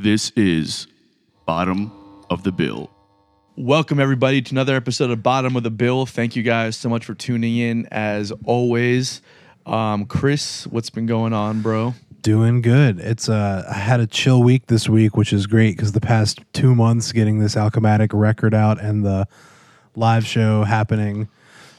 This is Bottom of the Bill. Welcome, everybody, to another episode of Bottom of the Bill. Thank you guys so much for tuning in, as always. Um, Chris, what's been going on, bro? Doing good. It's uh, I had a chill week this week, which is great because the past two months getting this Alchematic record out and the live show happening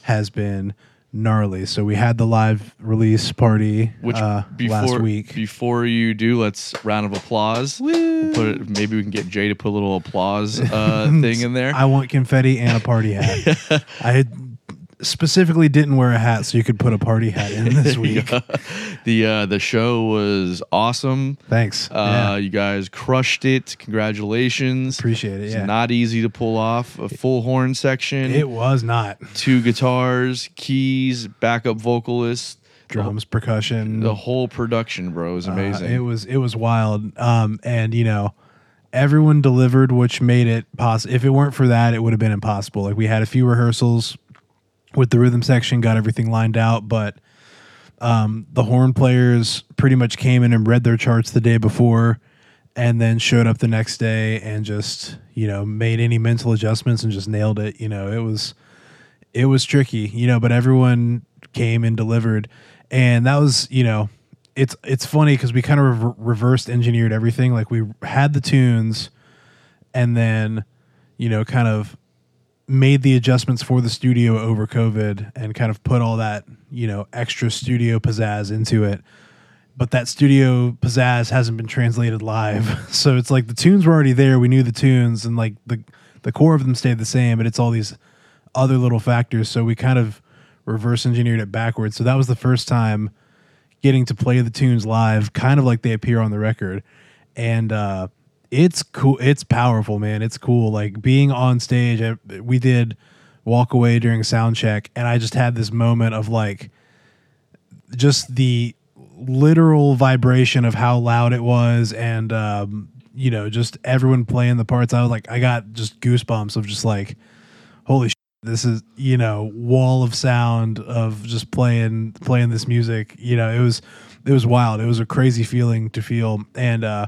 has been gnarly. So we had the live release party Which uh, before last week. before you do, let's round of applause. We'll put it, maybe we can get Jay to put a little applause uh, thing in there. I want confetti and a party hat. I had specifically didn't wear a hat so you could put a party hat in this week. the uh, the show was awesome. Thanks. Uh, Yeah. You guys crushed it. Congratulations. Appreciate it. It's Yeah. not easy to pull off a full horn section. it was not two guitars, keys, backup vocalist, drums, percussion. the whole production, bro, is Uh, amazing. it was it was wild. Um, and you know, everyone delivered, which made it possible. If it weren't for that, it would have been impossible. Like we had a few rehearsals with the rhythm section, got everything lined out, but um, the horn players pretty much came in and read their charts the day before, and then showed up the next day and just you know made any mental adjustments and just nailed it. You know, it was it was tricky, you know, but everyone came and delivered, and that was, you know, it's it's funny because we kind of re- reversed engineered everything. Like we had the tunes, and then, you know, kind of made the adjustments for the studio over COVID, and kind of put all that, you know, extra studio pizzazz into it. But that studio pizzazz hasn't been translated live, so it's like the tunes were already there. We knew the tunes, and like the the core of them stayed the same, but it's all these other little factors. So we kind of reverse engineered it backwards. So that was the first time getting to play the tunes live, kind of like they appear on the record. And uh, it's cool. It's powerful, man. It's cool. Like being on stage, we did walk away during sound check, and I just had this moment of like just the literal vibration of how loud it was and um, you know just everyone playing the parts i was like i got just goosebumps of just like holy shit, this is you know wall of sound of just playing playing this music you know it was it was wild it was a crazy feeling to feel and uh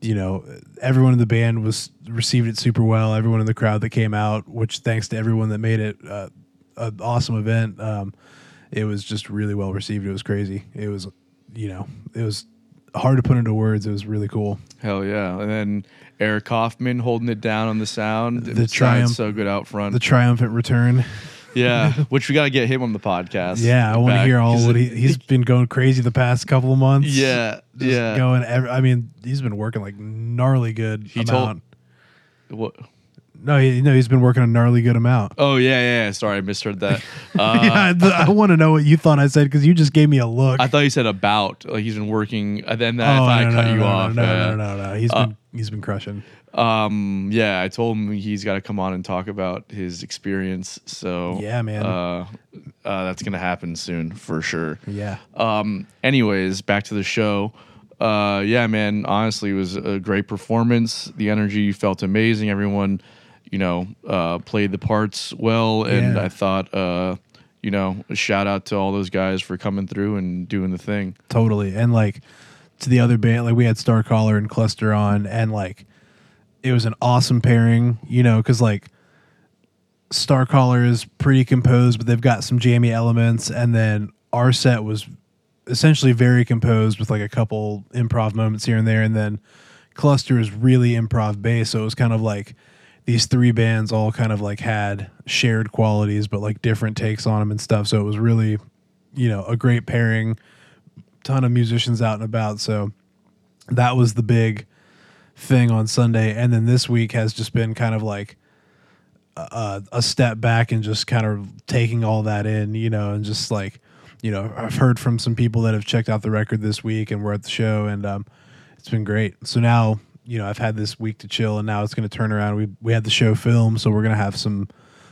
you know everyone in the band was received it super well everyone in the crowd that came out which thanks to everyone that made it uh, an awesome event um it was just really well received it was crazy it was you know it was hard to put into words it was really cool Hell yeah! And then Eric Kaufman holding it down on the sound. The It triumph- so good out front. the triumphant return yeah, which we got to get him on the podcast. Yeah, I want to hear all what he he's been going crazy the past couple of months. Yeah, Just yeah. Going, ev- I mean, he's been working like gnarly good He told- What? no, he, no, he's been working a gnarly good amount. Oh yeah, yeah. yeah. Sorry, I misheard that. Uh, yeah, th- I want to know what you thought I said because you just gave me a look. I thought you said about. Like he's been working. And then oh, I no, I cut no, you no, off. No, no, no, no, no. He's Uh, been he's been crushing. Um, yeah, I told him he's got to come on and talk about his experience. So Yeah, man. uh, uh, that's gonna happen soon for sure. Yeah, Um, anyways, back to the show. Uh, yeah, man. Honestly, it was a great performance. The energy felt amazing. Everyone, you know, uh, played the parts well, and Yeah. I thought, uh, you know, a shout out to all those guys for coming through and doing the thing. totally. And like to the other band, like we had Starcaller and Cluster on, and like it was an awesome pairing, you know, because like Starcaller is pretty composed, but they've got some jammy elements, and then our set was essentially very composed with like a couple improv moments here and there, and then Cluster is really improv based, so it was kind of like these three bands all kind of like had shared qualities, but like different takes on them and stuff. So it was really, you know, a great pairing. Ton of musicians out and about, so that was the big thing on Sunday, and then this week has just been kind of like a, a step back and just kind of taking all that in, you know, and just like, you know, I've heard from some people that have checked out the record this week and were at the show, and um, it's been great. So now, you know, I've had this week to chill, and now it's going to turn around. We we had the show filmed, so we're going to have some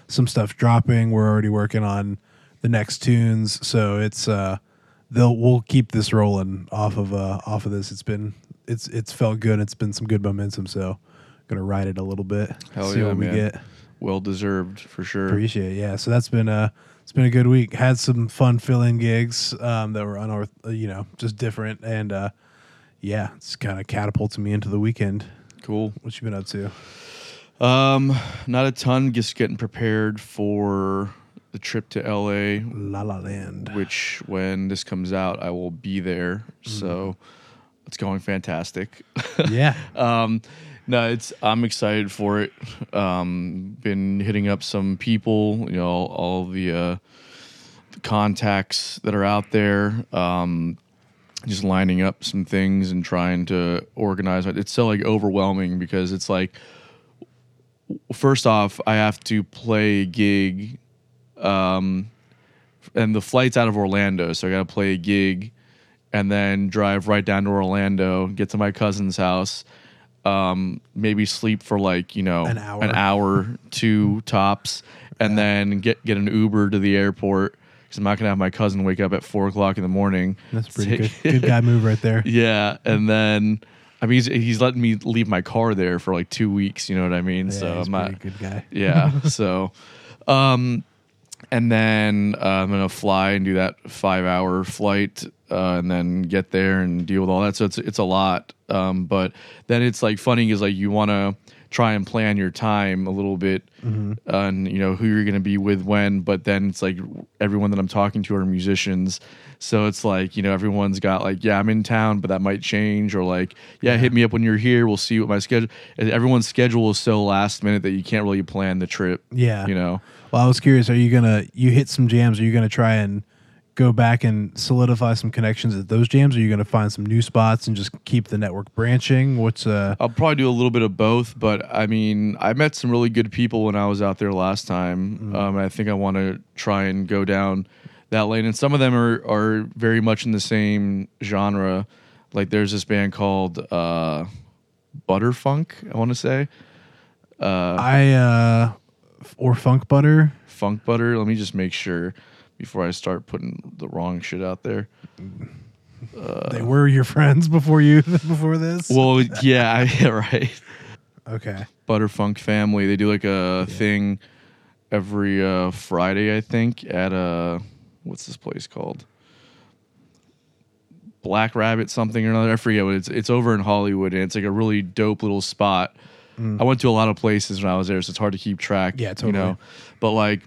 some stuff dropping. We're already working on the next tunes, so it's uh, they'll we'll keep this rolling off of uh off of this. It's been it's it's felt good. It's been some good momentum, so gonna ride it a little bit. Hell see yeah, what we man. get. Well deserved for sure. Appreciate it. Yeah. So that's been uh it's been a good week. Had some fun fill in gigs um that were unorth uh, you know, just different and uh yeah, it's kind of catapulted me into the weekend. Cool. What you been up to? Um, not a ton. Just getting prepared for the trip to LA, La La Land. which when this comes out, I will be there. So it's going fantastic. yeah. um, no, it's I'm excited for it. Um, been hitting up some people, you know, all, all the, uh, the contacts that are out there. Um, just lining up some things and trying to organize it. It's so like overwhelming because it's like first off, I have to play a gig, um, and the flight's out of Orlando, so I got to play a gig, and then drive right down to Orlando, get to my cousin's house, um, maybe sleep for like you know An hour. an hour, two tops, and then get get an Uber to the airport because I'm not gonna have my cousin wake up at four o'clock in the morning. That's pretty good. Good guy move right there. Yeah, and then I mean he's, he's letting me leave my car there for like two weeks. You know what I mean? Yeah, so I'm not. good guy. Yeah. so, um, and then uh, I'm gonna fly and do that five hour flight, uh, and then get there and deal with all that. So it's it's a lot. Um, but then it's like funny is like you want to try and plan your time a little bit, and you know who you're gonna be with when. But then it's like everyone that I'm talking to are musicians. So it's like, you know, everyone's got like, yeah, I'm in town, but that might change, or like, yeah, hit me up when you're here. We'll see what my schedule. and Everyone's schedule is so last minute that you can't really plan the trip. Yeah. You know, Well, I was curious. Are you gonna you hit some jams? Are you gonna try and go back and solidify some connections at those jams? Are you gonna find some new spots and just keep the network branching? What's uh? I'll probably do a little bit of both, but I mean, I met some really good people when I was out there last time. Um, and I think I want to try and go down that lane. And some of them are, are very much in the same genre. Like there's this band called uh, Butterfunk, I want to say. Uh, I uh, or funk butter. Funk Butter. Let me just make sure before I start putting the wrong shit out there. they were your friends before you before this. Well, yeah, I, yeah, right. okay. Butterfunk family. They do like a thing every uh, Friday, I think, at a what's this place called? Black Rabbit something or another. I forget what it's. It's over in Hollywood, and it's like a really dope little spot. I went to a lot of places when I was there, so it's hard to keep track. Yeah, You totally. know, but like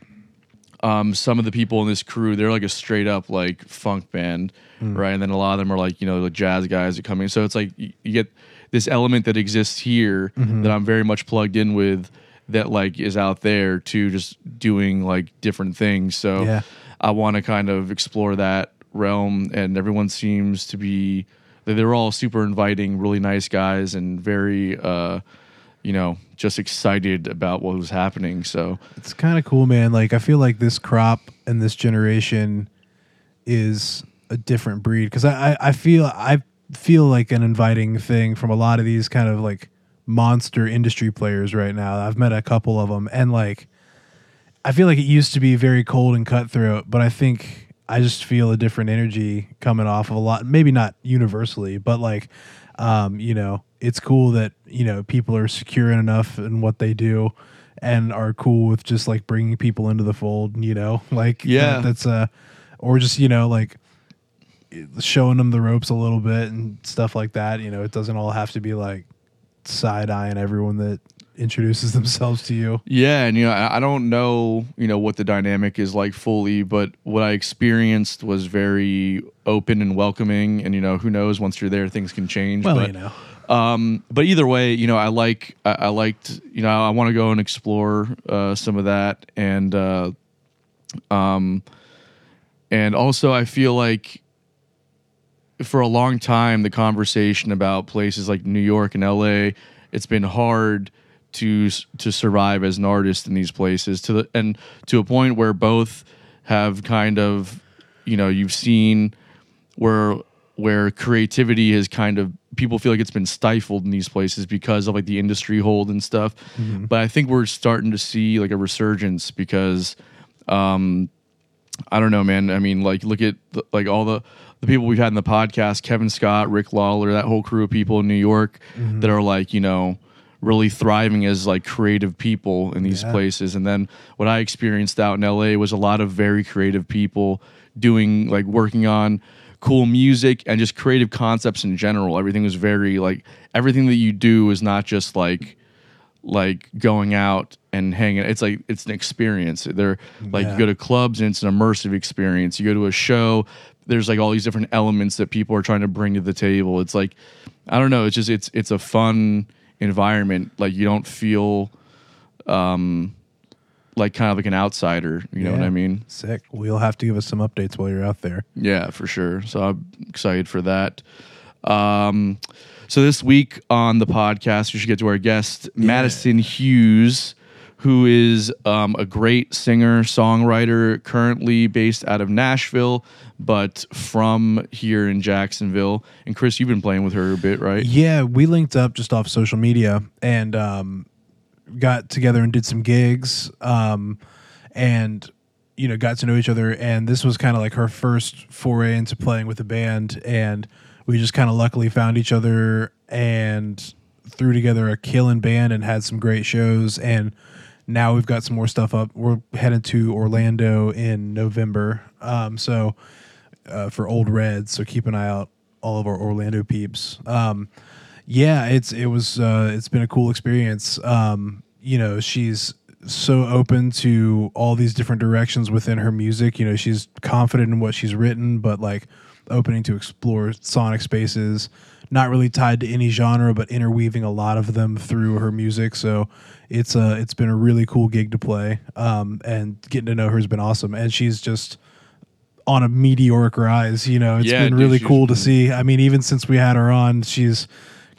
um, some of the people in this crew, they're like a straight up like funk band, right? And then a lot of them are like you know the jazz guys come in. So it's like you, you get this element that exists here that I'm very much plugged in with. That like is out there too, just doing like different things. So Yeah. I want to kind of explore that realm, and everyone seems to be they're all super inviting, really nice guys, and very uh, you know just excited about what was happening. So It's kind of cool, man. Like I feel like this crop and this generation is a different breed because I, I I feel I feel like an inviting thing from a lot of these kind of like monster industry players right now. I've met a couple of them and like I feel like it used to be very cold and cutthroat, but I think I just feel a different energy coming off of a lot. Maybe not universally, but like, um, you know, it's cool that you know people are secure enough in what they do and are cool with just like bringing people into the fold. You know, like Yeah. that- that's uh, or just you know like showing them the ropes a little bit and stuff like that. You know, it doesn't all have to be like side eyeing everyone that introduces themselves to you. Yeah, and you know, I I don't know, you know, what the dynamic is like fully, but what I experienced was very open and welcoming. And you know, who knows? Once you're there, things can change. Well, but, you know. Um, but either way, you know, I like, I, I liked, you know, I want to go and explore uh, some of that, and uh, um, and also I feel like for a long time the conversation about places like New York and LA, it's been hard to to survive as an artist in these places to the and to a point where both have kind of you know you've seen where where creativity has kind of people feel like it's been stifled in these places because of like the industry hold and stuff. But i think we're starting to see like a resurgence because um i don't know man. I mean like look at the, like all the the people we've had in the podcast kevin scott rick lawler that whole crew of people in new york that are like you know really thriving as like creative people in these Yeah. places. And then what i experienced out in la was a lot of very creative people doing like working on cool music and just creative concepts in general. Everything was very like everything that you do is not just like like going out and hanging. It's like it's an experience. They're like Yeah. you go to clubs and it's an immersive experience. You go to a show, there's like all these different elements that people are trying to bring to the table. It's like I don't know. It's just it's it's a fun environment. Like you don't feel um like kind of like an outsider. You know what I mean? Sick. Well, you'll have to give us some updates while you're out there. Yeah, for sure. So I'm excited for that. Um, so this week on the podcast, we should get to our guest, Madison Hughes, who is um, a great singer songwriter, currently based out of Nashville, but from here in Jacksonville. And Chris, you've been playing with her a bit, right? Yeah, we linked up just off social media and um, got together and did some gigs um, and you know got to know each other. And this was kind of like her first foray into playing with a band, and we just kind of luckily found each other and threw together a killing band and had some great shows. And now we've got some more stuff up. We're headed to Orlando in November, um, so uh, for Old Red. So keep an eye out, all of our Orlando peeps. Um, yeah, it's it was uh, it's been a cool experience. Um, you know, she's so open to all these different directions within her music. You know, she's confident in what she's written, but like opening to explore sonic spaces. Not really tied to any genre, but interweaving a lot of them through her music. So it's uh it's been a really cool gig to play. Um, and getting to know her has been awesome. And she's just on a meteoric rise. You know, it's Yeah, been dude, really cool to see. I mean, even since we had her on, she's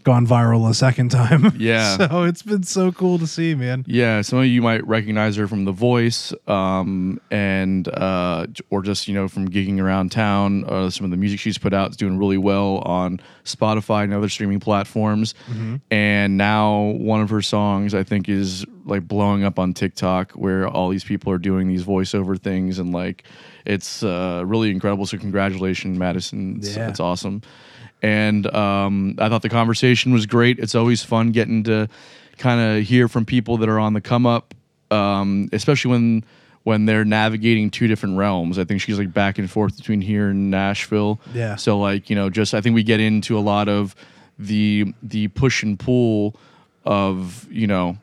gone viral a second time. Yeah. so it's been so cool to see, man. Yeah, some of you might recognize her from The Voice, um, and uh, or just you know from gigging around town. Uh, some of the music she's put out is doing really well on Spotify and other streaming platforms. And now one of her songs, I think, is like blowing up on TikTok, where all these people are doing these voiceover things, and like it's uh, really incredible. So congratulations, Madison. It's, Yeah. it's awesome. And um, I thought the conversation was great. It's always fun getting to kind of hear from people that are on the come up, um, especially when when they're navigating two different realms. I think she's like back and forth between here and Nashville. Yeah. So like you know, just I think we get into a lot of the the push and pull of you know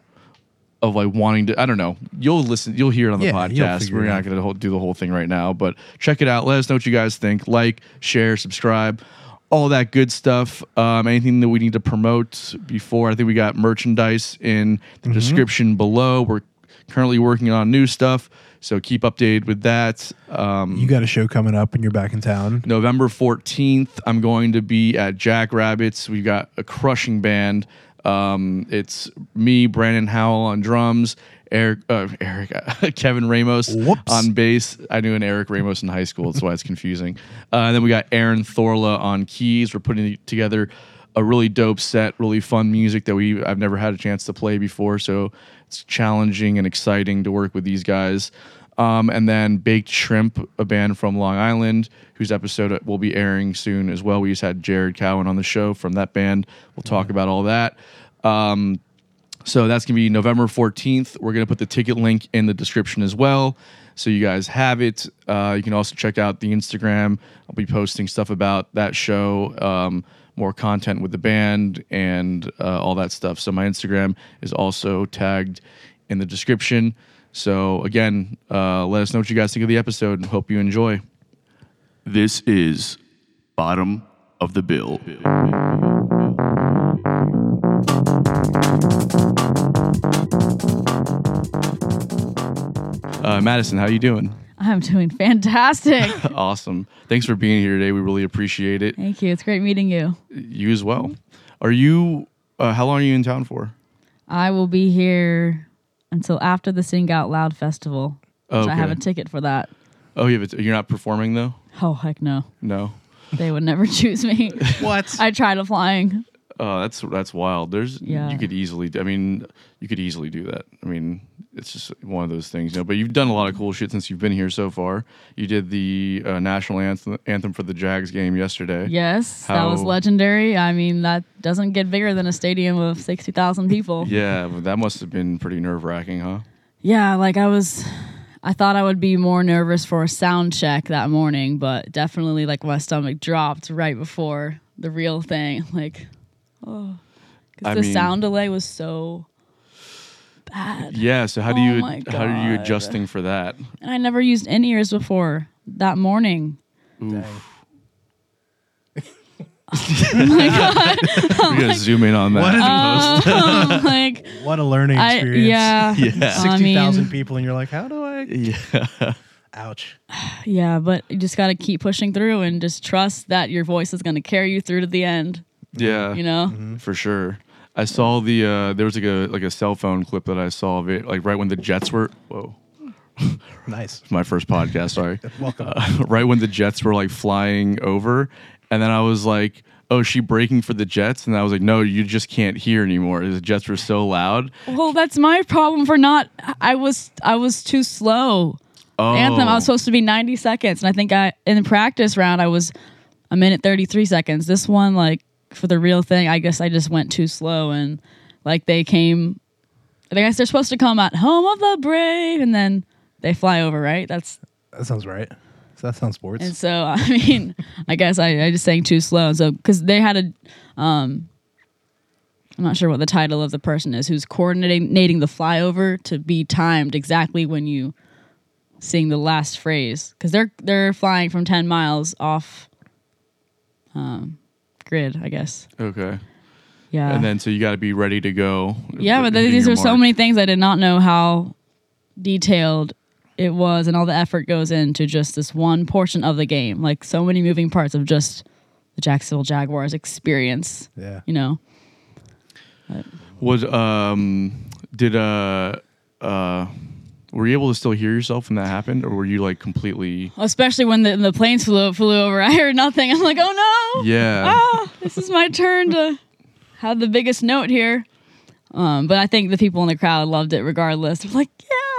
of like wanting to. I don't know. You'll listen. You'll hear it on the Yeah, podcast. We're not going to do the whole thing right now, but check it out. Let us know what you guys think. Like, share, subscribe, all that good stuff. Um, anything that we need to promote before. I think we got merchandise in the Mm-hmm. description below. We're currently working on new stuff, so keep updated with that. Um, You got a show coming up and you're back in town. November 14th, I'm going to be at Jack Rabbits. We've got a crushing band. Um, it's me, Brandon Howell on drums, Eric, uh, Eric, Kevin Ramos Whoops. on bass. I knew an Eric Ramos in high school. That's why it's confusing. Uh, and then we got Aaron Thorla on keys. We're putting together a really dope set, really fun music that we I've never had a chance to play before. So it's challenging and exciting to work with these guys. Um, and then Baked Shrimp, a band from Long Island, whose episode will be airing soon as well. We just had Jared Cowan on the show from that band. We'll talk about all that. Um, so that's going to be November 14th. We're going to put the ticket link in the description as well. So you guys have it. Uh, you can also check out the Instagram. I'll be posting stuff about that show, um, more content with the band, and uh, all that stuff. So my Instagram is also tagged in the description. So again, uh, let us know what you guys think of the episode and hope you enjoy. This is Bottom of the Bill. Uh, Madison, how are you doing? I'm doing fantastic. awesome. Thanks for being here today. We really appreciate it. Thank you. It's great meeting you. You as well. Are you? Uh, how long are you in town for? I will be here until after the Sing Out Loud festival. which I have a ticket for that. Oh, you have a, you're not performing though. Oh heck no. No. They would never choose me. What? I tried applying. Oh, that's that's wild. There's Yeah. you could easily. I mean, you could easily do that. I mean, it's just one of those things, you know. But you've done a lot of cool shit since you've been here so far. You did the uh, national anthem anthem for the Jags game yesterday. Yes, that was legendary. I mean, that doesn't get bigger than a stadium of 60,000 people. Yeah, but that must have been pretty nerve wracking, huh? Yeah, like I was I thought I would be more nervous for a sound check that morning, but definitely like my stomach dropped right before the real thing. Like, oh, I because the mean- sound delay was so bad. Yeah. So how do Oh you my how are you adjusting for that? And I never used in ears before that morning. Dang. We're gonna zoom in on that. What is- Um, like, What a learning I, experience. yeah. Yeah. I Sixty thousand mean, people, and you're like, how do I? yeah. Ouch. yeah, but you just got to keep pushing through and just trust that your voice is going to carry you through to the end, Yeah. you know? Mm-hmm. for sure. I saw the uh there was like a like a cell phone clip that I saw of it like right when the Jets were whoa Nice. my first podcast sorry Welcome. uh, right when the Jets were like flying over and then I was like oh she breaking for the Jets and I was like no you just can't hear anymore the Jets were so loud Well, that's my problem for not. I was I was too slow. oh Anthem. I was supposed to be 90 seconds, and I think I in the practice round I was a minute 33 seconds. This one, like for the real thing, I guess I just went too slow, and like they came. I guess they're supposed to come at home of the brave, and then they fly over, right? That's That sounds right. So that sounds sports. and so I mean, I guess I, I just sang too slow. So because they had a, um, I'm not sure what the title of the person is who's coordinating the flyover to be timed exactly when you sing the last phrase because they're they're flying from 10 miles off, um, grid. I guess. okay Yeah. and then so you got to be ready to go yeah, but these your are so many things I did not know how detailed it was and all the effort goes into just this one portion of the game. Like so many moving parts of just the Jacksonville Jaguars experience, yeah. you know. Was um did uh uh were you able to still hear yourself when that happened, or were you like completely? Especially when the, the planes flew flew over. I heard nothing. I'm like, "Oh no. Yeah, Ah, this is my turn to have the biggest note here." Um, but I think the people in the crowd loved it regardless. They're like,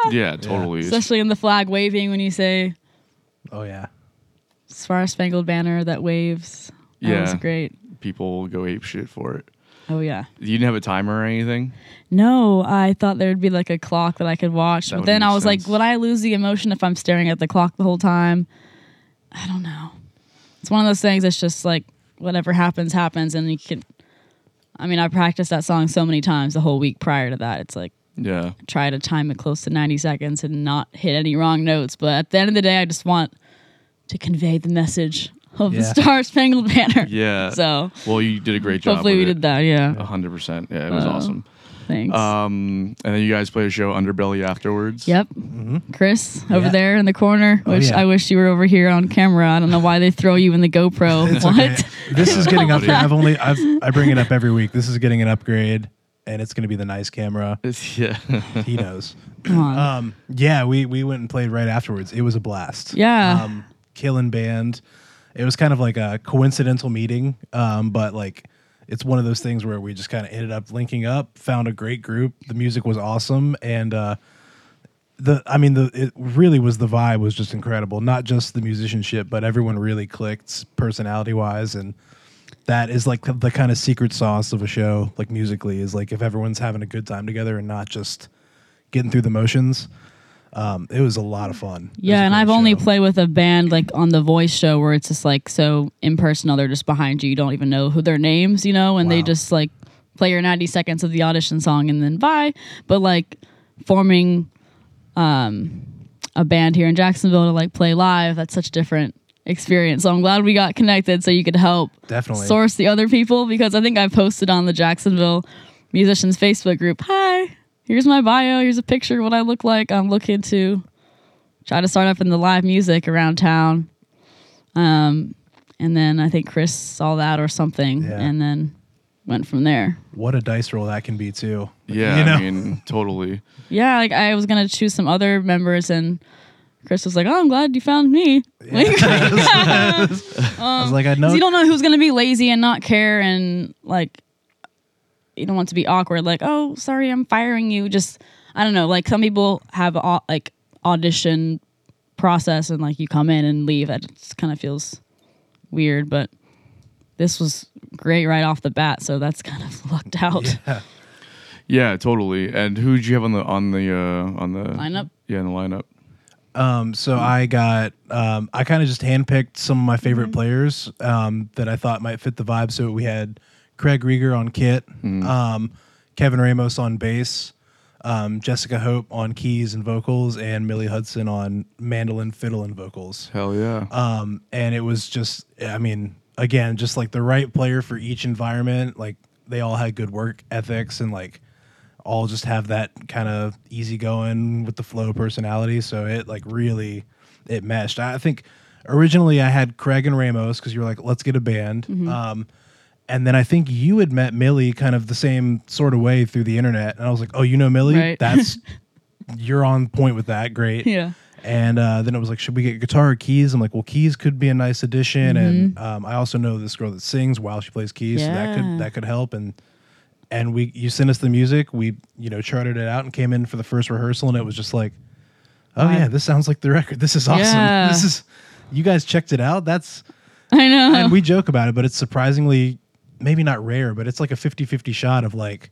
"Yeah." yeah, totally. Especially in the flag waving when you say Oh yeah. Star Spangled Banner that waves. That was Yeah. great. People go ape shit for it. Oh yeah. You didn't have a timer or anything. No, I thought there'd be like a clock that I could watch, That but would then make I was like, sense. would I lose the emotion if I'm staring at the clock the whole time? I don't know. It's one of those things that's just like whatever happens happens and you can I mean, I practiced that song so many times the whole week prior to that. It's like Yeah, try to time it close to 90 seconds and not hit any wrong notes, but at the end of the day I just want to convey the message of the Star Spangled Banner. yeah. So, well, you did a great job. hopefully with we it. did that, yeah. A hundred percent. Yeah, it was Uh, awesome. Thanks. Um, and then you guys played a show Underbelly afterwards. Yep. Chris over Yeah. there in the corner. Oh, Which yeah. I wish you were over here on camera. I don't know why they throw you in the GoPro. What? okay. This is getting upgrade. I've only I've I bring it up every week. This is getting an upgrade, and it's going to be the nice camera. Yeah. He knows. Come on. Um, yeah, we we went and played right afterwards. It was a blast. Yeah. Um, killing band. It was kind of like a coincidental meeting, um, but like it's one of those things where we just kind of ended up linking up, found a great group. The music was awesome, and uh, the I mean the it really was the vibe was just incredible. Not just the musicianship, but everyone really clicked personality wise, and that is like the, the kind of secret sauce of a show. Like musically, is like if everyone's having a good time together and not just getting through the motions. Um, it was a lot of fun. Yeah, and I've only played with a band like on the voice show where it's just like so impersonal. They're just behind you. You don't even know who their names, you know, and they just like play your 90 seconds of the audition song and then bye. But like forming um, a band here in Jacksonville to like play live, that's such a different experience. So I'm glad we got connected so you could help definitely. source the other people because I think I posted on the Jacksonville musicians Facebook group. Hi, here's my bio. Here's a picture of what I look like. I'm looking to try to start up in the live music around town. Um, and then I think Chris saw that or something, Yeah. and then went from there. what a dice roll that can be too. Yeah, you know. I mean, totally. Yeah, like I was gonna choose some other members, and Chris was like, "Oh, I'm glad you found me." Like, I was like, I know. You don't know who's gonna be lazy and not care, and like you don't want to be awkward. Like, oh, sorry, I'm firing you. Just I don't know. Like some people have a, like audition process, and like you come in and leave. It just kind of feels weird, but this was great right off the bat. So that's kind of lucked out. yeah. Yeah, totally. And who did you have on the on the uh on the Lineup. Yeah, in the lineup. Um, so I got um, I kind of just handpicked some of my favorite Mm-hmm. players um, that I thought might fit the vibe. So we had Craig Rieger on kit, um, Kevin Ramos on bass, um, Jessica Hope on keys and vocals, and Millie Hudson on mandolin, fiddle, and vocals. Hell yeah. Um, and it was just, I mean, again, just like the right player for each environment. Like they all had good work ethics and like all just have that kind of easygoing with the flow personality. So it like really it meshed. I think originally I had Craig and Ramos because you were like, let's get a band. Um, and then I think you had met Millie kind of the same sort of way through the internet. And I was like, oh, you know Millie? Right. That's you're on point with that. Great. Yeah. And uh, then it was like, should we get guitar or keys? I'm like, well, keys could be a nice addition, and um, I also know this girl that sings while she plays keys, so that could that could help. And and we, you sent us the music, we you know charted it out and came in for the first rehearsal, and it was just like, oh yeah, this sounds like the record. This is awesome. Yeah. This is you guys checked it out. That's I know. and we joke about it, but it's surprisingly maybe not rare, but it's like a 50-50 shot of like,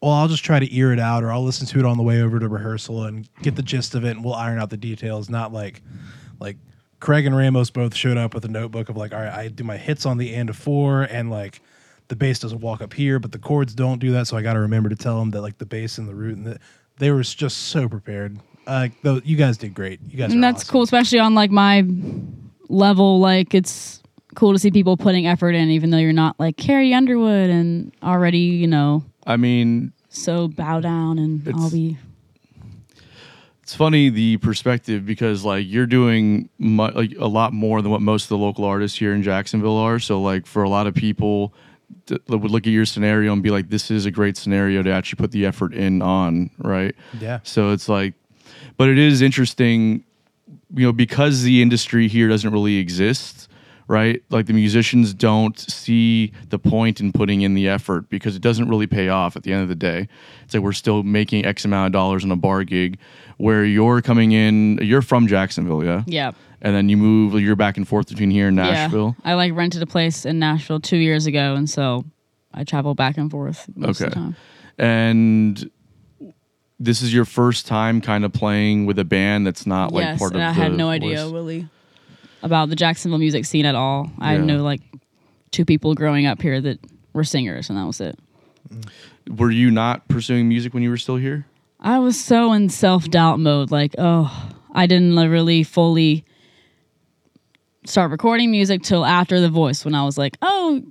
well, I'll just try to ear it out or I'll listen to it on the way over to rehearsal and get the gist of it and we'll iron out the details. Not like like Craig and Ramos both showed up with a notebook of like, all right, I do my hits on the end of four and like the bass doesn't walk up here, but the chords don't do that. So I got to remember to tell them that like the bass and the root and the, they were just so prepared. Uh, though you guys did great. You guys, and that's awesome. cool, especially on like my level. Like it's cool to see people putting effort in, even though you're not like Carrie Underwood and already, you know, I mean, so bow down and I'll be. it's funny the perspective because like you're doing mu- like a lot more than what most of the local artists here in Jacksonville are. So like for a lot of people that would look at your scenario and be like, this is a great scenario to actually put the effort in on, right? Yeah. So it's like, but it is interesting, you know, because the industry here doesn't really exist, right? Like the musicians don't see the point in putting in the effort because it doesn't really pay off at the end of the day. It's like we're still making X amount of dollars on a bar gig where you're coming in, you're from Jacksonville, yeah? Yeah. And then you move, you're back and forth between here and Nashville. Yeah. I like rented a place in Nashville two years ago, and so I travel back and forth most of Okay. the time. And this is your first time kind of playing with a band that's not like yes, part of I the had no idea voice. Really about the Jacksonville music scene at all. I Yeah. knew like two people growing up here that were singers, and that was it. Were you not pursuing music when you were still here? I was so in self doubt mode. Like, oh, I didn't really fully start recording music till after The Voice when I was like, oh,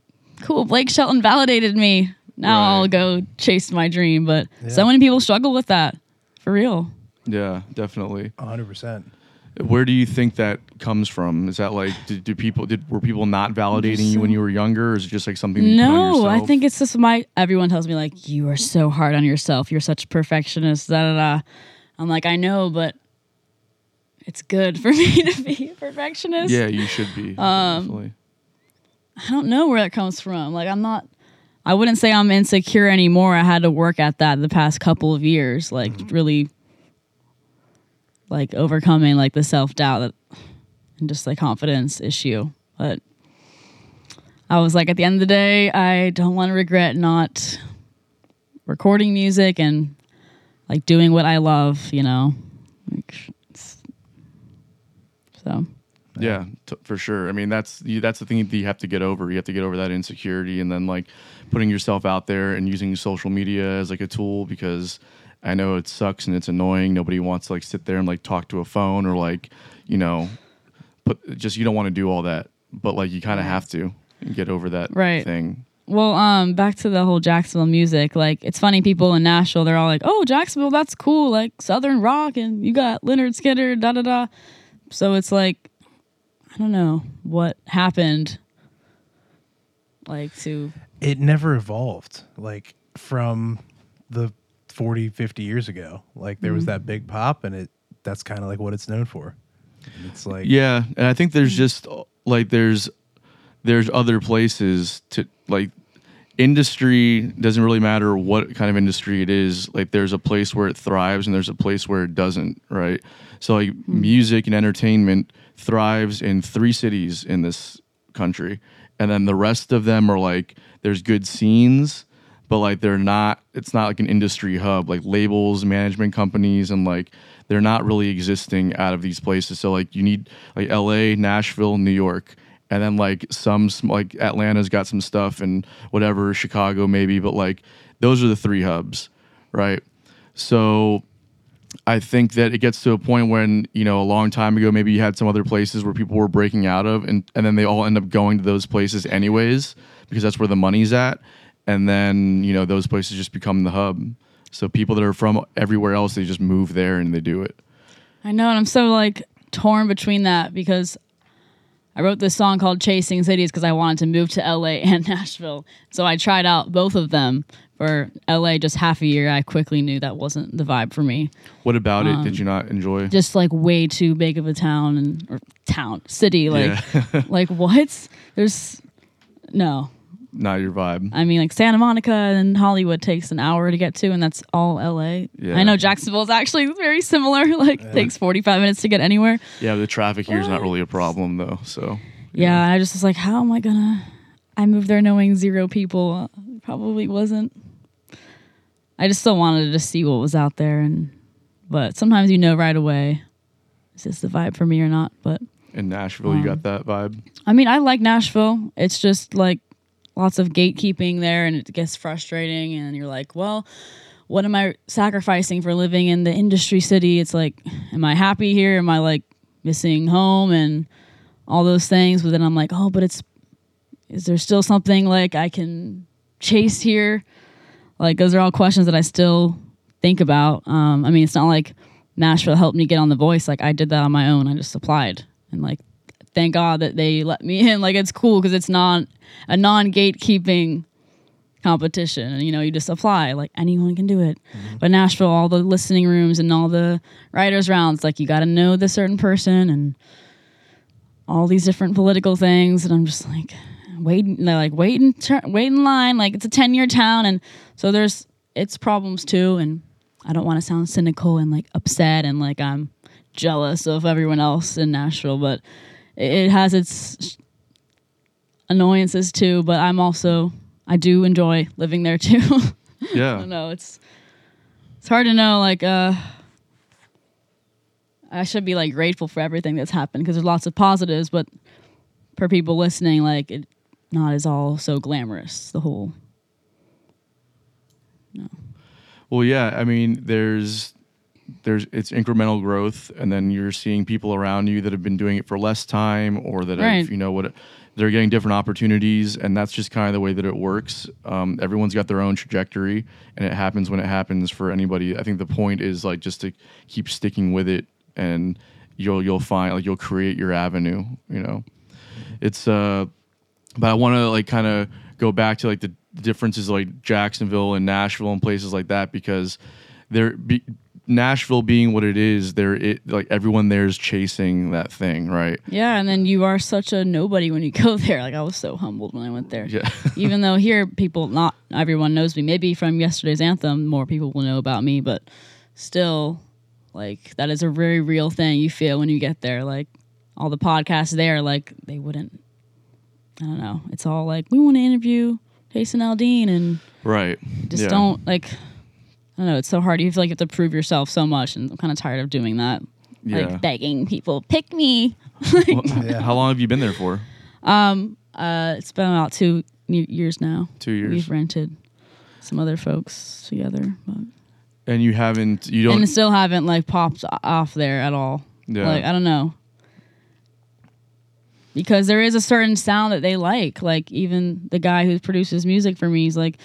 cool, Blake Shelton validated me. Now Right. I'll go chase my dream. But Yeah. so many people struggle with that for real. Yeah, definitely. hundred percent. Where do you think that comes from? Is that like did, do people did were people not validating you when you were younger, or is it just like something that you put on No, I think it's just my. Everyone tells me like you are so hard on yourself. You're such a perfectionist. Da da da. I'm like I know, but it's good for me to be a perfectionist. Yeah, you should be. Um, definitely. I don't know where that comes from. Like I'm not. I wouldn't say I'm insecure anymore. I had to work at that the past couple of years. Like really. Like overcoming like the self doubt that, and just like confidence issue, but. I was like, at the end of the day, I don't want to regret not recording music and like doing what I love, you know. So Yeah, t- for sure. I mean, that's you, that's the thing that you have to get over. You have to get over that insecurity, and then like putting yourself out there and using social media as like a tool because I know it sucks and it's annoying. Nobody wants to like sit there and like talk to a phone or like you know, put just you don't want to do all that, but like you kind of have to get over that Right. thing. Well, um, back to the whole Jacksonville music. Like, it's funny. People in Nashville, they're all like, "Oh, Jacksonville, that's cool. Like Southern rock, and you got Lynyrd Skynyrd, da da da." So it's like, I don't know what happened. Like to it never evolved like from the 40 50 years ago like there was Mm-hmm. that big pop and it that's kind of like what it's known for And it's like Yeah, and I think there's just like there's there's other places to like industry doesn't really matter what kind of industry it is. Like there's a place where it thrives and there's a place where it doesn't, right? So like Mm. music and entertainment thrives in three cities in this country. And then the rest of them are like there's good scenes, but like they're not. It's not like an industry hub, like labels, management companies, and like they're not really existing out of these places. So like you need like L.A., Nashville, New York. And then like some like Atlanta's got some stuff and whatever Chicago maybe, but like those are the three hubs, right? So I think that it gets to a point when, you know, a long time ago, maybe you had some other places where people were breaking out of, and, and then they all end up going to those places anyways, because that's where the money's at. And then, you know, those places just become the hub. So people that are from everywhere else, they just move there and they do it. I know, and I'm so like torn between that because I wrote this song called Chasing Cities because I wanted to move to LA and Nashville. So I tried out both of them for LA just half a year. I quickly knew that wasn't the vibe for me. What about it did um, you not enjoy? Just like way too big of a town and or town, city, like yeah, like what? There's no. Not your vibe. I mean, like Santa Monica and Hollywood takes an hour to get to, and that's all LA. Yeah. I know Jacksonville is actually very similar. Like takes forty five minutes to get anywhere. Yeah, the traffic here is not really a problem though. So Yeah, and I just was like, how am I gonna? I moved there knowing zero people. Probably wasn't. I just still wanted to see what was out there, and but sometimes you know right away, is this the vibe for me or not? But in Nashville, you um, got that vibe. I mean, I like Nashville. It's just like lots of gatekeeping there, and it gets frustrating. And you're like, well, what am I sacrificing for living in the industry city? It's like, am I happy here? Am I like missing home and all those things? But then I'm like, oh, but it's is there still something like I can chase here? Like those are all questions that I still think about. Um, I mean, it's not like Nashville helped me get on The Voice. Like I did that on my own. I just applied and like thank God that they let me in. Like it's cool because it's not a non gatekeeping competition, and you know you just apply. Like anyone can do it. Mm-hmm. But Nashville, all the listening rooms and all the writers rounds, like you got to know the certain person and all these different political things. And I'm just like waiting. They're like wait in tur- wait in line. Like it's a ten year town, and so there's its problems too. And I don't want to sound cynical and like upset and like I'm jealous of everyone else in Nashville, but it has its annoyances too. But I'm also I do enjoy living there too. I Yeah. don't know. It's it's hard to know. Like uh, I should be like grateful for everything that's happened because there's lots of positives, but for people listening, like it not is all so glamorous. The whole No. Well, yeah. I mean, there's there's it's incremental growth, and then you're seeing people around you that have been doing it for less time, or that Right. have, you know what they're getting different opportunities, and that's just kind of the way that it works. Um, everyone's got their own trajectory, and it happens when it happens for anybody. I think the point is like just to keep sticking with it, and you'll you'll find like you'll create your avenue. You know, it's uh but I want to like kind of go back to like the differences like Jacksonville and Nashville and places like that because they're be, Nashville being what it is, there it like everyone there is chasing that thing, right? yeah, and then you are such a nobody when you go there. Like I was so humbled when I went there. Yeah. Even though here people not everyone knows me. Maybe from yesterday's anthem, more people will know about me, but still, like that is a very real thing you feel when you get there. Like all the podcasts there, like they wouldn't. I don't know. It's all like we want to interview Jason Aldean, and right. just Yeah. don't like. I don't know. It's so hard. You feel like you have to prove yourself so much, and I'm kind of tired of doing that. Yeah. Like begging people, pick me. Well, How long have you been there for? Um, uh, it's been about two years now. Two years. We've rented some other folks together, but, And you haven't you don't and still haven't like popped off there at all. Yeah. Like I don't know. Because there is a certain sound that they like. Like even the guy who produces music for me, he's like,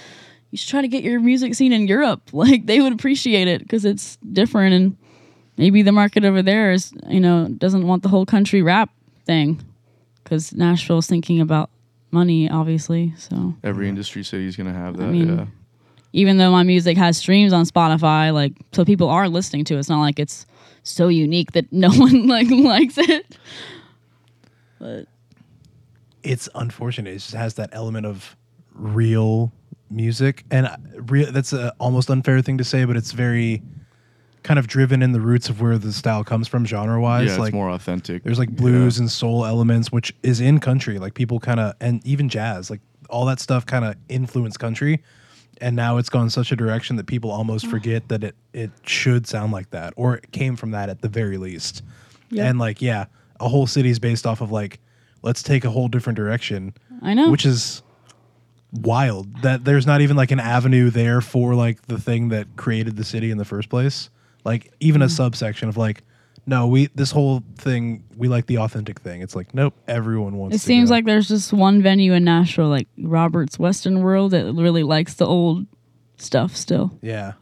"You should try to get your music seen in Europe. Like they would appreciate it because it's different, and maybe the market over there is, you know, doesn't want the whole country rap thing. Because Nashville's thinking about money, obviously. So every industry city is gonna have that. mean, yeah. even though my music has streams on Spotify, like so people are listening to it. It's not like it's so unique that no one like likes it. But it's unfortunate. It just has that element of real music, and uh, real. That's a almost unfair thing to say, but it's very kind of driven in the roots of where the style comes from, genre wise. Yeah, like it's more authentic. there's like blues and soul elements, which is in country. Like people kind of, and even jazz, like all that stuff kind of influence country. and now it's gone such a direction that people almost forget that it it should sound like that or it came from that at the very least. Yeah. And like, yeah, a whole city's based off of like, let's take a whole different direction, I know. which is wild. That there's not even like an avenue there for like the thing that created the city in the first place. Like even a Mm-hmm. subsection of like, no, we this whole thing we like the authentic thing. It's like, nope, everyone wants. it seems go. like there's just one venue in Nashville, like Robert's Western World, that really likes the old stuff still. yeah.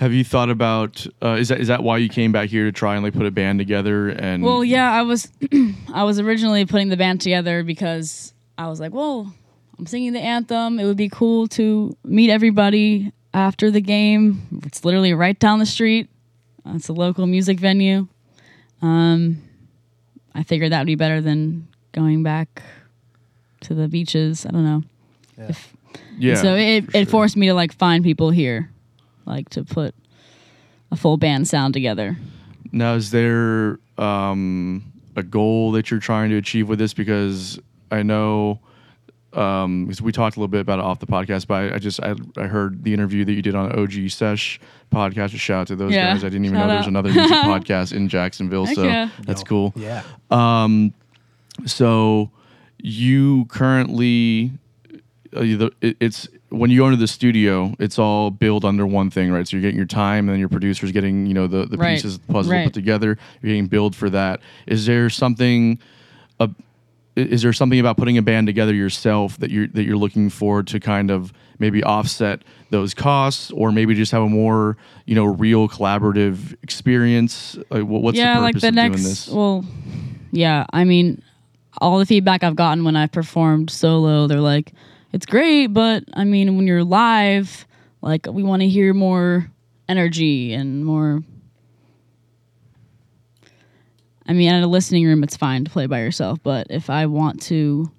Have you thought about uh, is that is that why you came back here to try and like put a band together and Well, yeah, I was I was originally putting the band together because I was like, well, I'm singing the anthem. It would be cool to meet everybody after the game. It's literally right down the street. It's a local music venue. Um, I figured that would be better than going back to the beaches. I don't know. If, yeah so it, for it sure. forced me to like find people here, like to put a full band sound together. Now, is there um, a goal that you're trying to achieve with this? Because I know, um, because we talked a little bit about it off the podcast, but I, I just I, I heard the interview that you did on OG Sesh podcast. A shout out to those Yeah, guys. I didn't even shout know there was another music podcast in Jacksonville, Heck so yeah. that's Yo, cool. Yeah. Um, so you currently, uh, the, it, it's when you go into the studio, it's all built under one thing, right? So you're getting your time, and then your producer's getting you know the the Right. pieces of the puzzle Right. put together. You're getting billed for that. Is there something? Uh, is there something about putting a band together yourself that you're that you're looking for to kind of maybe offset those costs, or maybe just have a more you know real collaborative experience? Like, what's yeah, the like the of next. doing this? Well, yeah. I mean, all the feedback I've gotten when I've performed solo, they're like, "It's great, but I mean, when you're live, like we want to hear more energy and more." I mean, at a listening room, it's fine to play by yourself, but if I want to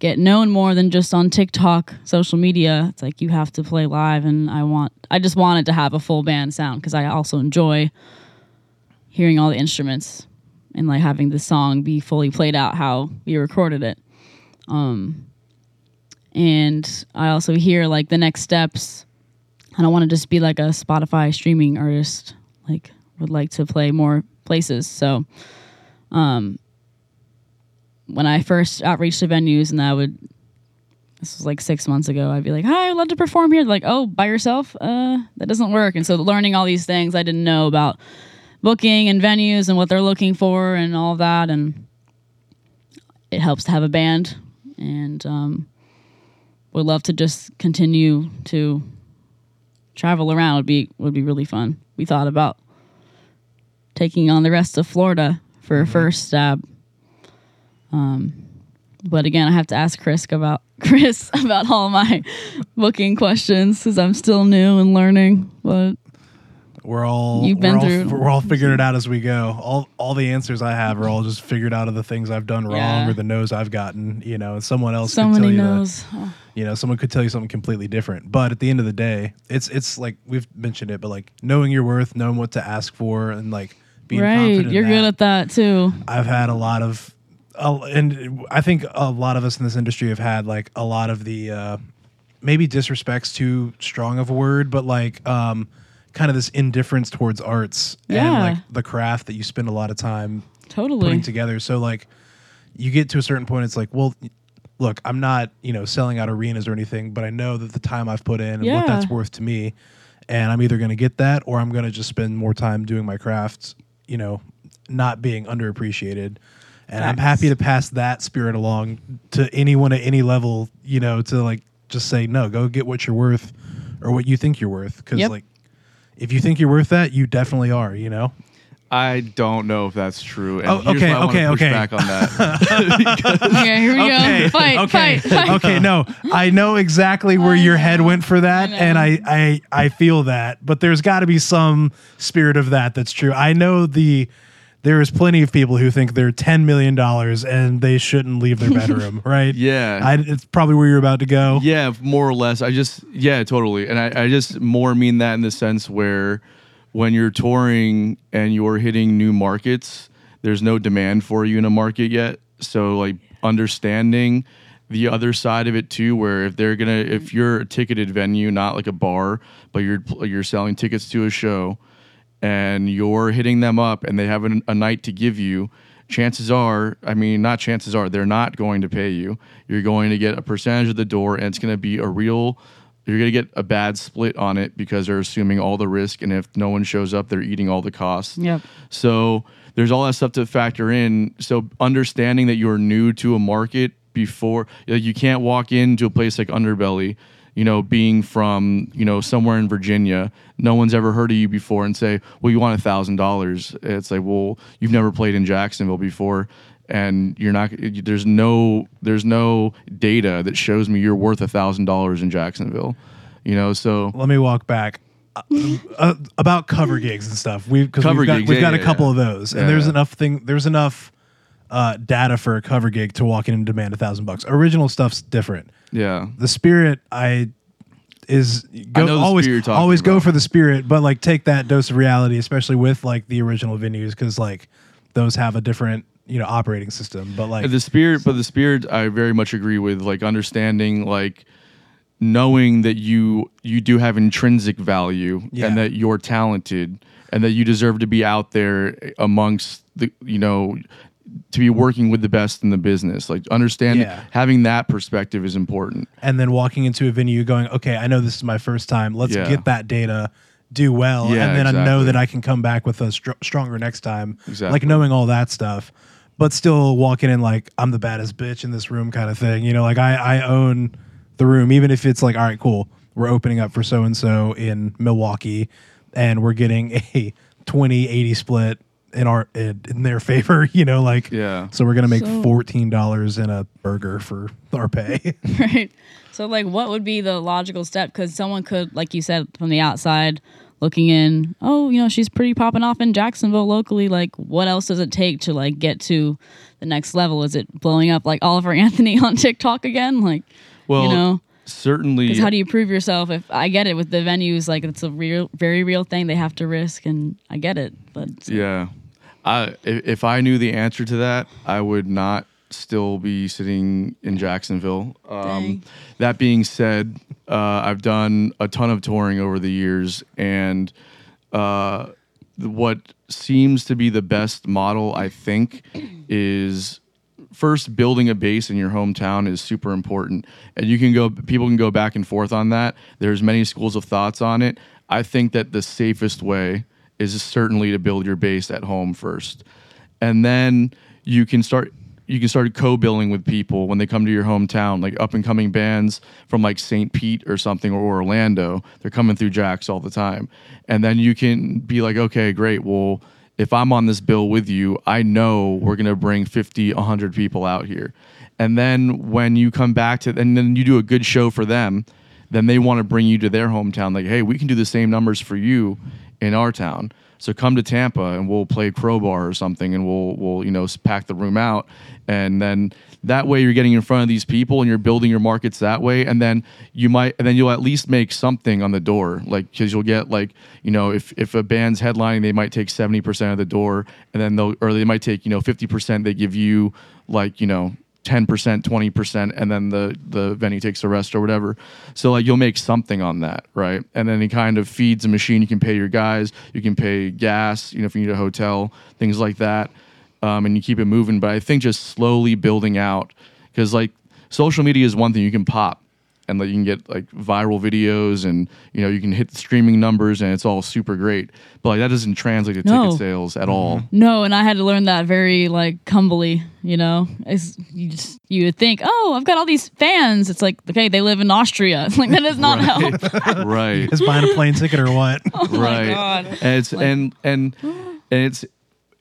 get known more than just on TikTok, social media, it's like you have to play live, and I want, I just wanted to have a full band sound because I also enjoy hearing all the instruments and like having the song be fully played out how we recorded it. Um, and I also hear like the next steps. I don't want to just be like a Spotify streaming artist. Like, would like to play more places. So, um, when I first outreached to venues, and I would, this was like six months ago, I'd be like, "Hi, I'd love to perform here." Like, "Oh, by yourself? Uh, that doesn't work." And so, learning all these things I didn't know about booking and venues and what they're looking for and all that and it helps to have a band and um, would love to just continue to travel around. Would be would be really fun. We thought about taking on the rest of florida for a first stab. Um, but again i have to ask chris about chris about all my booking questions because i'm still new and learning but We're all You've been we're all, through- we're all figuring it out as we go. All all the answers I have are all just figured out of the things I've done wrong Yeah. or the no's I've gotten. You know, and someone else so could tell many you the- knows Oh. you know someone could tell you something completely different. But at the end of the day, it's it's like we've mentioned it, but like knowing your worth, knowing what to ask for, and like being right confident. in you're good at that too I've had a lot of, uh, and I think a lot of us in this industry have had like a lot of the uh, maybe disrespect's too strong of a word, but like um, kind of this indifference towards arts and like the craft that you spend a lot of time totally putting together. So like you get to a certain point, it's like, well, look, I'm not you know selling out arenas or anything, but I know that the time I've put in and Yeah. what that's worth to me, and I'm either going to get that or I'm going to just spend more time doing my crafts, you know, not being underappreciated. And I'm happy to pass that spirit along to anyone at any level, you know, to like just say no, go get what you're worth or what you think you're worth because Yep. like if you think you're worth that, you definitely are, you know. I don't know if that's true. And Oh, here's okay, I okay, push okay. back on that. okay here we okay, go fight okay, fight fight okay. No, I know exactly where your head went for that, I and I, I, I feel that. But there's got to be some spirit of that that's true. I know the there is plenty of people who think they're ten million dollars and they shouldn't leave their bedroom, right? Yeah. I, it's probably where you're about to go. yeah, more or less. I just yeah, totally. And I, I just more mean that in the sense where when you're touring and you're hitting new markets, there's no demand for you in a market yet. So like understanding the other side of it too, where if they're gonna, if you're a ticketed venue, not like a bar, but you're you're selling tickets to a show, and you're hitting them up, and they have an, a night to give you. Chances are, I mean, not chances are, they're not going to pay you. You're going to get a percentage of the door, and it's going to be a real. You're going to get a bad split on it because they're assuming all the risk, and if no one shows up, they're eating all the costs. Yep. So there's all that stuff to factor in. So understanding that you're new to a market before, like you can't walk into a place like Underbelly, you know, being from you know somewhere in Virginia, no one's ever heard of you before, and say, well, you want a thousand dollars. It's like, well, you've never played in Jacksonville before. And you're not. There's no. There's no data that shows me you're worth a thousand dollars in Jacksonville. You know. So Let me walk back. Uh, uh, about cover gigs and stuff. We've because Cover we've got, gigs, we've yeah, got a couple yeah. of those, and Yeah, there's yeah. enough thing. There's enough uh, data for a cover gig to walk in and demand a thousand bucks. Original stuff's different. yeah. The spirit, I is go, the always spirit you're talking always go for the spirit, but like take that dose of reality, especially with like the original venues, because like those have a different you know operating system. But like the spirit but the spirit i very much agree with like understanding like knowing that you you do have intrinsic value Yeah. and that you're talented and that you deserve to be out there amongst the you know to be working with the best in the business like understanding Yeah. having that perspective is important and then walking into a venue going, okay, I know this is my first time. Let's Yeah. get that data, do well, Yeah, and then I know that I can come back with a str- stronger next time. Exactly. Like knowing all that stuff, but still walking in like I'm the baddest bitch in this room kind of thing. You know, like I I own the room, even if it's like, all right, cool, we're opening up for so and so in Milwaukee, and we're getting a 20-80 split in our in, in their favor. You know, like Yeah. So we're gonna make So- fourteen dollars in a burger for our pay. right? So, like, what would be the logical step? Because someone could, like you said, from the outside looking in, oh, you know, she's pretty popping off in Jacksonville locally. Like, what else does it take to like get to the next level? Is it blowing up like Oliver Anthony on TikTok again? Like, well you know, certainly because how do you prove yourself? If I get it with the venues, like it's a real, very real thing they have to risk, and I get it, but Yeah. I if, if I knew the answer to that, I would not still be sitting in Jacksonville. Um, that being said, uh, I've done a ton of touring over the years, and uh, what seems to be the best model, I think, is first building a base in your hometown is super important. And you can go people can go back and forth on that. There's many schools of thoughts on it. I think that the safest way is certainly to build your base at home first and then you can start you can start co-billing with people when they come to your hometown like up and coming bands from like st pete or something or orlando they're coming through jacks all the time and then you can be like okay great well if I'm on this bill with you, I know we're going to bring 50, 100 people out here. And then when you come back to, and then you do a good show for them, then they want to bring you to their hometown. Like, hey, we can do the same numbers for you in our town. So come to Tampa and we'll play crowbar or something, and we'll we'll you know pack the room out, and then that way you're getting in front of these people and you're building your markets that way, and then you might and then you'll at least make something on the door, like because you'll get like you know if if a band's headlining, they might take seventy percent of the door, and then they'll or they might take you know fifty percent. They give you like you know 10%, 20%, and then the, the venue takes the rest or whatever. So like you'll make something on that, right? And then it kind of feeds a machine. You can pay your guys, you can pay gas, you know, if you need a hotel, things like that. Um, and you keep it moving. But I think just slowly building out, because like social media is one thing you can pop and like you can get like viral videos and you know you can hit the streaming numbers and it's all super great but like that doesn't translate to No. ticket sales at all mm-hmm. No, and I had to learn that very like humbly. You know, it's, you just you would think, oh, I've got all these fans. It's like, okay, they live in Austria. It's like that does not help. right Is buying a plane ticket or what? Oh right Oh God. and it's and and and it's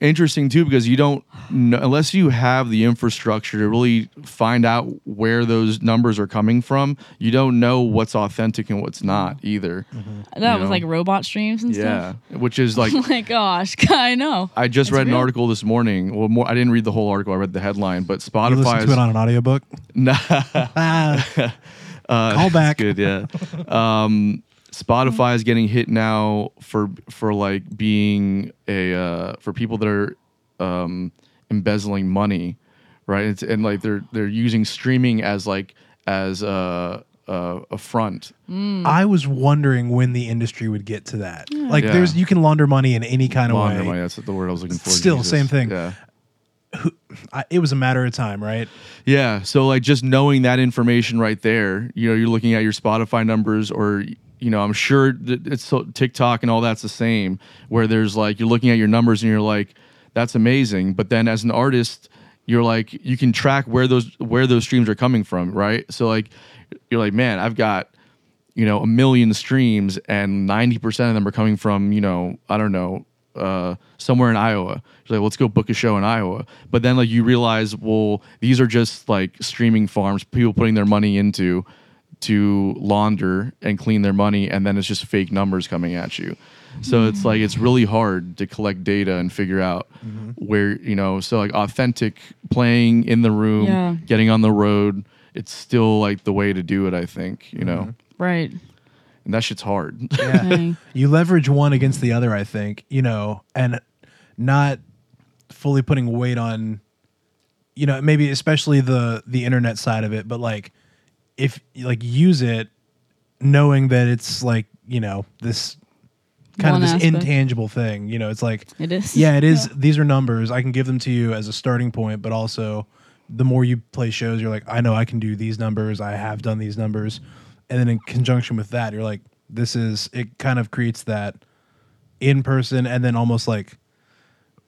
interesting too because you don't know, unless you have the infrastructure to really find out where those numbers are coming from you don't know what's authentic and what's not either That You was know? like robot streams and yeah stuff. which is like Oh my gosh, I know. I just It's read an article this morning. Well, more I didn't read the whole article. I read the headline, but Spotify to it on an audiobook? Nah, Ah, uh, Call back. Good, yeah. Um, Spotify is getting hit now for for like being a uh, for people that are um, embezzling money, right? It's, and like they're they're using streaming as like as a a, a front. I was wondering when the industry would get to that. Like, Yeah. there's you can launder money in any kind of Launder way. money. That's the word I was looking for. Still, Jesus. same thing. Yeah. I, it was a matter of time, right? Yeah. So like just knowing that information right there, you know, you're looking at your Spotify numbers or you know, I'm sure that it's so TikTok and all that's the same where there's like you're looking at your numbers and you're like that's amazing, but then as an artist, you're like you can track where those where those streams are coming from, right? So like you're like, man, I've got you know a million streams and 90% of them are coming from, you know, I don't know, uh, somewhere in Iowa. You're like, let's go book a show in Iowa. But then like you realize, well, these are just like streaming farms, people putting their money into to launder and clean their money, and then it's just fake numbers coming at you. So it's mm-hmm. like it's really hard to collect data and figure out mm-hmm. where you know. So like authentic playing in the room, Yeah. getting on the road, it's still like the way to do it. I think you know, mm-hmm. Right. and that shit's hard. Yeah. You leverage one against the other, I think, you know, and not fully putting weight on, you know, maybe especially the the internet side of it, but like if like use it knowing that it's like, you know, this kind One of this aspect. intangible thing, you know, it's like It is. yeah, it is. These are numbers. I can give them to you as a starting point, but also the more you play shows, you're like, I know I can do these numbers. I have done these numbers, and then in conjunction with that, you're like, this is. It kind of creates that in person, and then almost like,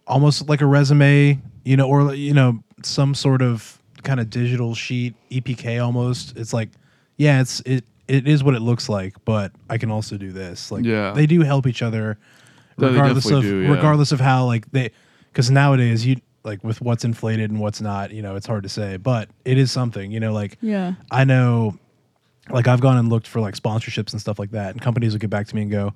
almost like a resume, you know, or you know, some sort of kind of digital sheet, EPK almost. It's like, yeah, it's it. It is what it looks like, but I can also do this. Like, Yeah. they do help each other No, they regardless of definitely do, yeah. regardless of how like they because nowadays you like with what's inflated and what's not you know it's hard to say but it is something you know like Yeah. i know like i've gone and looked for like sponsorships and stuff like that and companies will get back to me and go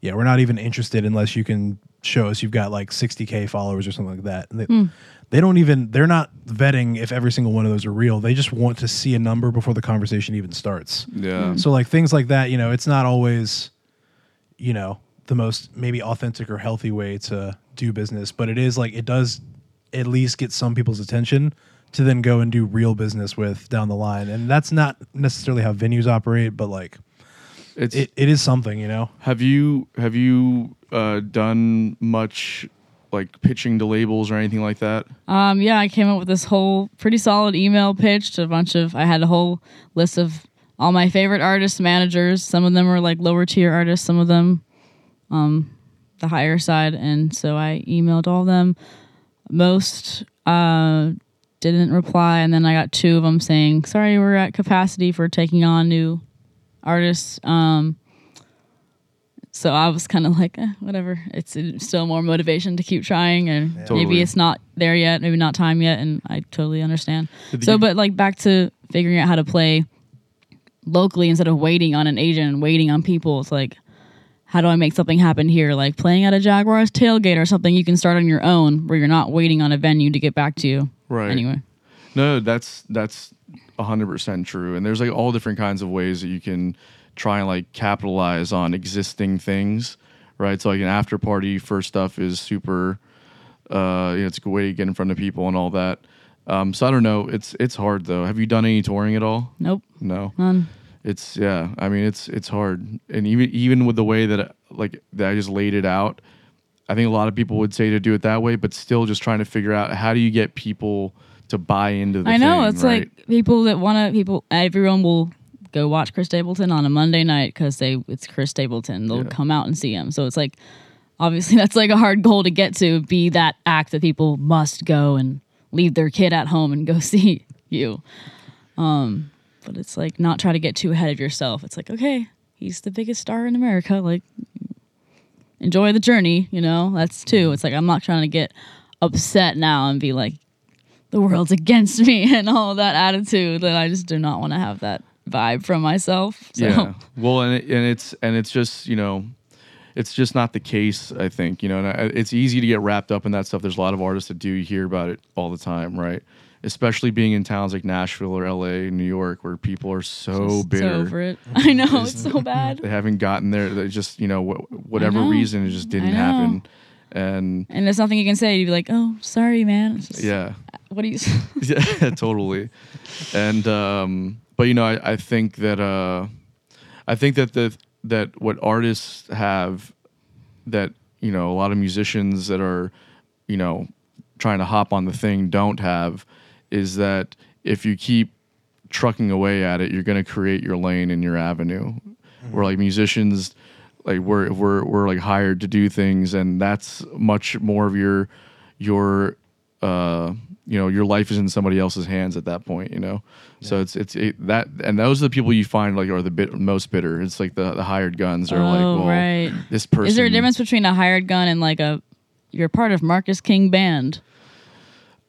yeah we're not even interested unless you can show us you've got like 60k followers or something like that and they, hmm. they don't even they're not vetting if every single one of those are real they just want to see a number before the conversation even starts yeah. Hmm. so like things like that, you know, it's not always, you know, the most maybe authentic or healthy way to do business, but it is like it does at least get some people's attention to then go and do real business with down the line. And that's not necessarily how venues operate, but like It's it, it is something, you know. Have you have you uh, done much like pitching to labels or anything like that? Um, yeah, I came up with this whole pretty solid email pitch to a bunch of. I had a whole list of all my favorite artists, managers. Some of them were like lower tier artists, some of them, um, the higher side. And so I emailed all of them. Most uh, didn't reply, and then I got two of them saying, "Sorry, we're at capacity for taking on new artists." Um, so I was kind of like, eh, whatever. It's still more motivation to keep trying, and Totally. maybe it's not there yet, maybe not time yet, and I totally understand. Did So, but like back to figuring out how to play locally instead of waiting on an agent and waiting on people. It's like, how do I make something happen here? Like playing at a Jaguars tailgate or something you can start on your own, where you're not waiting on a venue to get back to you. Right. Anyway, No, that's that's hundred percent true. And there's like all different kinds of ways that you can try and like capitalize on existing things, right? So like an after party for stuff is super. Uh, you know, it's a good way to get in front of people and all that. Um, so I don't know. It's it's hard though. Have you done any touring at all? nope, No. none. It's yeah. I mean, it's it's hard, and even even with the way that like that I just laid it out, I think a lot of people would say to do it that way, but still just trying to figure out how do you get people to buy into the. I know thing, it's right? like people that want to. People, everyone will go watch Chris Stapleton on a Monday night because they it's Chris Stapleton. They'll Yeah. come out and see him. So it's like obviously that's like a hard goal to get to. Be that act that people must go and leave their kid at home and go see you. Um, but it's like not try to get too ahead of yourself. It's like okay, he's the biggest star in America. Like enjoy the journey. You know that's too. It's like I'm not trying to get upset now and be like the world's against me and all that attitude that I just do not want to have that vibe from myself. So Yeah. Well, and it, and it's and it's just you know, it's just not the case. I think you know, and I, it's easy to get wrapped up in that stuff. There's a lot of artists that do you hear about it all the time, right? Especially being in towns like Nashville or L.A., New York, where people are so just bitter. so over it. I know it's so bad. they haven't gotten there. They just you know wh- whatever know. reason it just didn't happen, and And there's nothing you can say. You'd be like, "Oh, sorry, man." Just, yeah. What do you? yeah, totally. And um, but you know, I, I think that uh, I think that the that what artists have that you know a lot of musicians that are you know trying to hop on the thing don't have is that if you keep trucking away at it, you're going to create your lane and your avenue. Where like musicians, like we're we're we're like hired to do things, and that's much more of your your uh you know your life is in somebody else's hands at that point you know so it's it's it, that and those are the people you find like are the bit most bitter it's like the the hired guns are like Oh, well right. this person Is there a difference between a hired gun and like a you're part of Marcus King band?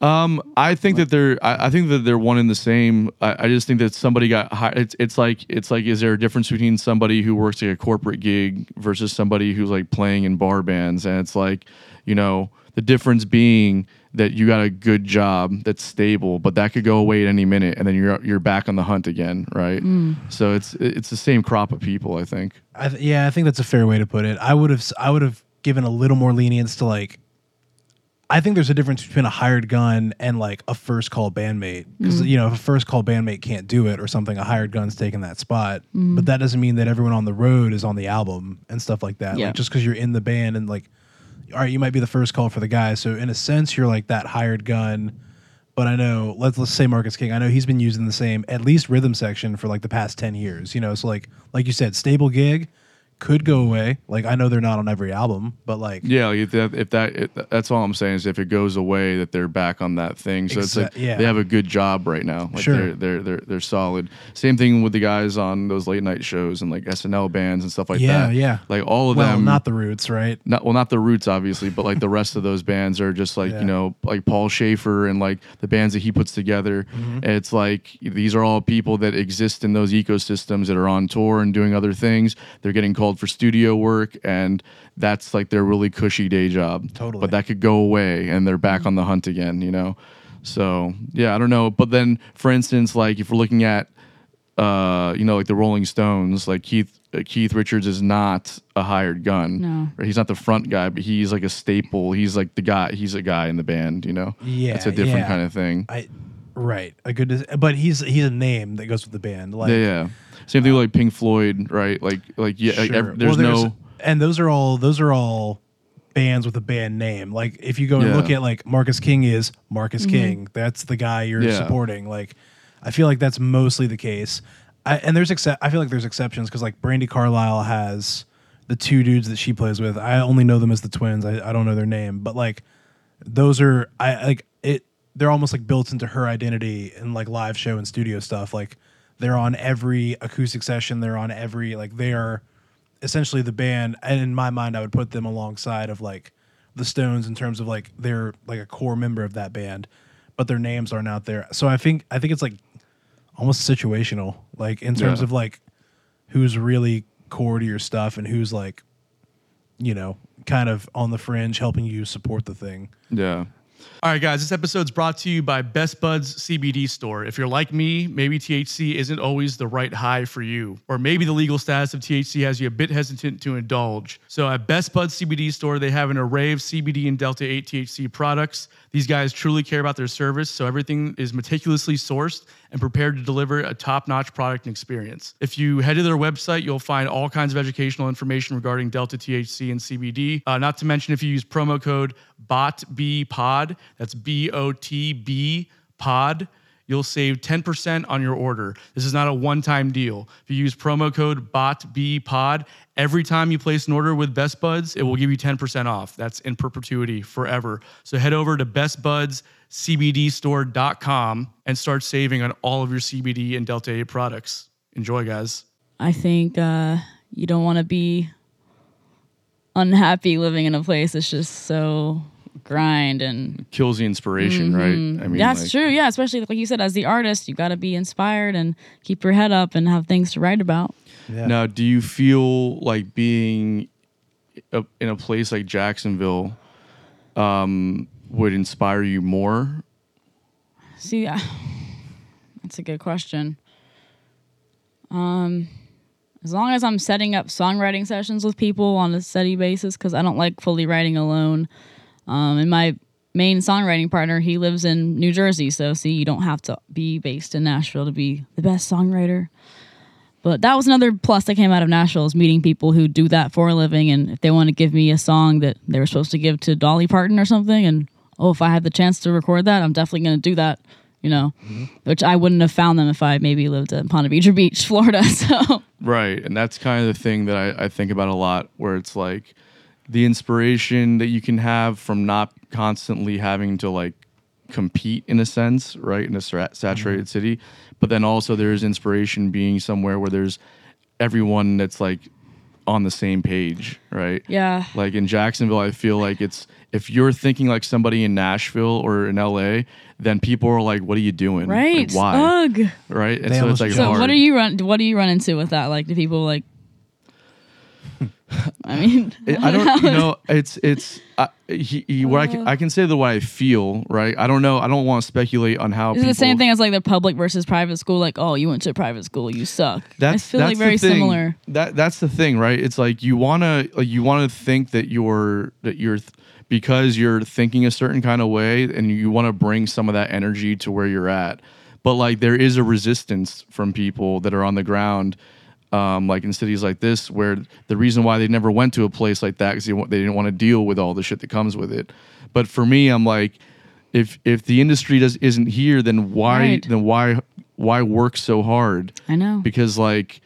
Um, I think that they're. I, I think that they're one and the same. I, I just think that somebody got. Hi- it's it's like it's like. Is there a difference between somebody who works like a corporate gig versus somebody who's like playing in bar bands? And it's like, you know, the difference being that you got a good job that's stable, but that could go away at any minute, and then you're you're back on the hunt again, right? So it's it's the same crop of people. I think. I th- yeah, I think that's a fair way to put it. I would have s- I would have given a little more lenience to like. I think there's a difference between a hired gun and like a first call bandmate because mm. you know if a first call bandmate can't do it or something, a hired gun's taking that spot. Mm. But that doesn't mean that everyone on the road is on the album and stuff like that. Yeah. Like just because you're in the band and like, all right, you might be the first call for the guy. So in a sense, you're like that hired gun. But I know let's let's say Marcus King. I know he's been using the same at least rhythm section for like the past ten years. You know, so like like you said, stable gig could go away. Like I know they're not on every album, but like Yeah, if that, if that it, that's all I'm saying is if it goes away, that they're back on that thing. So it's like yeah. they have a good job right now. Like Sure. they're, they're they're they're solid. Same thing with the guys on those late night shows and like SNL bands and stuff like Yeah, that. yeah. Like all of well, them. not the roots, right? not well, not the Roots, obviously, but like the rest of those bands are just like Yeah. you know, like Paul Shaffer and like the bands that he puts together. Mm-hmm. It's like these are all people that exist in those ecosystems that are on tour and doing other things. They're getting called for studio work, and that's like their really cushy day job. Totally. but that could go away, and they're back on the hunt again. You know, so yeah, I don't know. But then, for instance, like if we're looking at uh, you know, like the Rolling Stones, like Keith uh, Keith Richards is not a hired gun. No. Right? He's not the front guy, but he's like a staple. He's like the guy. He's a guy in the band. You know. Yeah, It's a different yeah. kind of thing. I right a good, but he's he's a name that goes with the band. Like yeah, yeah. Same thing with like Pink Floyd, right? Like, like yeah. Like, Sure. ev- there's, Well, no. and those are all those are all bands with a band name. Like if you go and Yeah. look at like Marcus King is Marcus mm-hmm. King. That's the guy you're Yeah. supporting. Like I feel like that's mostly the case. I, and there's except I feel like there's exceptions because like Brandi Carlile has the two dudes that she plays with. I only know them as the twins. I, I don't know their name, but like those are I like it. They're almost like built into her identity in like live show and studio stuff. Like they're on every acoustic session. They're on every like they are essentially the band. And in my mind, I would put them alongside of like the Stones in terms of like they're like a core member of that band, but their names aren't out there. So I think I think it's like almost situational, like in terms Yeah. of like who's really core to your stuff and who's like you know kind of on the fringe helping you support the thing. Yeah. All right, guys, this episode's brought to you by Best Buds CBD Store. If you're like me, maybe THC isn't always the right high for you, or maybe the legal status of THC has you a bit hesitant to indulge. So at Best Buds CBD Store, they have an array of CBD and Delta 8 THC products. These guys truly care about their service, so everything is meticulously sourced and prepared to deliver a top-notch product and experience. If you head to their website, you'll find all kinds of educational information regarding Delta THC and CBD. Uh, not to mention, if you use promo code BOTBPOD, that's B O T B POD, you'll save 10% on your order. This is not a one-time deal. If you use promo code BOTBPOD, every time you place an order with Best Buds, it will give you 10% off. That's in perpetuity forever. So head over to bestbudscbdstore.com and start saving on all of your CBD and Delta 8 products. Enjoy, guys. I think uh, you don't want to be unhappy living in a place that's just so grind and Kills the inspiration, right? I mean, that's like, true. Yeah, especially like you said, as the artist, you got to be inspired and keep your head up and have things to write about. Yeah. Now, do you feel like being a, in a place like Jacksonville um, would inspire you more? See, uh, that's a good question. Um, as long as I'm setting up songwriting sessions with people on a steady basis, because I don't like fully writing alone. Um, and my main songwriting partner, he lives in New Jersey, so see, you don't have to be based in Nashville to be the best songwriter. But that was another plus that came out of Nashville is meeting people who do that for a living, and if they want to give me a song that they were supposed to give to Dolly Parton or something, and oh, if I had the chance to record that, I'm definitely going to do that. You know, mm-hmm. which I wouldn't have found them if I maybe lived in Ponte Vedra Beach, Florida. So Right. And that's kind of the thing that I, I think about a lot, where it's like the inspiration that you can have from not constantly having to like compete in a sense, right, in a sat- saturated mm-hmm. city. But then also there's inspiration being somewhere where there's everyone that's like on the same page, right? yeah, Like in Jacksonville, I feel like it's if you're thinking like somebody in Nashville or in LA, then people are like, "What are you doing? Like, right. why? Ugh. Right? And They so it's like. So hard. what do you run? What do you run into with that? Like, do people like? I mean, I I don't, you know, it's it's uh, he, he, what I can I can say the way I feel, right? I don't know. I don't want to speculate on how. it people, the same thing as like the public versus private school? Like, oh, you went to a private school, you suck. That's I feel that's like very similar. That that's the thing, right? It's like you wanna like you wanna think that you're that you're because you're thinking a certain kind of way, and you want to bring some of that energy to where you're at. But like there is a resistance from people that are on the ground. Um, like in cities like this, where the reason why they never went to a place like that because they, they didn't want to deal with all the shit that comes with it. But for me, I'm like, if if the industry does isn't here, then why Right. then why why work so hard? I know. because like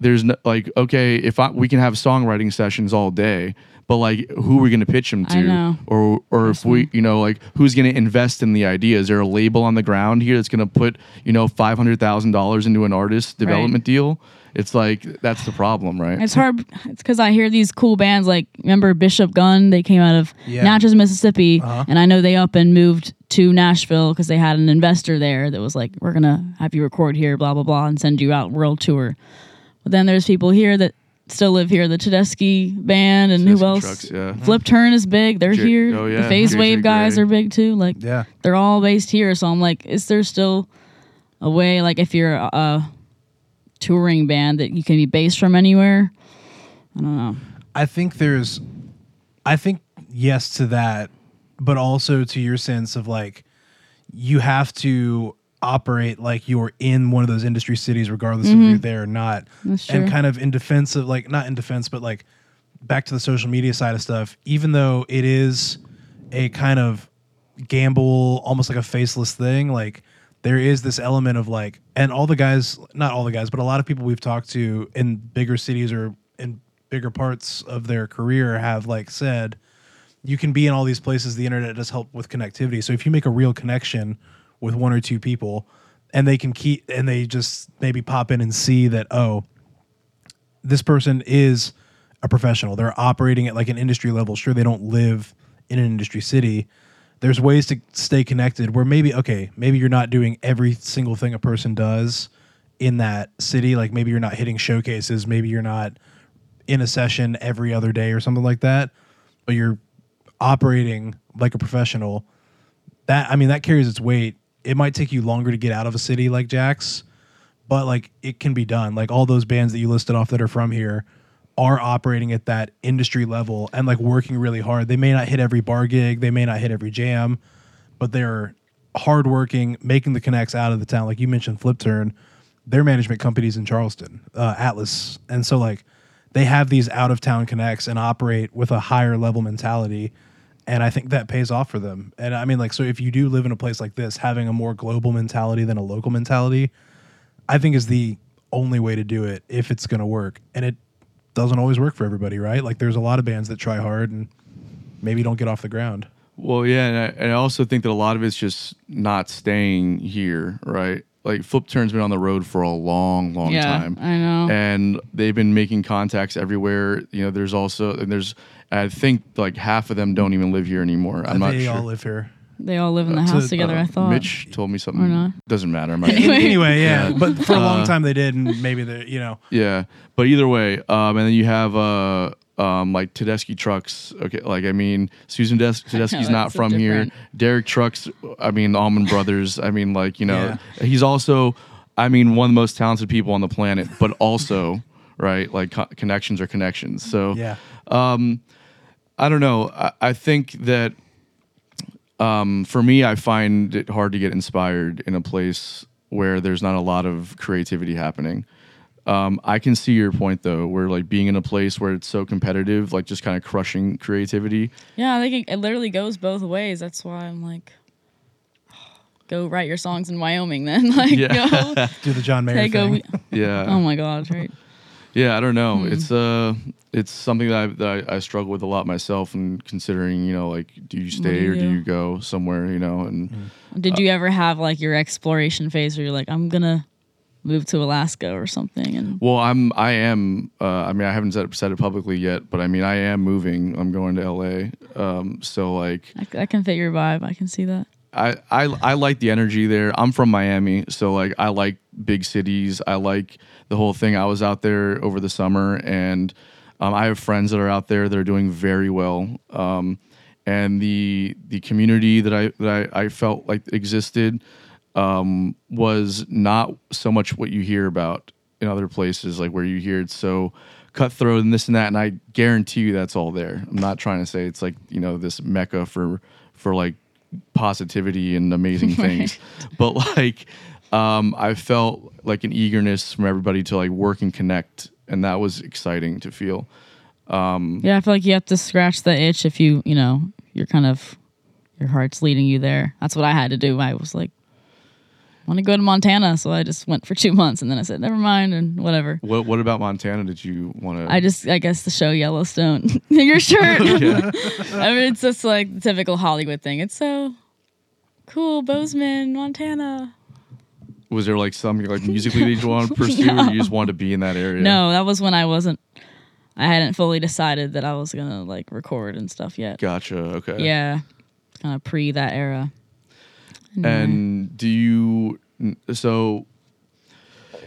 there's no, like okay if I, we can have songwriting sessions all day but like who are we going to pitch them to I know. or or if we you know like who's going to invest in the idea is there a label on the ground here that's going to put you know $500000 into an artist development deal it's like that's the problem right It's hard. It's because I hear these cool bands like remember Bishop Gunn? They came out of Yeah. Natchez, Mississippi, Uh-huh. and I know they up and moved to Nashville because they had an investor there that was like, "We're gonna have you record here, blah blah blah, and send you out world tour." But then there's people here that still live here. The Tedeschi band and who else? Trucks, yeah. Flip Turn is big. They're J- here. oh, yeah. The Phase JJ Wave guys Gray. are big too. Like Yeah. they're all based here. So I'm like, is there still a way, like, if you're a, a touring band, that you can be based from anywhere? I don't know. I think there's, I think yes to that, but also to your sense of like, you have to operate like you're in one of those industry cities, regardless if you're mm-hmm. there or not. And kind of in defense of like, not in defense, but like back to the social media side of stuff, even though it is a kind of gamble, almost like a faceless thing, like there is this element of like, and all the guys, not all the guys, but a lot of people we've talked to in bigger cities or in bigger parts of their career have like said, you can be in all these places. The internet does help with connectivity. So if you make a real connection with one or two people, and they can keep, and they just maybe pop in and see that, oh, this person is a professional. They're operating at like an industry level. Sure, they don't live in an industry city. There's ways to stay connected where maybe, okay, maybe you're not doing every single thing a person does in that city. Like maybe you're not hitting showcases. Maybe you're not in a session every other day or something like that, but you're operating like a professional. That, I mean, that carries its weight. It might take you longer to get out of a city like Jack's, but like it can be done. Like all those bands that you listed off that are from here are operating at that industry level and like working really hard. They may not hit every bar gig, they may not hit every jam, but they're hardworking, making the connects out of the town. Like you mentioned, Flip Turn, their management companies in Charleston, uh, Atlas, and so like they have these out of town connects and operate with a higher level mentality. And I think that pays off for them. And I mean, like, so if you do live in a place like this, having a more global mentality than a local mentality, I think is the only way to do it if it's going to work. And it doesn't always work for everybody, right? Like there's a lot of bands that try hard and maybe don't get off the ground. Well, yeah, and I, and I also think that a lot of it's just not staying here, right? Like Flip Turn's been on the road for a long, long Yeah, time. I know. And they've been making contacts everywhere. You know, there's also and there's I think like half of them don't even live here anymore. I'm not they sure. all live here. They all live in the Uh, house to- together. I thought. Mitch told me something. Or not. Doesn't matter. I'm Anyway. anyway, yeah. Yeah. But for a long Uh, time they did, and maybe they, you know, Yeah, but either way, um, and then you have uh, um, like Tedeschi Trucks. Okay, like I mean, Susan Des- Tedeschi's not that's so from here. Derek Trucks. I mean, Allman Brothers. I mean, like you know, he's also, I mean, one of the most talented people on the planet. But also, right? Like co- connections are connections. So Yeah. I don't know. I, I think that um, for me, I find it hard to get inspired in a place where there's not a lot of creativity happening. Um, I can see your point though, where like being in a place where it's so competitive, like just kind of crushing creativity. Yeah, I think it, it literally goes both ways. That's why I'm like, go write your songs in Wyoming then. like, Yeah. go Do the John Mayer take a. thing. we- Yeah. Oh my god! Right. Yeah, I don't know. Hmm. It's uh, it's something that I, that I, I struggle with a lot myself, and considering you know, like, do you stay you or do do? you go somewhere? You know, and Did Uh, you ever have like your exploration phase where you're like, I'm gonna move to Alaska or something? And well, I'm I am. Uh, I mean, I haven't said, said it publicly yet, but I mean, I am moving. I'm going to LA. Um, so like, I, I can fit your vibe. I can see that. I, I I like the energy there. I'm from Miami, so like I like big cities. I like the whole thing. I was out there over the summer, and um, I have friends that are out there that are doing very well. Um, and the the community that I that I, I felt like existed um, was not so much what you hear about in other places, like where you hear it's so cutthroat and this and that. And I guarantee you that's all there. I'm not trying to say it's like you know this mecca for for like positivity and amazing things, but like um, I felt like an eagerness from everybody to like work and connect, and that was exciting to feel. Yeah, I feel like you have to scratch the itch if you, you know, you're kind of your heart's leading you there. That's what I had to do. I was like, want to go to Montana, so I just went for two months, and then I said, never mind, and whatever. What what about Montana? Did you want to? I just, I guess, the show Yellowstone. Your shirt. I mean, it's just like the typical Hollywood thing. It's so cool, Bozeman, Montana. Was there like something like musically that you want to pursue, or you just wanted to be in that area? No, that was when I wasn't. I hadn't fully decided that I was gonna like record and stuff yet. Gotcha. Okay. Yeah, kind of pre that era. Uh, and do you so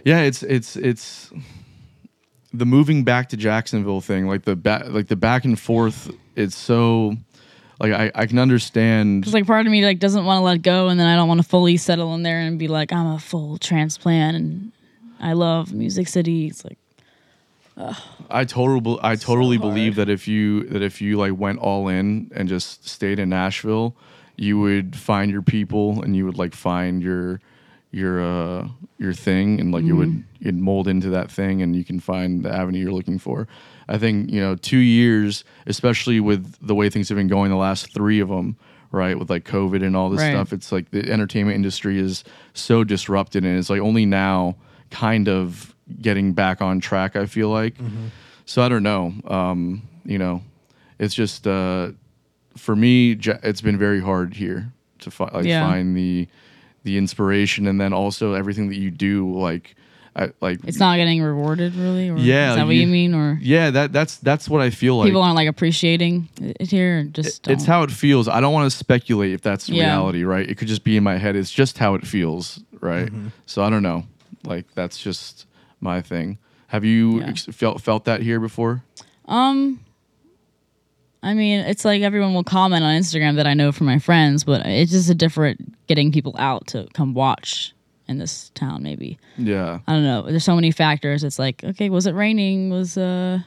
yeah, it's it's it's the moving back to Jacksonville thing, like the back like the back and forth, it's so like I, I can understand It's like part of me like doesn't want to let go, and then I don't want to fully settle in there and be like I'm a full transplant and I love Music City. It's like I totally I totally hard. believe that if you that if you like went all in and just stayed in Nashville, you would find your people and you would like find your your uh your thing and like it would you'd mold into that thing and you can find the avenue you're looking for. I think, you know, 2 years, especially with the way things have been going the last 3 of them, right? With like COVID and all this Right. stuff, it's like the entertainment industry is so disrupted and it's like only now kind of getting back on track, I feel like. So I don't know. Um, you know, it's just uh, for me, it's been very hard here to fi- like Yeah. find the the inspiration, and then also everything that you do, like, I, like it's not getting rewarded really. Or Yeah, is that what you- you mean? Or yeah, that that's that's what I feel like. people aren't like appreciating it here. and Just it's don't. how it feels. I don't want to speculate if that's Yeah. reality, right? It could just be in my head. It's just how it feels, right? Mm-hmm. So I don't know. Like that's just my thing. Have you Yeah. ex- felt felt that here before? Um, I mean, it's like everyone will comment on Instagram that I know from my friends, but it's just a different getting people out to come watch in this town. Maybe Yeah. I don't know. There's so many factors. It's like, okay, was it raining? Was uh,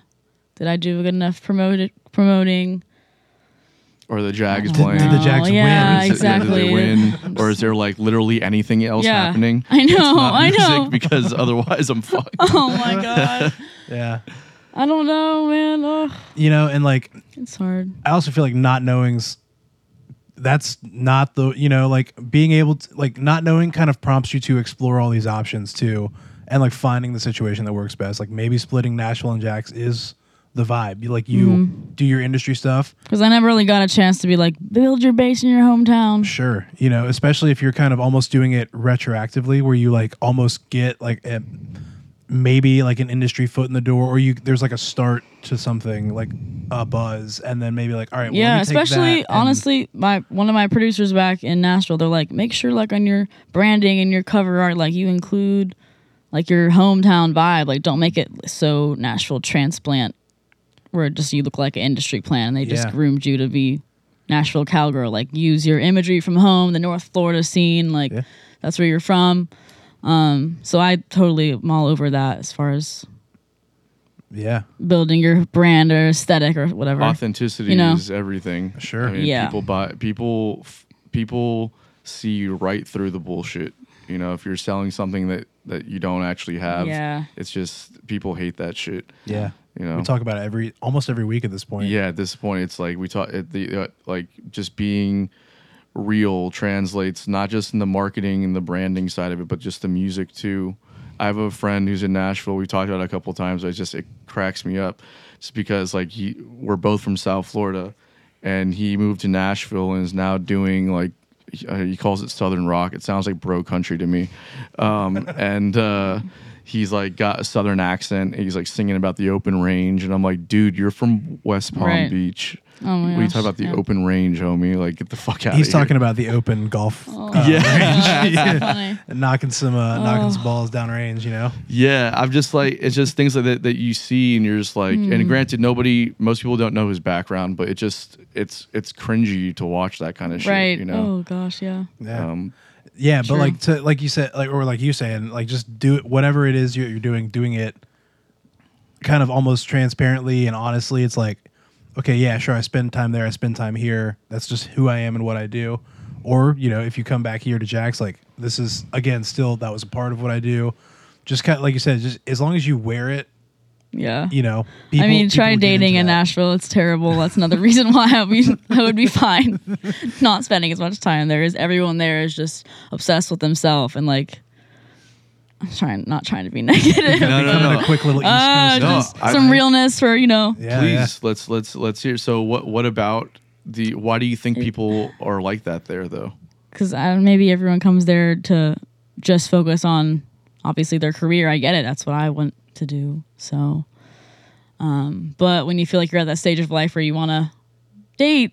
did I do a good enough promoted promoting? Or the Jags playing. Did the. Jags win? Yeah, Did- exactly. Did they win? Or is there like literally anything else Yeah. happening? I know. It's not I know. Because otherwise I'm fucked. oh my god. Yeah. I don't know, man. Ugh, You know, and like it's hard. I also feel like not knowing's that's not the you know like being able to like not knowing kind of prompts you to explore all these options too and like finding the situation that works best like maybe splitting nashville and jax is the vibe you like you Mm-hmm. do your industry stuff Because I never really got a chance to be like, build your base in your hometown. sure you know especially if you're kind of almost doing it retroactively where you like almost get like a, maybe like an industry foot in the door or you there's like a start to something like a buzz and then maybe like all right well, yeah, let me take especially honestly, my one of my producers back in Nashville, they're like, make sure like on your branding and your cover art, like you include like your hometown vibe. Like don't make it so Nashville transplant where just you look like an industry plant and they just Yeah. groomed you to be Nashville cowgirl. Like use your imagery from home, the North Florida scene, like Yeah. that's where you're from. Um, so I totally am all over that as far as Yeah. building your brand or aesthetic or whatever. authenticity You know? is everything. Sure. I mean, Yeah. People buy people f- people see you right through the bullshit. You know, if you're selling something that that you don't actually have, Yeah. it's just people hate that shit. Yeah. You know, We talk about it every almost every week at this point. yeah. At this point, it's like we talk at the uh, like just being real translates not just in the marketing and the branding side of it, but just the music too. I have a friend who's in Nashville. We talked about it a couple of times. I just it cracks me up, just because like he we're both from South Florida, and he moved to Nashville and is now doing like uh, he calls it Southern rock. It sounds like bro country to me, um, and uh, he's like got a Southern accent. He's like singing about the open range, and I'm like, dude, you're from West Palm Right. Beach. Oh my What are you gosh, talking about the yeah. open range, homie? Like, get the fuck out He's of here. He's talking about the open golf, Oh. uh, Yeah. Oh, that's funny. knocking some uh, knocking Oh. some balls down range. You know. Yeah, I'm just like it's just things like that that you see, and you're just like, Hmm. and granted, nobody, most people don't know his background, but it just it's it's cringy to watch that kind of shit. right. You know. Oh gosh, yeah. Yeah. Um, Yeah, but True. like to like you said, like or like you saying, like just do it. Whatever it is you're, you're doing, doing it kind of almost transparently and honestly. It's like, okay, yeah, sure, I spend time there, I spend time here. That's just who I am and what I do. Or you know, if you come back here to Jax, like this is again still that was a part of what I do. Just kind of like you said, just as long as you wear it, Yeah. you know. I mean, try dating in. Nashville. It's terrible. That's another reason why I would I would be fine not spending as much time there. Is everyone there is just obsessed with themselves and like. I'm trying not trying to be negative. No, no, Becoming no. a quick little East Uh, Coast. No, just I- some I- realness for you know. yeah, please yeah. let's let's let's hear. So what what about the? Why do you think people are like that there though? because maybe everyone comes there to just focus on obviously their career. I get it. That's what I want to do. So, um, but when you feel like you're at that stage of life where you want to date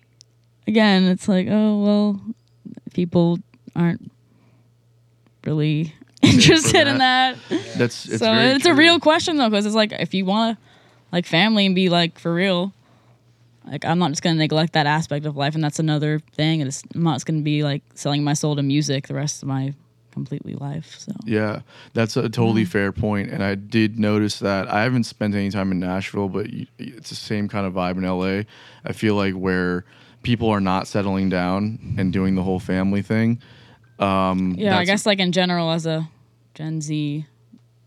again, it's like, oh well, people aren't really interested in that. That's it's so it's a real question though, because it's like if you want to like family and be like for real. Like I'm not just gonna neglect that aspect of life, and that's another thing. It's, I'm not just gonna be like selling my soul to music the rest of my completely life. So Yeah, that's a totally fair point, and I did notice that. I haven't spent any time in Nashville, but it's the same kind of vibe in LA. I feel like where people are not settling down and doing the whole family thing. Um, yeah, I guess like in general as a Gen Z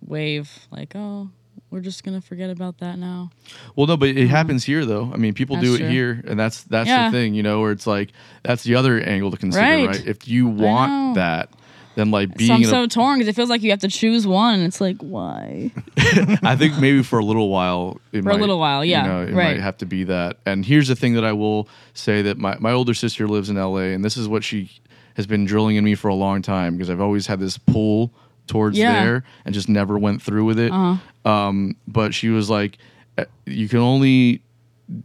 wave, like oh, we're just gonna forget about that now. Well, no, but it mm-hmm. happens here though. I mean, people do it true. here, and that's that's Yeah. the thing, you know, where it's like that's the other angle to consider, right? Right. If you want that, then like so being, I'm in a- so torn because it feels like you have to choose one. And it's like why? I think maybe for a little while, it For a little while, yeah, you know, it right. might have to be that. And here's the thing that I will say that my my older sister lives in L.A. and this is what she has been drilling in me for a long time because I've always had this pull towards Yeah. there and just never went through with it. Uh-huh. Um, but she was like, "Eh, you can only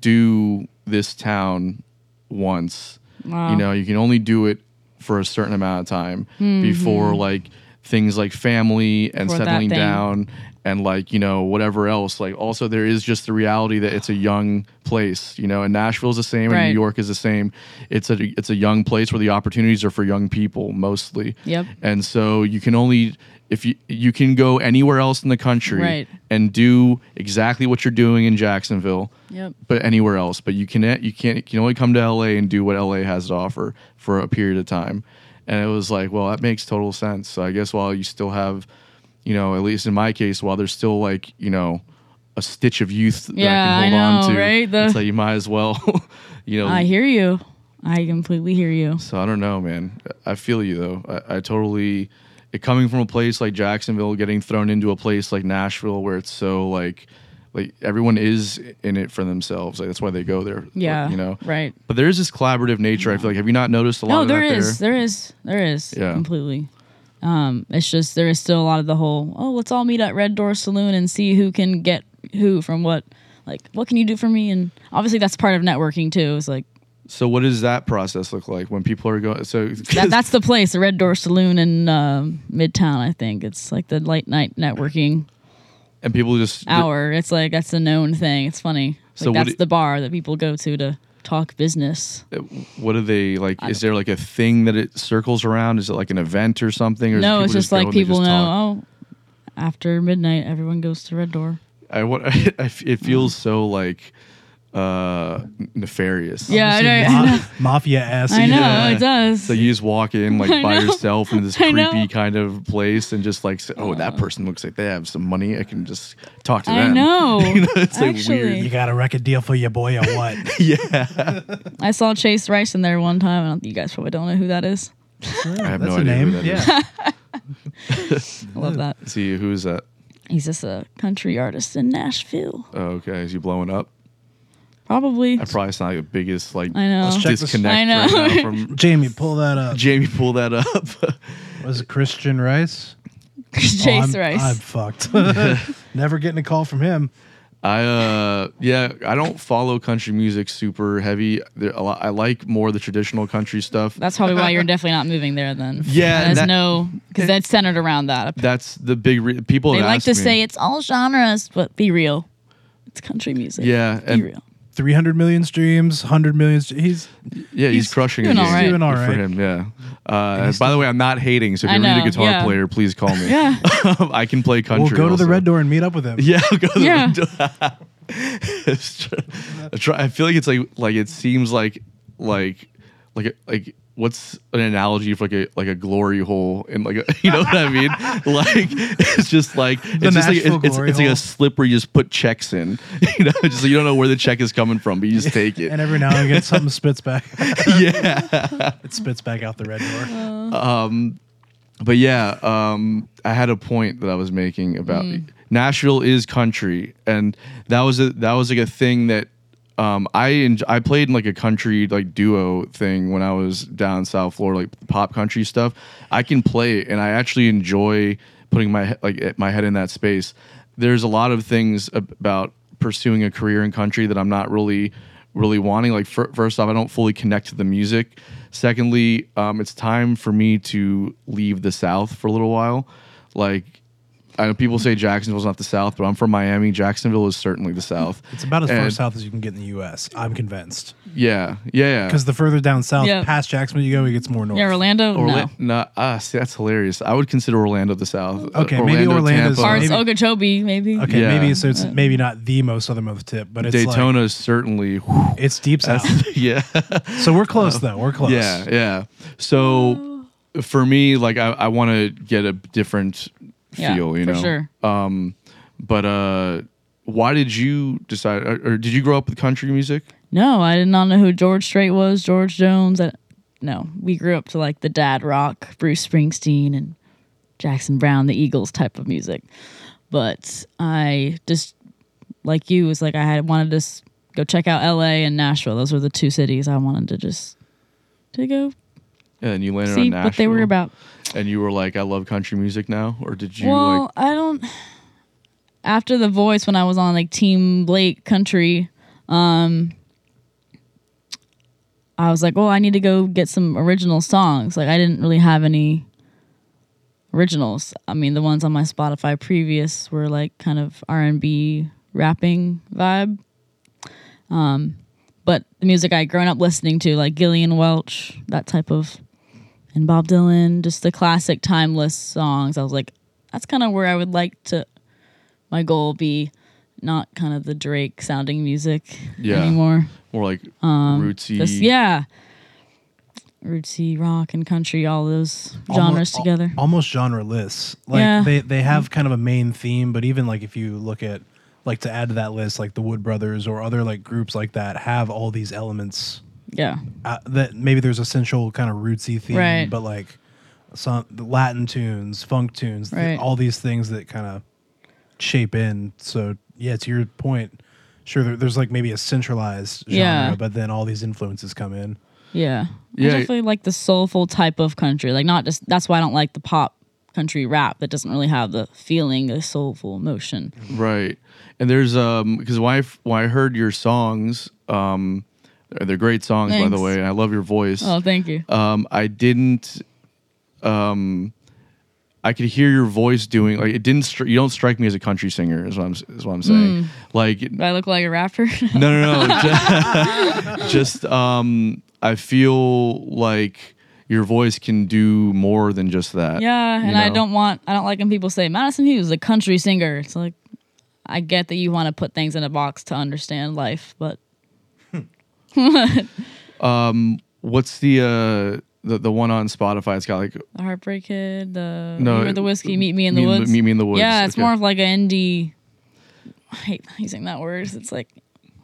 do this town once. Wow. You know, you can only do it for a certain amount of time before like things like family and For settling down and like you know whatever else like also there is just the reality that it's a young place you know and nashville's the same and new york is the same it's a it's a young place where the opportunities are for young people mostly Yep. and so you can only if you you can go anywhere else in the country Right. and do exactly what you're doing in jacksonville Yep. but anywhere else. But you can you can't you can only come to LA and do what LA has to offer for a period of time. And it was like, well, that makes total sense. So I guess while you still have, you know, at least in my case, while there's still like, you know, a stitch of youth that Yeah, I can I hold on to, right? The- it's like you might as well, you know. I hear you. I completely hear you. so I don't know, man. I feel you though. I, I totally. It coming from a place like Jacksonville, getting thrown into a place like Nashville, where it's so like, like everyone is in it for themselves. Like that's why they go there. Yeah. you know. Right. But there is this collaborative nature. I feel like. Have you not noticed a lot No, of there is, there? there is, there is, Yeah. completely. Um, it's just there is still a lot of the whole. Oh, let's all meet at Red Door Saloon and see who can get who from what. Like, what can you do for me? And obviously, that's part of networking too. It's like So what does that process look like when people are going? So that, that's the place, the Red Door Saloon in um, Midtown. I think it's like the late night networking and people just hour. It's like that's a known thing. It's funny. Like So that's do- the bar that people go to to talk business. Uh, what are they like? Is there like a thing that it circles around? Is it like an event or something? Or No, it's just go like people just know. Oh, after midnight, everyone goes to Red Door. I what it feels so like uh nefarious. Yeah, I know. I know. Mafia ass. I know Yeah. it does. So you just walk in like I by know. yourself into this creepy kind of place and just like, say, oh, that person looks like they have some money. I can just talk to I them. know. You know, it's like Actually, You got a record deal for your boy or what? yeah. I saw Chase Rice in there one time. I don't, you guys probably don't know who that is. I have That's no a idea. name. Who that is. yeah. I love that. See who is that? He's just a country artist in Nashville. Oh, okay. Is he blowing up? Probably. I probably sound like the biggest like I know. Let's check this- disconnect I know. right now from Jamie, pull that up. Jamie. Pull that up. Was it Christian Rice? Chase Oh, I'm, Rice. I'm fucked. Never getting a call from him. I uh yeah, I don't follow country music super heavy. There, a lot, I like more the traditional country stuff. That's probably why you're definitely not moving there then. Yeah, There's that- no, because that's centered around that. That's the big re- people. They have like asked to me- say it's all genres, but be real. It's country music. Yeah, Be and real. 300 million streams, 100 million. st- He's yeah, he's, He's crushing doing it. all right. Doing all Good for him. Yeah. Uh, by the way, I'm not hating. So if I you need a guitar yeah. player, please call me. Yeah. I can play country. we'll go to the red door and meet up with him. Yeah, I'll go to the Yeah. red door. It's tr- I feel like it's like like it seems like like like like what's an analogy for like a like a glory hole and like a, you know what I mean? like it's just like it's just like Nashville it's, it's, it's like a slip where you just put checks in. You know, just like you don't know where the check is coming from, but you just take it. And every now and again, something spits back. yeah. it spits back out the red door. Um, but yeah, um, I had a point that I was making about Nashville is country, and that was a that was like a thing that um, I I played in like a country like duo thing when I was down South Florida, like pop country stuff. I can play it, and I actually enjoy putting my he- like my head in that space. There's a lot of things ab- about pursuing a career in country that I'm not really really wanting. Like fir- first off, I don't fully connect to the music. Secondly, um, it's time for me to leave the South for a little while. Like I know people say Jacksonville's not the South, but I'm from Miami. Jacksonville is certainly the South. It's about as far And- south as you can get in the U.S. I'm convinced. Yeah, yeah, yeah. Because the further down south, Yeah. past Jacksonville you go, it gets more north. Yeah, Orlando. Orla- no. no, ah, see, that's hilarious. I would consider Orlando the South. Uh, Okay, maybe Orlando's- Tampa. Parts Maybe- Okeechobee, maybe. Okay, Yeah. maybe so it's maybe not the most southernmost tip, but it's Daytona like is certainly. whew, it's deep south. yeah, so we're close though. We're close. yeah, yeah. So for me, like I, I want to get a different Yeah, feel. You for know, sure. Um, but uh, why did you decide, or, or did you grow up with country music? No, I did not know who George Strait was, George Jones. I, no, we grew up to like the dad rock, Bruce Springsteen and Jackson Browne, the Eagles type of music. But I just, like you, was like I had wanted to go check out L.A. and Nashville. Those were the two cities I wanted to just to go And you landed see on Nashville. what they were about. And you were like, I love country music now, or did you well, like? I don't. After the voice, when I was on like Team Blake Country, um, I was like, "Oh, I need to go get some original songs." Like, I didn't really have any originals. I mean, the ones on my Spotify previous were like kind of R and B rapping vibe. Um, but the music I'd grown up listening to, like Gillian Welch, that type of, and Bob Dylan, just the classic timeless songs. I was like, that's kind of where I would like to, my goal be, not kind of the Drake sounding music Yeah. anymore. more like um, rootsy? Just yeah, rootsy rock and country, all those genres Almost- together. al- almost genreless. Like Yeah. they they have kind of a main theme, but even like if you look at like to add to that list, like the Wood Brothers or other like groups like that have all these elements. Yeah, Uh, that maybe there's a central kind of rootsy theme, Right. but like some the Latin tunes, funk tunes, th- Right. all these things that kind of shape in. So yeah, to your point, sure there, there's like maybe a centralized genre, Yeah. but then all these influences come in. yeah. Yeah. I definitely like the soulful type of country. Like not just that's why I don't like the pop country rap that doesn't really have the feeling, the soulful emotion. Right. And there's um because why I f- when I heard your songs, um, they're great songs by the way, and I love your voice. Oh, thank you. um, I didn't. Um, I could hear your voice doing like it didn't. Stri- you don't strike me as a country singer. Is what I'm. Is what I'm saying. Like Do I look like a rapper? no, no, no. just, just um, I feel like your voice can do more than just that. yeah, you and I don't want I don't like when people say Madison Hughes, is a country singer. It's like I get that you want to put things in a box to understand life, but What's the uh the, the one on Spotify? It's got like the Heartbreak Kid, the No, no, the whiskey, meet me in the Meet- woods. Meet Me in the Woods, Yeah, it's okay. more of like an indie. I hate using that word. It's like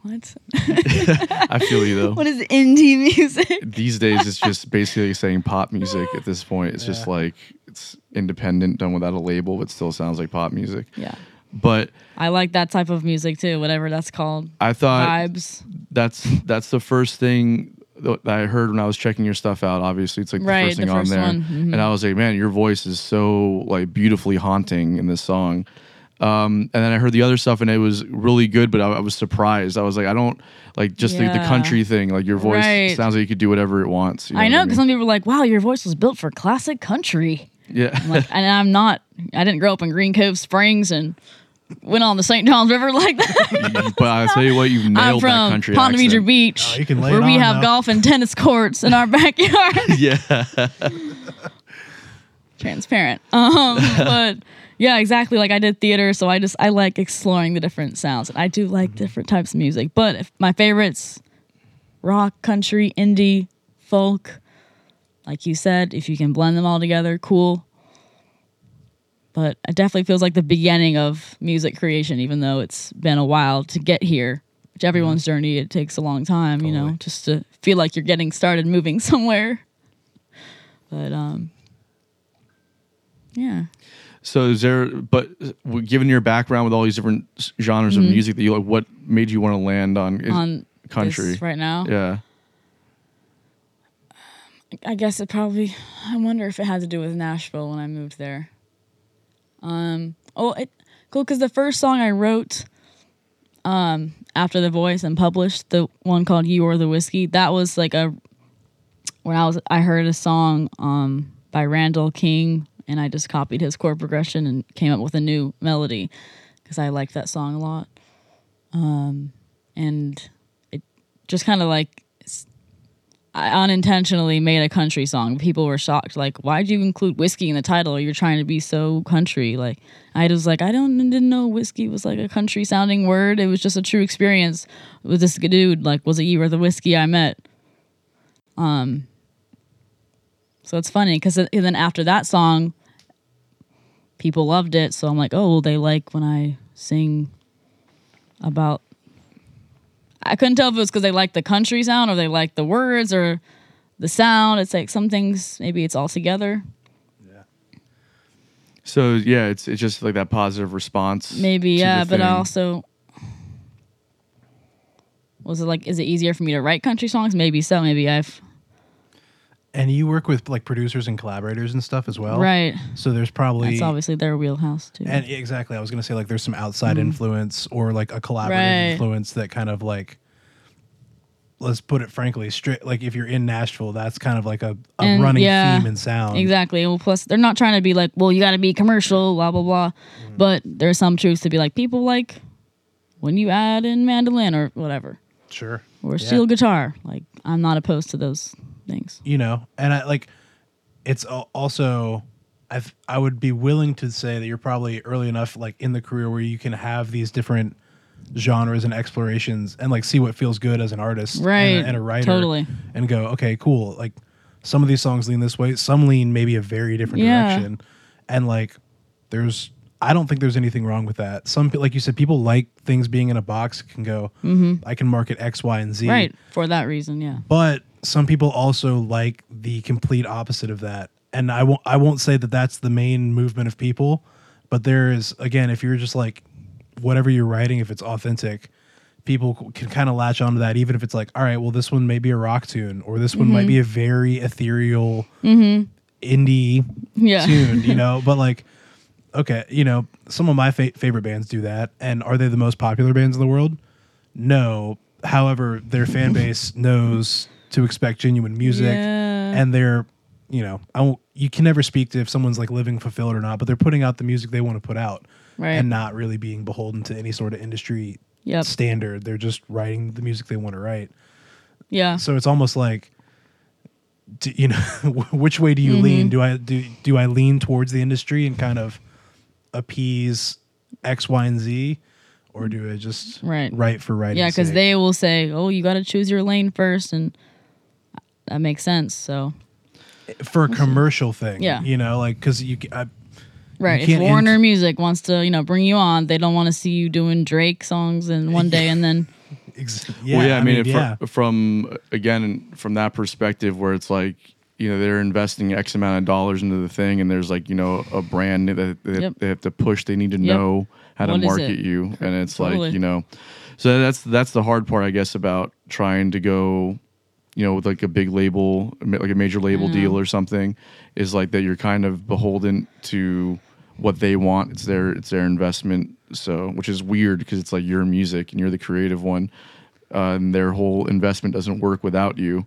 what? I feel you though. what is indie music? These days, it's just basically saying pop music. At this point, it's just Yeah. like it's independent, done without a label, but still sounds like pop music. yeah, But I like that type of music too. Whatever that's called. I thought Vibes. that's that's the first thing that I heard when I was checking your stuff out. Obviously, it's like the Right, first thing the on there. Mhm. and I was like, man, your voice is so like beautifully haunting in this song. Um, and then I heard the other stuff, and it was really good, but I, I was surprised. I was like, I don't like just the, the country thing. Like your voice Right. sounds like you could do whatever it wants. you I what know mean? because some people are like, "Wow, your voice was built for classic country." Yeah. I'm like, and I'm not. I didn't grow up in Green Cove Springs and went on the St. Johns River like that. but I'll tell you what, you've I'm nailed that from country Ponte Vedra. Beach, Oh, you can lay where we have now. golf and tennis courts in our backyard. Yeah, Transparent. Um, but yeah, exactly. Like I did theater, so I just I like exploring the different sounds, and I do like different types of music. But if my favorites, rock, country, indie, folk. Like you said, if you can blend them all together, cool. But it definitely feels like the beginning of music creation, even though it's been a while to get here. Which everyone's journey, it takes a long time, you know, just to feel like you're getting started moving somewhere. But um, yeah. So is there? But uh, given your background with all these different genres of music that you like, what made you want to land on, Mm-hmm. on country? right now. Yeah. I guess it probably. I wonder if it had to do with Nashville when I moved there. Um. Oh, it cool because the first song I wrote, um, after the voice and published the one called "You Or the Whiskey," that was like a when I was I heard a song um by Randall King and I just copied his chord progression and came up with a new melody because I liked that song a lot. Um, and it just kind of like I unintentionally made a country song. People were shocked, like, "Why'd you include whiskey in the title? You're trying to be so country." Like, I was like, I don't didn't know whiskey was like a country sounding word. It was just a true experience with this dude. Like, was it you or the whiskey I met? Um. So it's funny because then after that song, people loved it. So I'm like, oh, well, they like when I sing about I couldn't tell if it was because they like the country sound or they like the words or the sound. It's like some things maybe it's all together. Yeah. So yeah, it's it's just like that positive response. Maybe yeah, but I thing. also was it like is it easier for me to write country songs? Maybe so. Maybe I've And you work with like producers and collaborators and stuff as well, right. So there's probably That's obviously their wheelhouse too. And exactly, I was gonna say like there's some outside influence or like a collaborative Right. influence that kind of like let's put it frankly, straight like if you're in Nashville, that's kind of like a, a And, running yeah, theme and sound. Exactly. Well, plus they're not trying to be like, well, you got to be commercial, blah blah blah. Mm-hmm. But there's some truths to be like people like when you add in mandolin or whatever Sure. or Yeah. steel guitar. Like I'm not opposed to those things. You know, and I like it's also I I would be willing to say that you're probably early enough like in the career where you can have these different genres and explorations and like see what feels good as an artist and a- Right. and a writer Totally. and go okay cool like some of these songs lean this way some lean maybe a very different Yeah. direction and like there's i don't think there's anything wrong with that some like you said people like things being in a box can go i can market x y and z Mm-hmm. Right. For that reason, yeah. but some people also like the complete opposite of that. And i won't i won't say that that's the main movement of people but there is again if you're just like whatever you're writing if it's authentic people can kind of latch onto that even if it's like all right well this one may be a rock tune or this one might be mm-hmm. a very ethereal mm-hmm. indie Yeah. tune you know? But like okay you know some of my fa- favorite bands do that and are they the most popular bands in the world? No. However their fan base knows to expect genuine music Yeah. and they're you know i won't you can never speak to if someone's like living fulfilled or not but they're putting out the music they want to put out Right. and not really being beholden to any sort of industry Yep. standard they're just writing the music they want to write Yeah. so it's almost like do, you know which way do you mm-hmm. lean do i do do i lean towards the industry and kind of appease x y and z or do I just Right. right for writing? Yeah, because they will say, "Oh, you got to choose your lane first, and that makes sense. So, for a commercial thing. Yeah. you know, like because you, ca- I, right, if can't int- Warner Music wants to, you know, bring you on, they don't want to see you doing Drake songs in one day and then ex- yeah, well, yeah, I, mean, if yeah, fr- from again from that perspective, where it's like you know they're investing X amount of dollars into the thing, and there's like you know a brand that they, Yep. they have to push. They need to Yep. know how to What is market you, and it's Totally. like you know, so that's that's the hard part, I guess, about trying to go. You know, with like a big label, like a major label I deal or something, is like that you're kind of beholden to what they want. It's their it's their investment. So, which is weird because it's like your music and you're the creative one uh, and their whole investment doesn't work without you.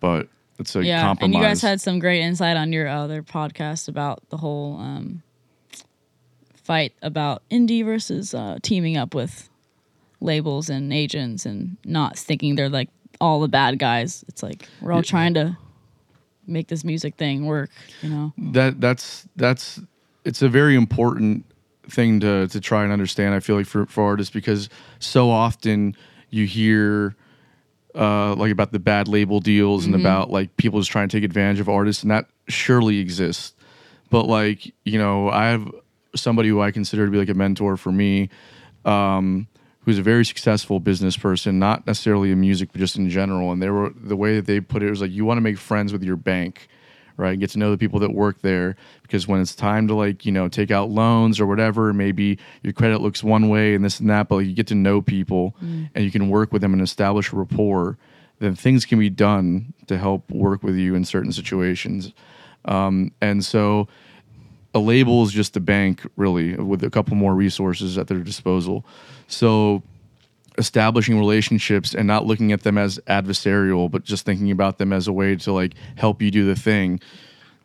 But it's a yeah. compromise. And you guys had some great insight on your other podcast about the whole um, fight about indie versus uh, teaming up with labels and agents and not thinking they're like all the bad guys. It's like we're all trying to make this music thing work. You know. that that's that's it's a very important thing to to try and understand. I feel like for for artists because so often you hear. Uh, like about the bad label deals and about like people just trying to take advantage of artists, and that surely exists. But like you know, I have somebody who I consider to be like a mentor for me, um, who's a very successful business person, not necessarily in music, but just in general. And they were the way that they put it was like you want to make friends with your bank, right? Get to know the people that work there because when it's time to like you know take out loans or whatever, maybe your credit looks one way and this and that, but like, you get to know people and you can work with them and establish a rapport. Then things can be done to help work with you in certain situations. Um, and so a label is just a bank really with a couple more resources at their disposal so establishing relationships and not looking at them as adversarial but just thinking about them as a way to like help you do the thing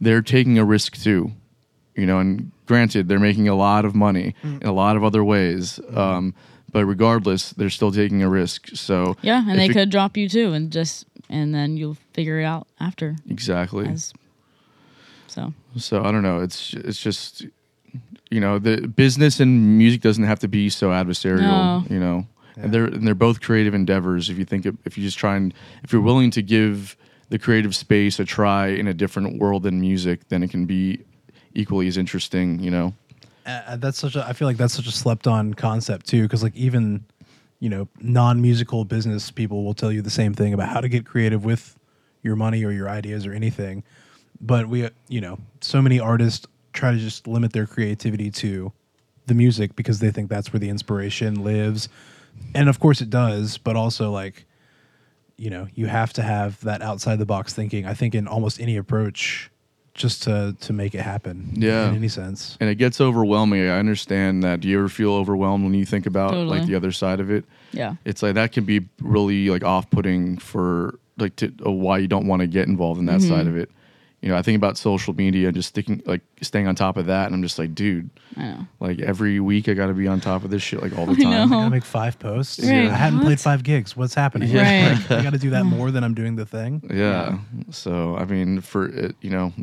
they're taking a risk too you know and granted they're making a lot of money in a lot of other ways um, but regardless they're still taking a risk so Yeah, and they it- could drop you too, and just and then you'll figure it out after. exactly As so, So I don't know. It's it's just you know the business and music doesn't have to be so adversarial. No. You know, and they're and they're both creative endeavors. If you think of, if you just try and if you're willing to give the creative space a try in a different world than music, then it can be equally as interesting. You know. uh, that's such a. I feel like that's such a slept on concept too, because like even you know non musical business people will tell you the same thing about how to get creative with your money or your ideas or anything. But we, uh, you know, so many artists try to just limit their creativity to the music because they think that's where the inspiration lives, and of course it does. But also like you know you have to have that outside the box thinking i think in almost any approach just to to make it happen Yeah. in any sense And it gets overwhelming. I understand that. Do you ever feel overwhelmed when you think about like the other side of it? yeah, It's like that can be really like off-putting for like to uh, why you don't want to get involved in that Mm-hmm. side of it. You know, I think about social media and just sticking like staying on top of that, and I'm just like, dude, I know. like every week I got to be on top of this shit like all the I time. know. I gotta make five posts. Right. I hadn't What? played five gigs. What's happening? Yeah. Like, I got to do that more than I'm doing the thing. Yeah. So I mean, for it, you know,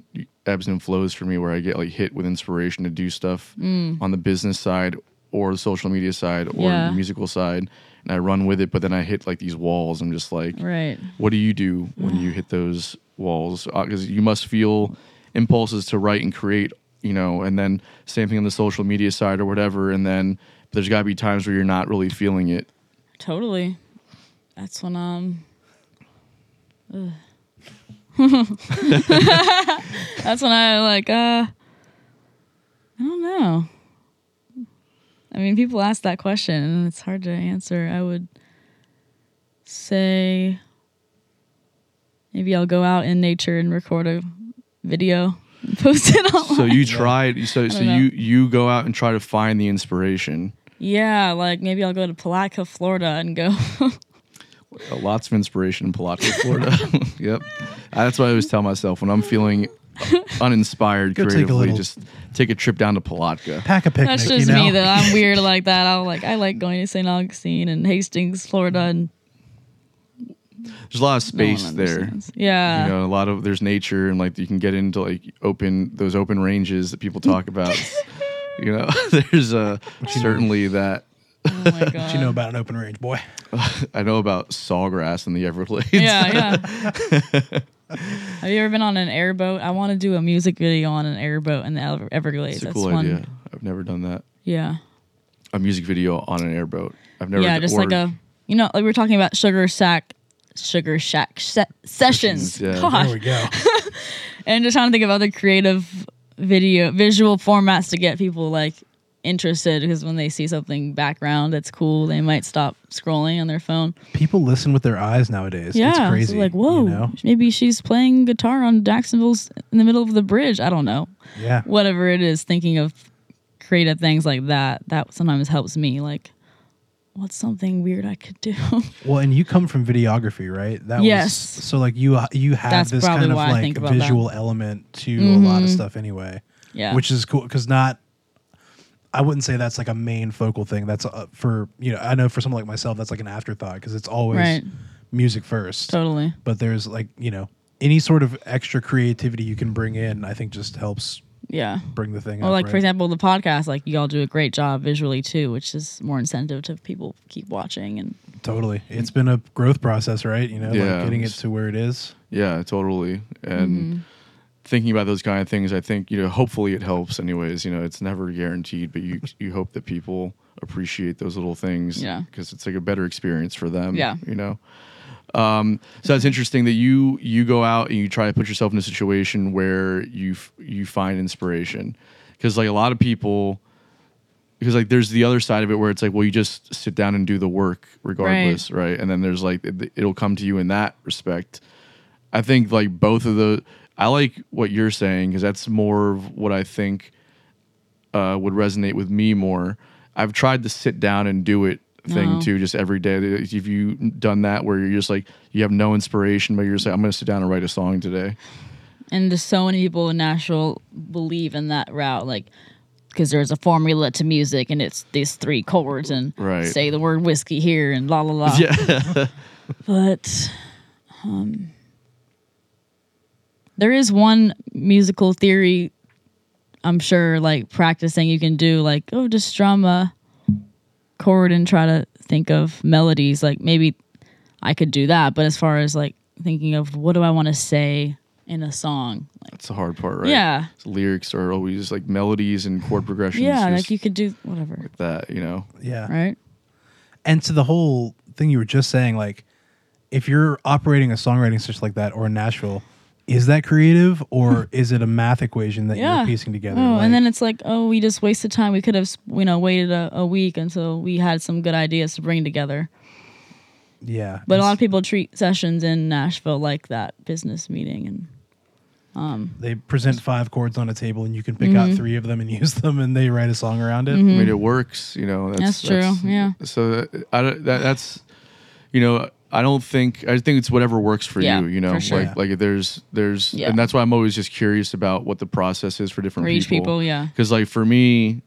ebbs and flows for me where I get like hit with inspiration to do stuff on the business side or the social media side or Mm. Yeah. the musical side, and I run with it. But then I hit like these walls. I'm just like, Right. what do you do when you hit those walls? Because you must feel impulses to write and create, you know, and then same thing on the social media side or whatever. And then there's got to be times where you're not really feeling it. Totally. That's when um. That's when I like uh. I don't know. I mean, people ask that question, and it's hard to answer. I would say maybe I'll go out in nature and record a video and post it online. So you tried. So so know. you you go out and try to find the inspiration. yeah, like maybe I'll go to Palatka, Florida, and go. Lots of inspiration in Palatka, Florida. yep. That's what I always tell myself when I'm feeling uninspired Go take a creatively. little- just take a trip down to Palatka. Pack a picnic. That's just you know? me though. I'm weird like that. I'll like I like going to St. Augustine and Hastings, Florida, and There's a lot of no one space there. understands. Yeah, You know, a lot of there's nature and like you can get into like open those open ranges that people talk about. you know, there's uh, certainly that Oh my god. What you know about an open range, boy? I know about sawgrass in the Everglades. Yeah, yeah. Have you ever been on an airboat? I want to do a music video on an airboat in the Ever- Everglades. it's a That's cool fun. idea. I've never done that. Yeah. A music video on an airboat. I've never. yeah, just like ordered- a you know, like we were talking about Sugar Shack, Sugar Shack se- sessions. Sessions, yeah. Gosh. There we go. and just trying to think of other creative video visual formats to get people like interested because when they see something background that's cool, they might stop scrolling on their phone. People listen with their eyes nowadays. Yeah, it's so crazy. like whoa, You know? maybe she's playing guitar on Jacksonville's in the middle of the bridge. I don't know. Yeah. Whatever it is, thinking of creative things like that that sometimes helps me. Like, what's something weird I could do? Well, and you come from videography, right? That Yes. Was, so like you you have That's this kind of like about that. visual element to a lot of mm-hmm. stuff anyway. yeah, Which is cool because not. I wouldn't say that's like a main focal thing. That's uh, for you know. I know for someone like myself, that's like an afterthought because it's always Right. music first. totally. But there's like you know any sort of extra creativity you can bring in. I think just helps Yeah. bring the thing. Well, up, like right? for example, the podcast, like you all do a great job visually too, which is more incentive to people keep watching. And Totally, it's been a growth process, right? You know, Yeah. like getting it to where it is. Yeah, totally. And Mm-hmm. Thinking about those kind of things, I think you know. Hopefully, it helps. Anyways, you know, it's never guaranteed, but you you hope that people appreciate those little things. Yeah. because it's like a better experience for them. Yeah. you know. Um, so that's interesting that you you go out and you try to put yourself in a situation where you f- you find inspiration because like a lot of people because like there's the other side of it where it's like well you just sit down and do the work regardless right, and then there's like it, it'll come to you in that respect i think like both of the i like what you're saying because that's more of what i think uh, would resonate with me more i've tried to sit down and do it thing No. too just every day if you done that where you're just like you have no inspiration but you're just like i'm gonna sit down and write a song today and there's so many people in Nashville believe in that route, like because there's a formula to music and it's these three chords and Right. say the word whiskey here and la la la. yeah But um, there is one musical theory. I'm sure, like practicing, you can do like oh, just strum a chord and try to think of melodies. Like maybe I could do that, but as far as like thinking of what do I want to say in a song, like that's the hard part right Yeah. So lyrics are always like melodies and chord progressions yeah, like you could do whatever, like that you know Yeah. right? and to the whole thing you were just saying, like if you're operating a songwriting session like that or in Nashville, is that creative or hmm. is it a math equation that Yeah. you're piecing together? Oh, Like, and then it's like, oh, we just wasted time. We could have, you know, waited a, a week until we had some good ideas to bring together. yeah, But a lot of people treat sessions in Nashville like that business meeting, and um, they present five chords on a table and you can pick Mm-hmm. out three of them and use them and they write a song around it. Mm-hmm. I mean, it works. You know, that's, That's true, yeah. So that, I don't- that, that's, you know, I don't think I think it's whatever works for Yeah, you. You know, sure. like like there's there's Yeah. and that's why I'm always just curious about what the process is for different For each people, yeah. Because like for me,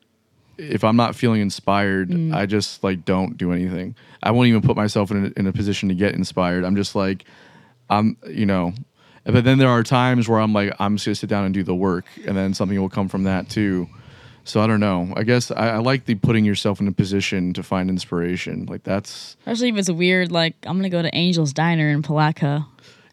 if I'm not feeling inspired, Mm. I just like don't do anything. I won't even put myself in a, in a position to get inspired. I'm just like, I'm you know. But then there are times where I'm like, I'm just gonna sit down and do the work, and then something will come from that too. So I don't know. I guess I, I like the putting yourself in a position to find inspiration. Like that's especially if it's weird, like I'm gonna go to Angel's Diner in Palatka.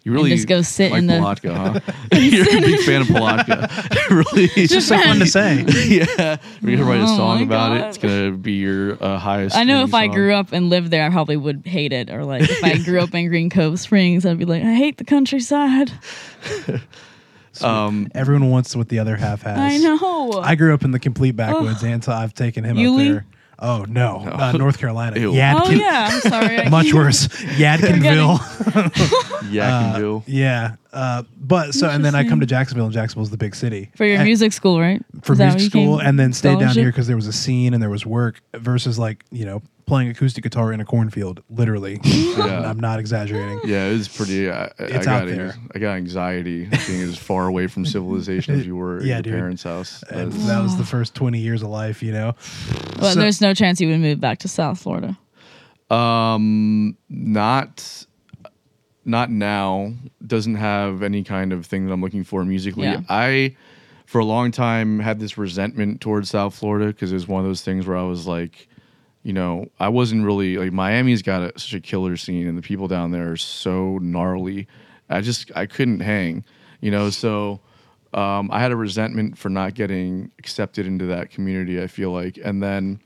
you really just go sit like in the- Palatka, huh? You're a big fan of Palatka. really, It's just so fun to say. yeah. We're gonna write a Oh song my about it. It's gonna be your uh, highest. I know streaming if I grew up and lived there, I probably would hate it. Or like if I grew up in Green Cove Springs, I'd be like, I hate the countryside. Um, Everyone wants what the other half has. I know. I grew up in the complete backwoods, and so I've taken him Yulee? up there. Oh no, Uh, North Carolina. Ew. Yadkin, oh yeah, I'm sorry. I much keep- worse. Yadkinville. Yadkinville. yeah, uh, but so and then I come to Jacksonville, and Jacksonville's the big city For your And- music school, right? for Is that music where you school, came? and then stayed down Scholarship? here because there was a scene and there was work. Versus like you know playing acoustic guitar in a cornfield, literally. Yeah. I'm not exaggerating. Yeah, it was pretty. I, I- It's I out got there. I got anxiety being as far away from civilization as you were Yeah, at dude. your parents' house. And That's- that was the first 20 years of life, you know. But So- there's no chance you would move back to South Florida. Um, not, not now. Doesn't have any kind of thing that I'm looking for musically. Yeah. I, for a long time, had this resentment towards South Florida because it was one of those things where I was like, you know, I wasn't really like Miami's got a, such a killer scene, and the people down there are so gnarly. I just I couldn't hang, you know. So um, I had a resentment for not getting accepted into that community. I feel like, and then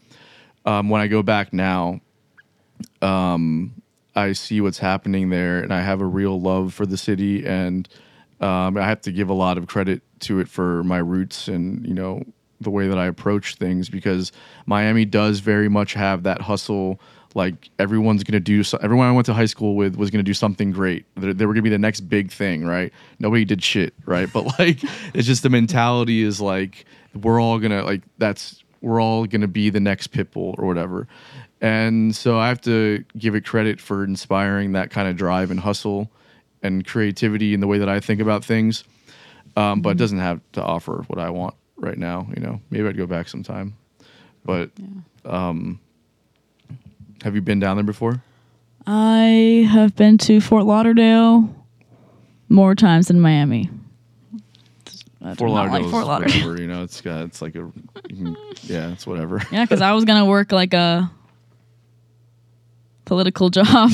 um, when I go back now, um, I see what's happening there, and I have a real love for the city, and um, I have to give a lot of credit to it for my roots and you know the way that I approach things because Miami does very much have that hustle. Like everyone's gonna do, so, everyone I went to high school with was gonna do something great. They, they were gonna be the next big thing, right? Nobody did shit, right? But like, it's just the mentality is like we're all gonna like that's we're all gonna be the next Pitbull or whatever. And so I have to give it credit for inspiring that kind of drive and hustle and creativity in the way that I think about things. Um, but it doesn't have to offer what I want right now. You know, maybe I'd go back sometime. But um, have you been down there before? I have been to Fort Lauderdale more times than Miami. I Fort Lauderdale, like Fort Lauderdale. whatever. You know, it's got it's like a can- yeah, it's whatever. Yeah, because I was gonna work like a political job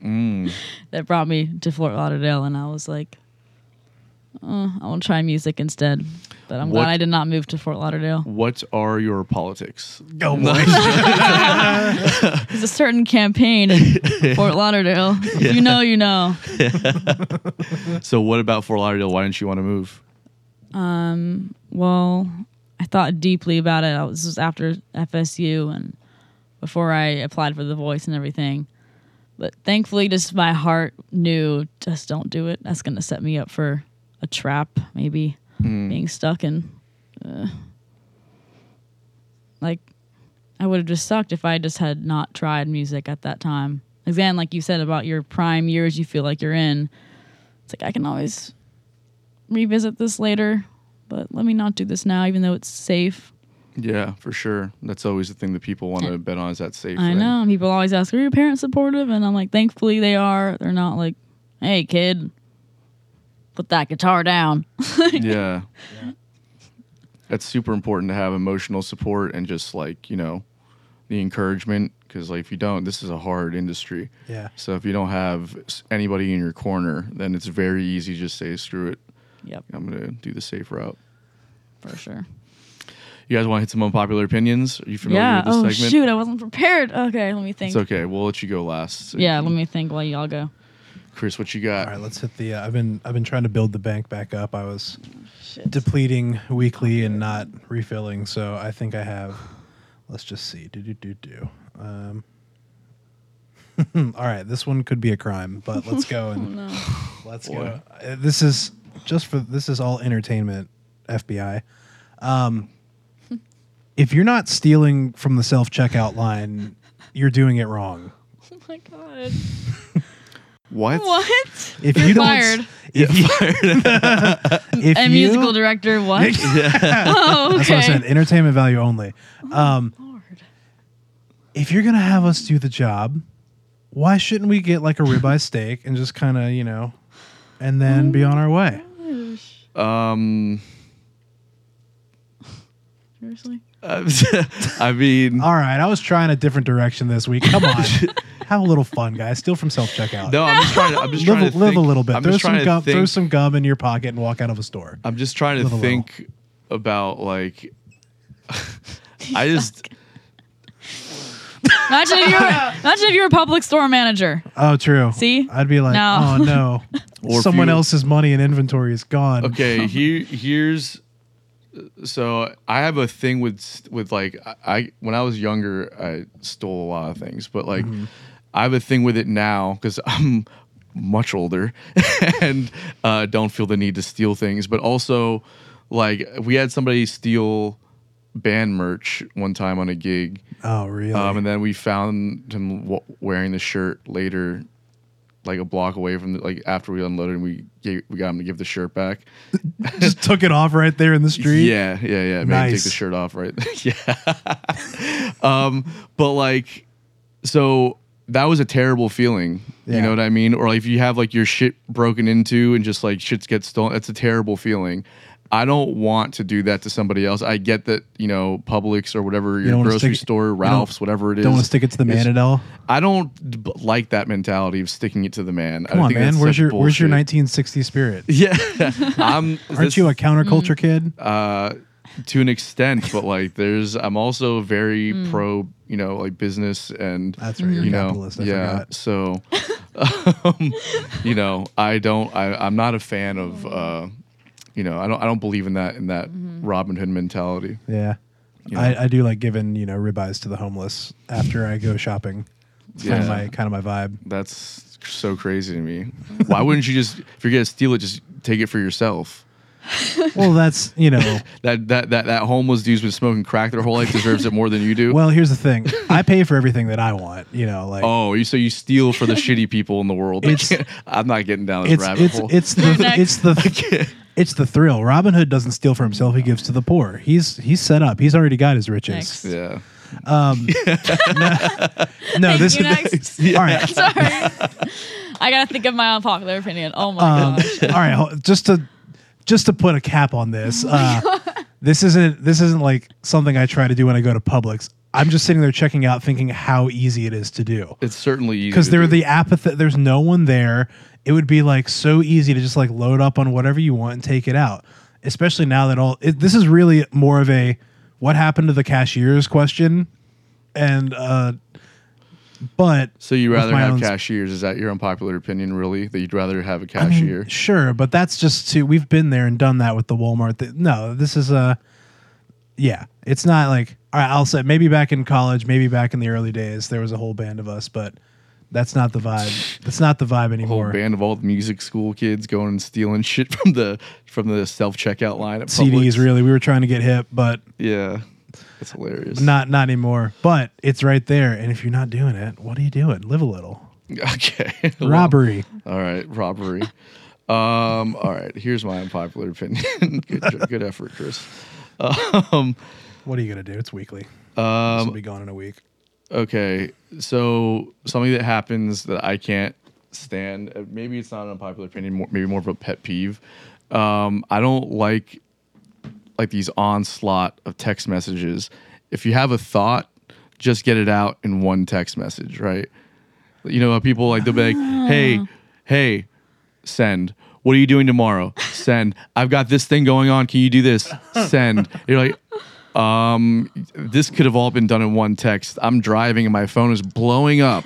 Mm. that brought me to Fort Lauderdale, and I was like, uh, I want to try music instead. But I'm What- glad I did not move to Fort Lauderdale. What are your politics? Oh boy. There's a certain campaign in Fort Lauderdale. If you know, you know. So what about Fort Lauderdale? Why didn't you want to move? Well, I thought deeply about it. I was, this was after FSU and before I applied for the voice and everything. But thankfully, just my heart knew just don't do it. That's going to set me up for a trap, maybe being stuck in. Uh, like, I would have just sucked if I just had not tried music at that time. Again, like you said about your prime years, you feel like you're in. It's like I can always revisit this later, but let me not do this now, even though it's safe. Yeah, for sure. That's always the thing that people want to bet on is that safe. I thing. know. People always ask, "Are your parents supportive?" And I'm like, "Thankfully, they are. They're not like, hey, kid, put that guitar down." yeah. That's super important to have emotional support and just like, you know, the encouragement. Because, like, if you don't, this is a hard industry. Yeah. So if you don't have anybody in your corner, then it's very easy to just say, screw it. yep, I'm going to do the safe route. for sure. You guys want to hit some unpopular opinions? Are you familiar Yeah. with this Oh segment? shoot, I wasn't prepared. Okay, let me think. It's okay. We'll let you go last. So Yeah, you let me think while y'all go. Chris, what you got? All right, let's hit the. Uh, I've been I've been trying to build the bank back up. I was Shit. depleting weekly and not refilling, so I think I have. Let's just see. Do do do do. Um, all right, this one could be a crime, but let's go and No. let's Boy. go. Uh, This is just for this is all entertainment. FBI. Um, if you're not stealing from the self checkout line, you're doing it wrong. Oh my god. What? What? If You're you don't, fired. if you, if And you- musical director, what? oh, okay. That's what I said. Entertainment value only. Um, Lord. if you're gonna have us do the job, why shouldn't we get like a ribeye steak and just kind of you know, and then be on our way? Um, Seriously? I mean, All right, I was trying a different direction this week. Come on, have a little fun, guys. Steal from self checkout. no, I'm just trying to. I'm just live, trying a- to live think, a little bit. I'm throw just some gum. think. Throw some gum in your pocket and walk out of a store. I'm just trying to Live think about like. I just Imagine if you were imagine if you were a public store manager. Oh, true. See? I'd be like, No. oh no, Or if someone you- else's money and inventory is gone. okay. Here, here's. So I have a thing with with like I- I when I was younger I stole a lot of things, but like mm-hmm. I have a thing with it now because I'm much older and uh, don't feel the need to steal things. But also, like we had somebody steal band merch one time on a gig, Oh, really? um, and then we found him w- wearing the shirt later, like a block away from the, like after we unloaded, and we gave, we got him to give the shirt back. just took it off right there in the street. Yeah, yeah, yeah. Made him take the shirt off, right? yeah. um, but like, so that was a terrible feeling. You know what I mean? Or like if you have like your shit broken into and just like shit gets stolen, that's a terrible feeling. I don't want to do that to somebody else. I get that you know Publix or whatever your grocery store, Ralph's, whatever it is. Don't want to stick it to the man, at all. I don't b- like that mentality of sticking it to the man. Come I on, think man. Where's your Where's your bullshit. 1960 spirit? Yeah, I'm. Aren't this- you a counterculture kid? uh, to an extent, but like there's, I'm also very Mm. pro, you know, like business and That's right. You're you know, capitalist. I yeah. forgot. So, um, you know, I don't, I, I'm not a fan of, uh, you know, I don't, I don't believe in that in that Mm-hmm. Robin Hood mentality. Yeah. You know? I, I do like giving you know ribeyes to the homeless after I go shopping. It's kind of Yeah. my kind of my vibe. That's so crazy to me. Why wouldn't you just, if you're gonna steal it, just take it for yourself? Well, that's you know. That that that that homeless dude's been smoking crack their whole life deserves it more than you do. Well, here's the thing. I pay for everything that I want. You know, like Oh, you so you steal for the shitty people in the world. I'm not getting down this it's rabbit it's hole. it's the it's the it's the thrill. Robin Hood doesn't steal for himself; he gives to the poor. He's he's set up. He's already got his riches. Next. yeah. No, Thank this you, next. all right. Sorry. I gotta think of my unpopular opinion. Oh my Um, gosh. all right, just to just to put a cap on this. Uh, this isn't this isn't like something I try to do when I go to Publix. I'm just sitting there checking out, thinking how easy it is to do. It's certainly easy because to there are do. the apathy. There's no one there. It would be like so easy to just like load up on whatever you want and take it out. Especially now that all it, this is really more of a what happened to the cashiers question, and uh, but So you rather have own- cashiers? Is that your unpopular opinion? Really, that you'd rather have a I mean, cashier? sure, but that's just to we've been there and done that with the Walmart. Th- no, this is a yeah. It's not like all right. I'll say maybe back in college, maybe back in the early days, there was a whole band of us, but that's not the vibe. That's not the vibe a whole anymore. band of all the music school kids going and stealing shit from the from the self checkout line at CDs, Publix. really. We were trying to get hip, but Yeah, that's hilarious. not not anymore. But it's right there, and if you're not doing it, what are you doing? Live a little. okay. Well, Robbery. All right, robbery. um, all right, here's my unpopular opinion. good, good effort, Chris. Um, What are you gonna do? It's weekly. this will um, be gone in a week. okay, so something that happens that I can't stand. uh, Maybe it's not an unpopular opinion. More, maybe more of a pet peeve. Um, I don't like like these onslaught of text messages. If you have a thought, just get it out in one text message, right? You know, people like they'll be like, "Hey, hey, send. What are you doing tomorrow? Send. I've got this thing going on. Can you do this? Send." You're like, um, this could have all been done in one text. I'm driving and my phone is blowing up.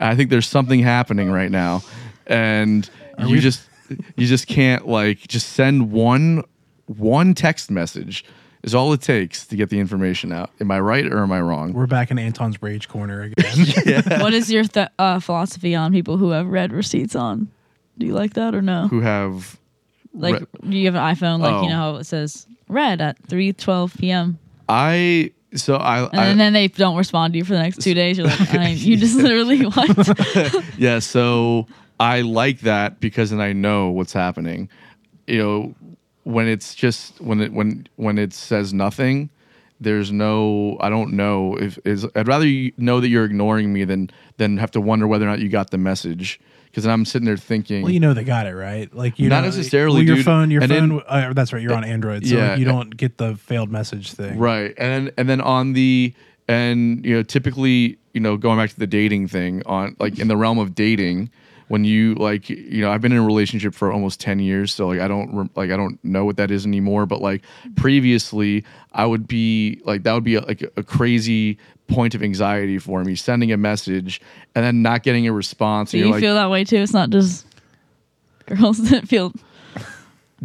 I think there's something happening right now, and you we- just you just can't like just send one one text message is all it takes to get the information out. Am I right or am I wrong? We're back in Anton's rage corner again. what is your th- uh, philosophy on people who have read receipts on? Do you like that or no? Who have Like, re- do you have an iPhone? Like, Oh. you know how it says read at three twelve p.m. I so I, I and then they don't respond to you for the next two days. You're like, I, you just literally what? yeah, so I like that because then I know what's happening. You know, when it's just when it when when it says nothing, there's no I don't know if is I'd rather you know that you're ignoring me than than have to wonder whether or not you got the message because I'm sitting there thinking well, you know they got it right. Like you Not know, necessarily, well, your dude. phone. Your And phone. then- uh, that's right. You're on Android, so Yeah. like, you don't get the failed message thing. Right. And and then on the and you know typically you know going back to the dating thing on like in the realm of dating when you like you know I've been in a relationship for almost 10 years so like I don't like I don't know what that is anymore but like previously I would be like that would be a, like a crazy point of anxiety for me sending a message and then not getting a response Do you like feel that way too? It's not just girls that feel. I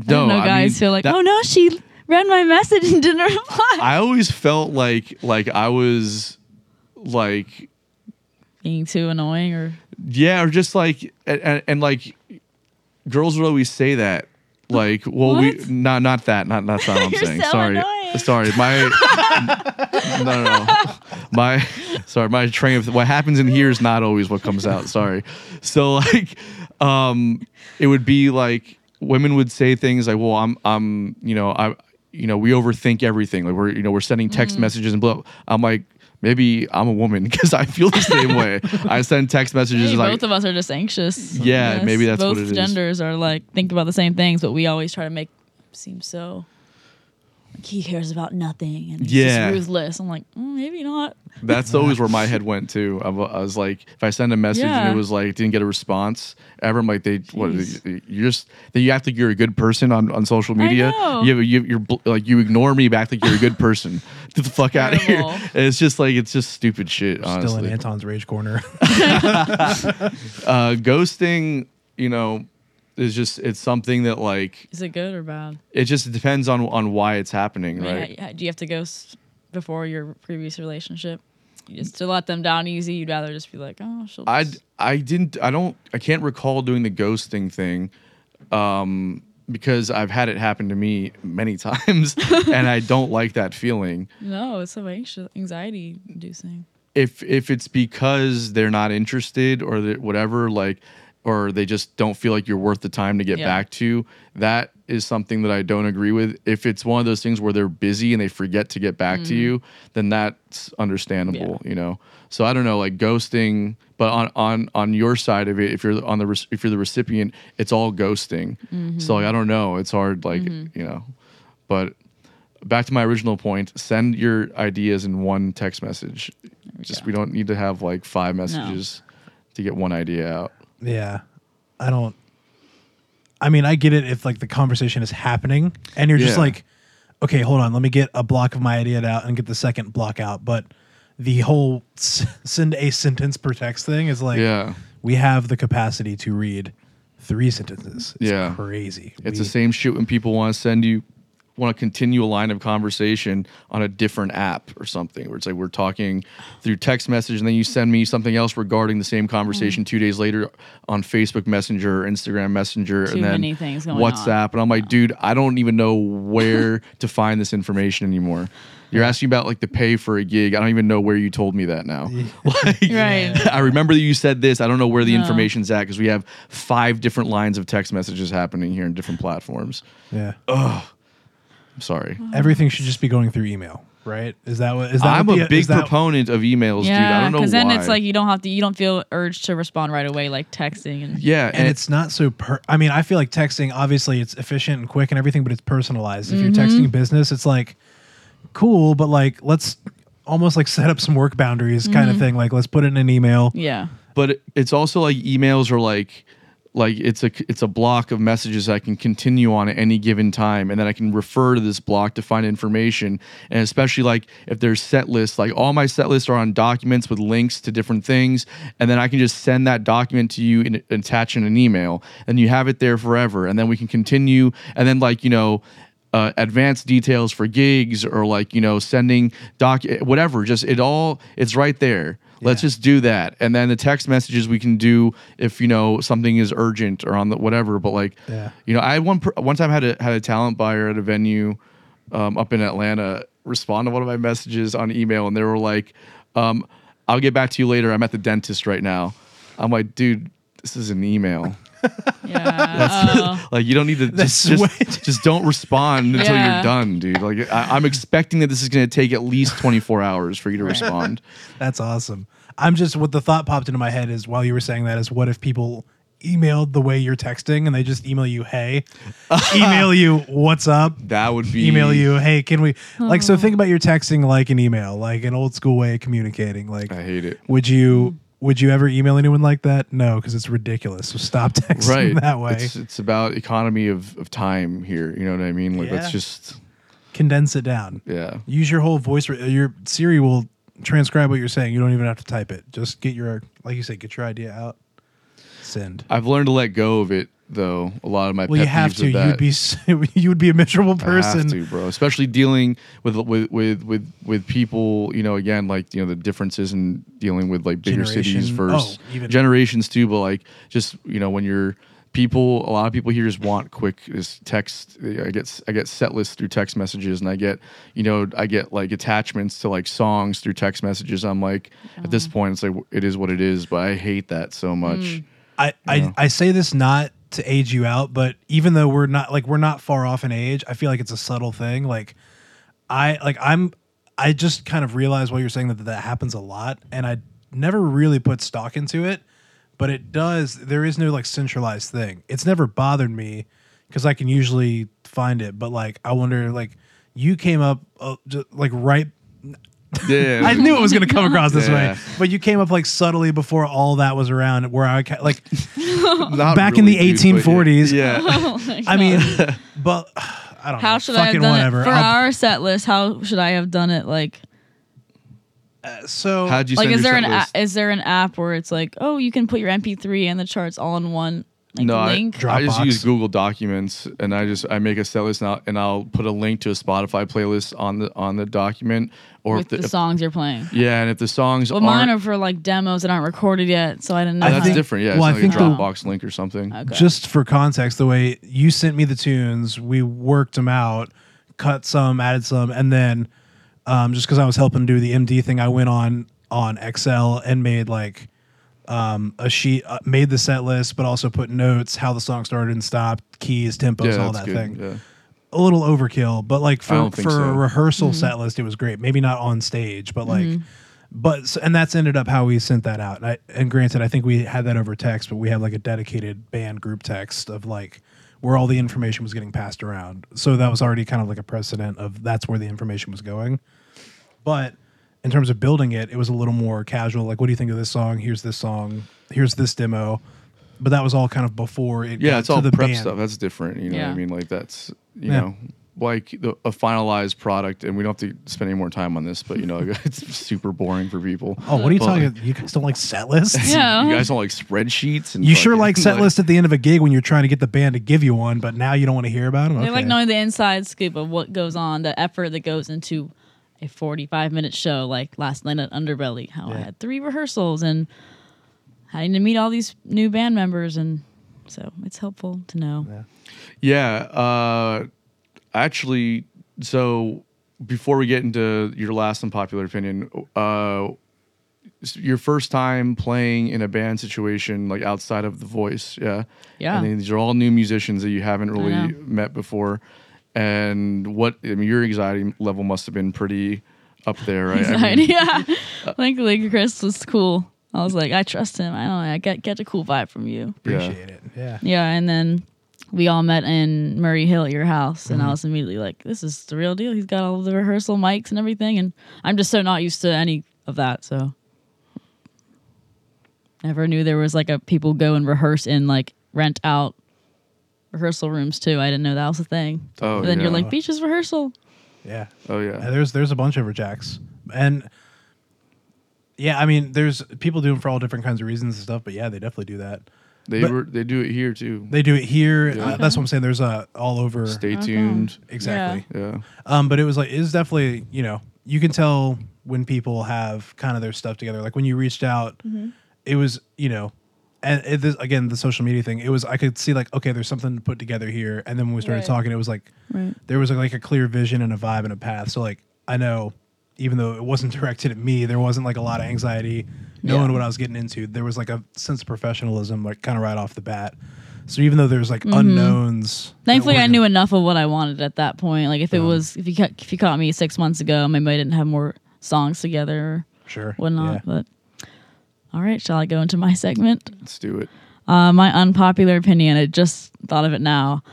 no know I guys mean, feel like, that- oh no, she read my message and didn't reply. I always felt like like I was like Being too annoying or Yeah, or just like and, and, and like girls would always say that. Like, well, we What? not not that, not that's not what I'm You're saying. so sorry, annoying. sorry, my no, no, no, my sorry, my train of what happens in here is not always what comes out. Sorry. So like, um, it would be like women would say things like, "Well, I'm, I'm, you know, I, you know, we overthink everything. Like we're, you know, we're sending text Mm-hmm. messages and blah." I'm like. Maybe I'm a woman because I feel the same way. I send text messages like both of us are just anxious. Yeah, maybe that's both what it is. genders are like think about the same things, but we always try to make seem so like he cares about nothing and he's Yeah. just ruthless. I'm like, mm, maybe not. That's always where my head went to. I, was like, if I send a message and it was like didn't get a response ever, I'm like, they what? Jeez. You just then you act like you're a good person on, on social media. You, have, you you're bl- like you ignore me, back act like you're a good person. Get the fuck out of here. And it's just like it's just stupid shit. Still in Anton's rage corner. uh, ghosting, you know, is just it's something that like Is it good or bad? it just depends on on why it's happening, I mean, right? ha- do you have to ghost before your previous relationship? Just to let them down easy. You'd rather just be like, oh, she'll. I Just, I didn't I don't I can't recall doing the ghosting thing um because I've had it happen to me many times and I don't like that feeling. no, it's so anxious, anxiety inducing. If if it's because they're not interested or whatever like or they just don't feel like you're worth the time to get Yeah. back to, that is something that I don't agree with. If it's one of those things where they're busy and they forget to get back to mm. you, then that's understandable, you know. So I don't know, like ghosting, but on on on your side of it, if you're on the if you're the recipient, it's all ghosting. Mm-hmm. So like I don't know, it's hard, like mm-hmm. you know, but. Back to my original point, send your ideas in one text message. Just go. we don't need to have like five messages to get one idea out. Yeah. I don't I mean, I get it if like the conversation is happening and you're just Yeah. like, okay, hold on, let me get a block of my idea out and get the second block out. But the whole s- send a sentence per text thing is like, Yeah. we have the capacity to read three sentences. It's Yeah. crazy. It's We- the same shit when people want to send you want to continue a line of conversation on a different app or something where it's like we're talking through text message and then you send me something else regarding the same conversation mm-hmm. two days later on Facebook Messenger or Instagram Messenger Too and then many things going WhatsApp and I'm like dude I don't even know where to find this information anymore you're asking about like the pay for a gig I don't even know where you told me that now like Right. I remember that you said this. I don't know where the No. information's at because we have five different lines of text messages happening here in different platforms. yeah. I'm sorry. Mm-hmm. Everything should just be going through email, right? Is that what is that I'm what a big is that- proponent of emails, dude. I Yeah, don't know why. because then it's like you don't have to. You don't feel urged to respond right away, like texting and. yeah, and it's not so per I mean, I feel like texting obviously it's efficient and quick and everything, but it's personalized. If you're mm-hmm. texting business, it's like cool, but like let's almost like set up some work boundaries kind of mm-hmm. thing. Like let's put it in an email. Yeah. but it's also like emails are like like it's a it's a block of messages I can continue on at any given time, and then I can refer to this block to find information. And especially like if there's set lists, like all my set lists are on documents with links to different things, and then I can just send that document to you and attach in an email, and you have it there forever, and then we can continue, and then like you know. Uh, advanced details for gigs or like you know sending doc whatever just it all it's right there let's just do that. And then the text messages we can do if you know something is urgent or on the whatever but like Yeah. you know i one one time had a had a talent buyer at a venue um, up in atlanta respond to one of my messages on email and they were like um, i'll get back to you later. I'm at the dentist right now. I'm like dude this is an email Yeah. oh. like you don't need to just just, just don't respond until Yeah. you're done dude like I, i'm expecting that this is going to take at least 24 hours for you to respond That's awesome. I'm just what the thought popped into my head is while you were saying that is what if people emailed the way you're texting and they just email you hey, email you what's up, that would be email you hey, can we like so think about your texting like an email, like an old school way of communicating. Like i hate it would you would you ever email anyone like that? No, because it's ridiculous. So stop texting right that way. it's, it's about economy of, of time here you know what i mean like Yeah. let's just Condense it down. yeah Use your whole voice. Your Siri will transcribe what you're saying. You don't even have to type it. Just get your like you said, get your idea out. Send. i've learned to let go of it though a lot of my Well, you have peeves to. that You'd be you would be a miserable I person. have to, bro. Especially dealing with with with with with people, you know, again, like you know, the differences in dealing with like bigger cities oh, versus oh, even- generations too. But like, just you know, when you're people, a lot of people here just want quick just text. I get I get set lists through text messages, and I get you know, I get like attachments to like songs through text messages. I'm like, at this oh. point, it's like it is what it is. But I hate that so much. I, I I say this not to age you out, but even though we're not like we're not far off in age, I feel like it's a subtle thing. Like I like I'm I just kind of realized while you're saying that that happens a lot, and I never really put stock into it, but it does. There is no like centralized thing. It's never bothered me because I can usually find it, but like I wonder, like you came up uh, just, like right. Yeah. I knew it was going to come across this Yeah. way, but you came up like subtly before all that was around. Where I like, Not back in the really, dude, but 1840s. Yeah. Oh my I God. mean, but I don't know. how should I have Fucking done whatever. it for I'll- our set list? How should I have done it? Like, uh, so How'd you like send is your there an set a- is there an app where it's like, oh, you can put your MP3 and the charts all in one like, no, I, link? I just use Google Documents and I just I make a set list and I'll, and I'll put a link to a Spotify playlist on the on the document or with if the, the if- songs you're playing. yeah, and if the songs Well, aren't mine are for like demos that aren't recorded yet, so I didn't know. I that's think- different. Yeah, well, I like think a the- Dropbox link or something. Okay. just for context, the way you sent me the tunes, we worked them out, cut some, added some, and then um, just because I was helping do the MD thing, I went on on Excel and made like um, a sheet, uh, made the set list, but also put notes how the song started and stopped, keys, tempos, yeah, all that's that good. thing. Yeah. A little overkill, but like for don't think for so. a rehearsal set list, it was great. Maybe not on stage, but like. But s- and that's ended up how we sent that out. And, I, and granted, I think we had that over text, but we have like a dedicated band group text of like where all the information was getting passed around. So that was already kind of like a precedent of that's where the information was going. But in terms of building it, it was a little more casual. Like, what do you think of this song? Here's this song. Here's this demo. But that was all kind of before it. Yeah, got it's to all the prep band. stuff. That's different. You know what I mean? Like that's you Yeah. know like the, a finalized product, and we don't have to spend any more time on this. But you know, it's super boring for people. Oh, what are you But, talking? You guys don't like set lists? Yeah. You guys don't like spreadsheets and You sure like set lists at the end of a gig when you're trying to get the band to give you one, but now you don't want to hear about them. They like knowing the inside scoop of what goes on, the effort that goes into a 45 minute show like last night at Underbelly, how I had three rehearsals and having to meet all these new band members. And so it's helpful to know. Yeah. Uh, actually, so before we get into your last unpopular opinion, uh, your first time playing in a band situation like outside of the voice, yeah, Yeah. I mean, these are all new musicians that you haven't really met before, and what I mean, your anxiety level must have been pretty up there, right? I Right, mean, yeah. Thankfully, Chris was cool. I was like, I trust him. I don't know. I get, get a cool vibe from you. appreciate it. Yeah. Yeah. And then we all met in Murray Hill at your house. And I mm-hmm. was immediately like, this is the real deal. He's got all the rehearsal mics and everything. And I'm just so not used to any of that. So never knew there was like a people go and rehearse in like rent out rehearsal rooms too. I didn't know that was a thing. Oh, but then you're like, beaches rehearsal. Yeah. Oh Yeah, yeah. there's there's a bunch of rejects, and yeah, I mean, there's people do them for all different kinds of reasons and stuff. But yeah, they definitely do that. They But- were they do it here too. They do it here. Yeah. Uh, that's what I'm saying. There's a all over. Stay Okay. tuned. Exactly. Yeah. Um, but it was like it's definitely you know you can tell when people have kind of their stuff together. Like when you reached out, it was you know, and it, this, again the social media thing. It was I could see like okay, there's something to put together here, and then when we started Right. talking, it was like Right. there was like a clear vision and a vibe and a path. So like I know, even though it wasn't directed at me, there wasn't like a lot of anxiety knowing Yeah. what I was getting into. There was like a sense of professionalism, like kind of right off the bat. So even though there's like unknowns, that Mm-hmm. Thankfully, I knew enough of what I wanted at that point. Like if it Um, was, if you ca- if you caught me six months ago, maybe I didn't have more songs together or Sure, whatnot. yeah. But all right, shall I go into my segment? Let's do it. Uh, my unpopular opinion. I just thought of it now.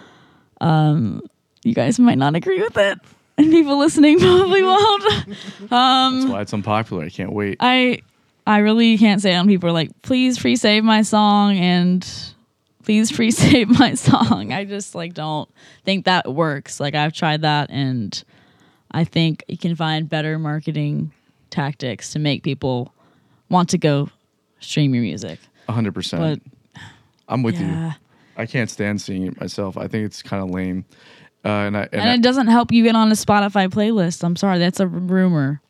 Um, you guys might not agree with it, and people listening probably won't. That's why it's unpopular. I can't wait. I I really can't say it when people are like, please free save my song and please free save my song. I just like don't think that works. Like I've tried that and I think you can find better marketing tactics to make people want to go stream your music. hundred But percent. I'm with yeah. you. I can't stand seeing it myself. I think it's kind of lame. Uh, and I, and And I it doesn't help you get on a Spotify playlist. I'm sorry, that's a rumor.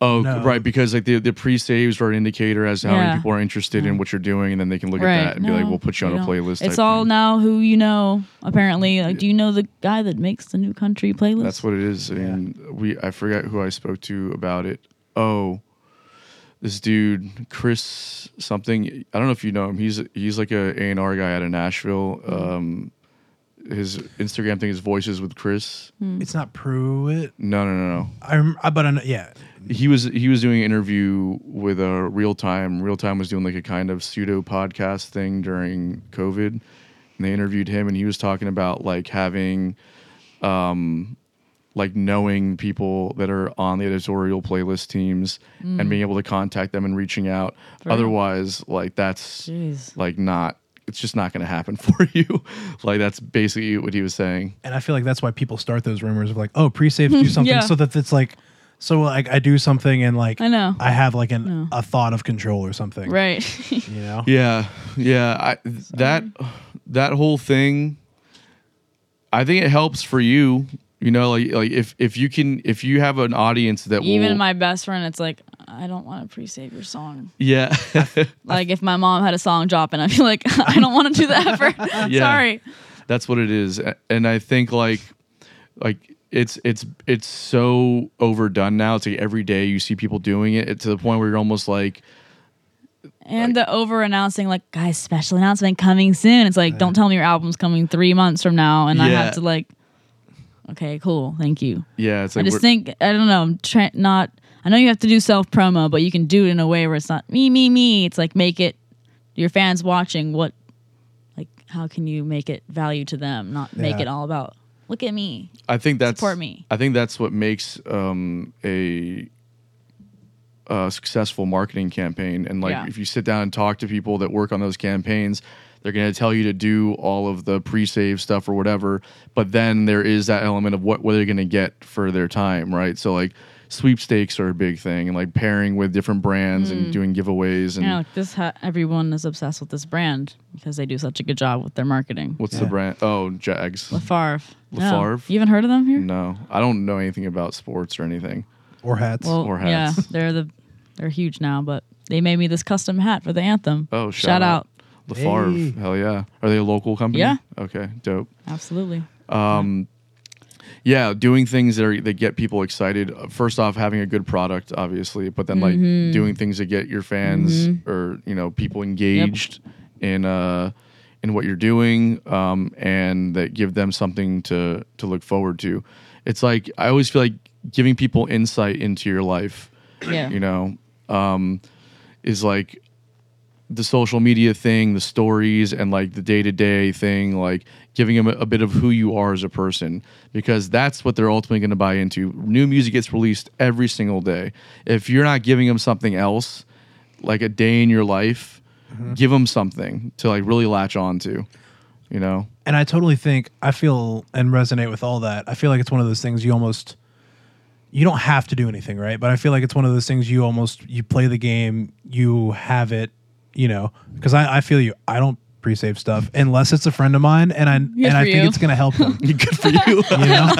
oh No. right because like the the pre saves are an indicator as to how Yeah. many people are interested in what you're doing, and then they can look right. at that and be like, No, "We'll put you on a playlist." It's all thing. now who you know, apparently. Like, do you know the guy that makes the new country playlist? That's what it is. I mean, we I forget who I spoke to about it. Oh, this dude Chris something. I don't know if you know him. He's he's like a A and R guy out of Nashville. Um, his Instagram thing is Voices with Chris. It's not Pruitt. No, no, no, no. I, rem- I but I know, yeah, he was he was doing an interview with a real time real time was doing like a kind of pseudo podcast thing during covid and they interviewed him and he was talking about like having um, like knowing people that are on the editorial playlist teams and being mm. able to contact them and reaching out. real. Otherwise, like that's Jeez. like not. It's just not going to happen for you. like that's basically what he was saying. And I feel like that's why people start those rumors of like, oh, pre-saves do hmm. something, Yeah. so that it's like, so like I do something and like I know. I have like an No. a thought of control or something, Right. You know, Yeah, yeah. I, that that whole thing, I think it helps for you. You know, like like if if you can if you have an audience that Even will, my best friend, it's like I don't want to pre-save your song. yeah Like if my mom had a song drop and I feel like I don't want to do that for. Yeah. Sorry. that's what it is and i think like like it's it's it's so overdone now it's like every day you see people doing it to the point where you're almost like And the over announcing, like, guys, special announcement coming soon. It's like, don't tell me your album's coming three months from now, and I have to like, okay, cool, thank you. yeah it's I just think I don't know. I'm tra- not. I know you have to do self promo, but you can do it in a way where it's not me, me, me. It's like make it your fans watching. What, like, how can you make it value to them? Not make Yeah. it all about look at me. I think that's Support me. I think that's what makes um, a, a successful marketing campaign. And like, Yeah. if you sit down and talk to people that work on those campaigns, they're going to tell you to do all of the pre-save stuff or whatever. But then there is that element of what what they're going to get for their time, right? So like. Sweepstakes are a big thing, and like pairing with different brands Mm. and doing giveaways. And You know, like this. Ha- everyone is obsessed with this brand because they do such a good job with their marketing. what's the brand? Oh, Jags. Lafarve. No. Lafarve? You haven't heard of them here? No, I don't know anything about sports or anything. or hats. Well, Or yeah, they're the they're huge now, but they made me this custom hat for the anthem. Oh, shout, shout out. out. Lafarve. Hey. Hell yeah. Are they a local company? Yeah. Okay, dope. Absolutely. Um, yeah, doing things that are that get people excited. Uh, First off, having a good product, obviously, but then like Mm-hmm. doing things that get your fans or you know people engaged in uh in what you're doing, um, and that give them something to to look forward to. It's like I always feel like giving people insight into your life. Yeah. You know, um, is like the social media thing, the stories, and like the day to day thing, like giving them a, a bit of who you are as a person, because that's what they're ultimately going to buy into. New music gets released every single day. If you're not giving them something else, like a day in your life, mm-hmm. give them something to like really latch on to, you know? and I totally think I feel and resonate with all that. I feel like it's one of those things you almost you don't have to do anything, right? But I feel like it's one of those things you almost you play the game, you have it, you know, because I, I feel you. I don't pre-save stuff unless it's a friend of mine, and I and I for think you. it's gonna help them. Good for you. you know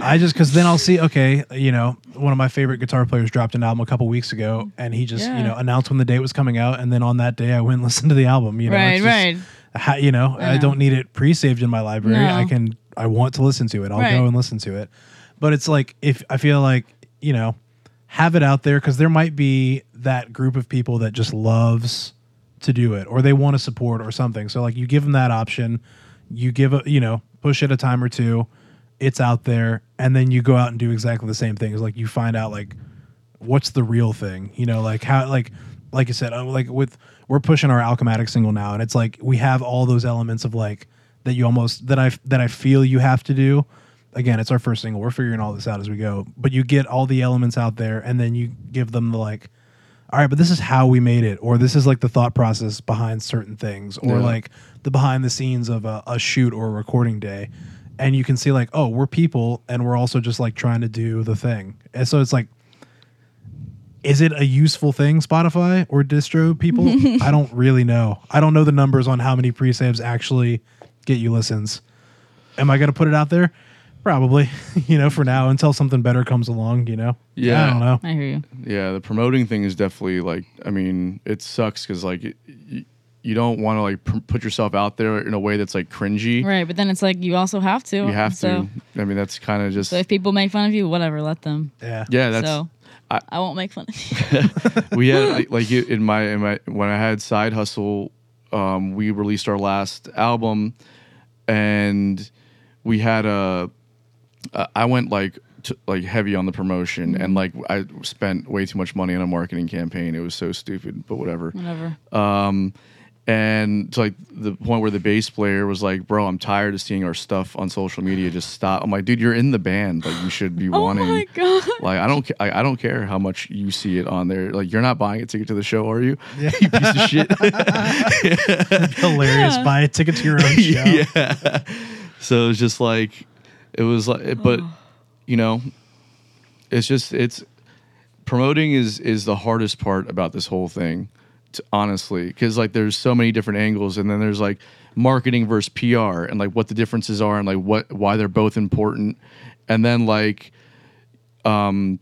i just because then i'll see okay you know one of my favorite guitar players dropped an album a couple weeks ago and he just you know announced when the date was coming out and then on that day i went and listened to the album you know Right, it's just right. ha- you know I, know. don't need it pre-saved in my library No. i can i want to listen to it i'll Right. go and listen to it but it's like if i feel like you know have it out there because there might be that group of people that just loves to do it or they want to support or something. So like you give them that option you give a you know push it a time or two it's out there and then you go out and do exactly the same thing. Is like you find out like what's the real thing you know like how like like you said uh, like with we're pushing our alchematic single now and it's like we have all those elements of like that you almost that i that i feel you have to do. Again it's our first single. We're figuring all this out as we go. But you get all the elements out there and then you give them the like all right but this is how we made it or this is like the thought process behind certain things or Yeah. like the behind the scenes of a, a shoot or a recording day. And you can see like oh we're people and we're also just like trying to do the thing. And so it's like is it a useful thing spotify or distro people? I don't really know. I don't know the numbers on how many pre-saves actually get you listens. Am i going to put it out there probably you know for now until something better comes along you know Yeah. i don't know I hear you. Yeah, the promoting thing is definitely like. I mean, it sucks because like it, y- you don't want to like pr- put yourself out there in a way that's like cringy. Right, but then it's like you also have to. You have so, to. I mean, that's kind of just. So if people make fun of you, whatever, let them. yeah yeah, that's. so I- I, won't make fun of you. we had like, like in my in my when I had side hustle, um, we released our last album, and we had a. Uh, I went like t- like heavy on the promotion, and like I spent way too much money on a marketing campaign. It was so stupid, but whatever. whatever. Um, and to like the point where the bass player was like, "Bro, I'm tired of seeing our stuff on social media. Just stop." I'm like, "Dude, you're in the band. Like, you should be Oh wanting." my god. Like I don't, ca- I, I don't care how much you see it on there. Like you're not buying a ticket to the show, are you? Yeah. you piece of shit. Hilarious. Yeah. Buy a ticket to your own show. yeah. So it's just like it was like but you know, it's just it's promoting is is the hardest part about this whole thing t honestly because like there's so many different angles and then there's like marketing versus pr and like what the differences are and like what why they're both important and then like um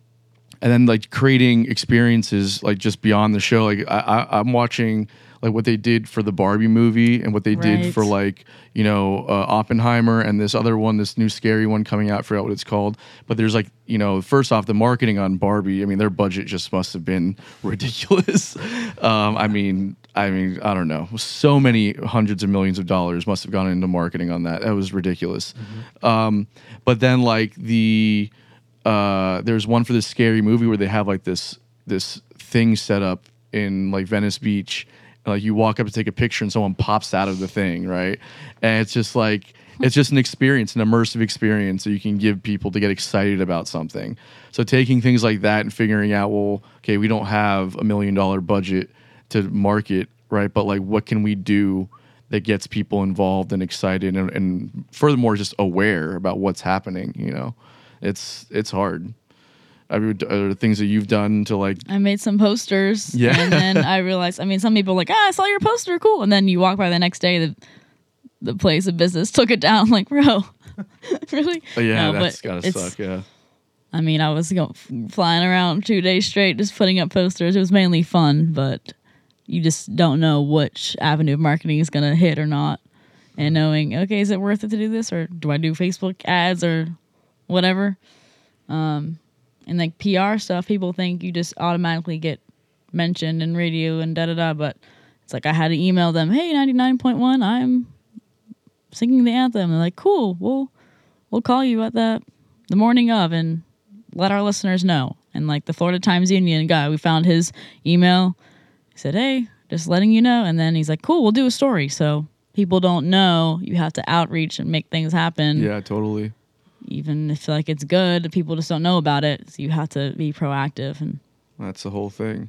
and then like creating experiences like just beyond the show. Like i, I i'm watching like what they did for the barbie movie and what they did for like you know uh, oppenheimer and this other one this new scary one coming out I forgot what it's called. But there's like you know first off the marketing on barbie i mean their budget just must have been ridiculous. Um i mean i mean i don't know. So many hundreds of millions of dollars must have gone into marketing on that. That was ridiculous. Um but then like the uh there's one for this scary movie where they have like this this thing set up in like Venice Beach. Like you walk up to take a picture and someone pops out of the thing, right? And it's just like it's just an experience, an immersive experience that you can give people to get excited about something. So taking things like that and figuring out, well, okay, we don't have a million dollar budget to market, right? But like what can we do that gets people involved and excited and, and furthermore just aware about what's happening, you know? It's it's hard. Are there things that you've done to like I made some posters. Yeah. And then I realized, I mean, some people are like, ah, I saw your poster, cool. And then you walk by the next day, the the place of business took it down. Like, bro, really? Oh, yeah, No, that's but gotta suck. Yeah, I mean, I was go, flying around two days straight just putting up posters. It was mainly fun, but you just don't know which avenue of marketing is going to hit or not. And knowing, okay, is it worth it to do this or do I do Facebook ads or whatever? Um, and like PR stuff, people think you just automatically get mentioned in radio and da da da. But it's like I had to email them, hey, 99.1, I'm singing the anthem. They're like, cool, we'll, we'll call you at the, the morning of and let our listeners know. And like the Florida Times Union guy, we found his email. He said, Hey, just letting you know. And then he's like, Cool, we'll do a story. So people don't know. You have to outreach and make things happen. yeah, totally. Even if like it's good, people just don't know about it. So you have to be proactive and That's the whole thing.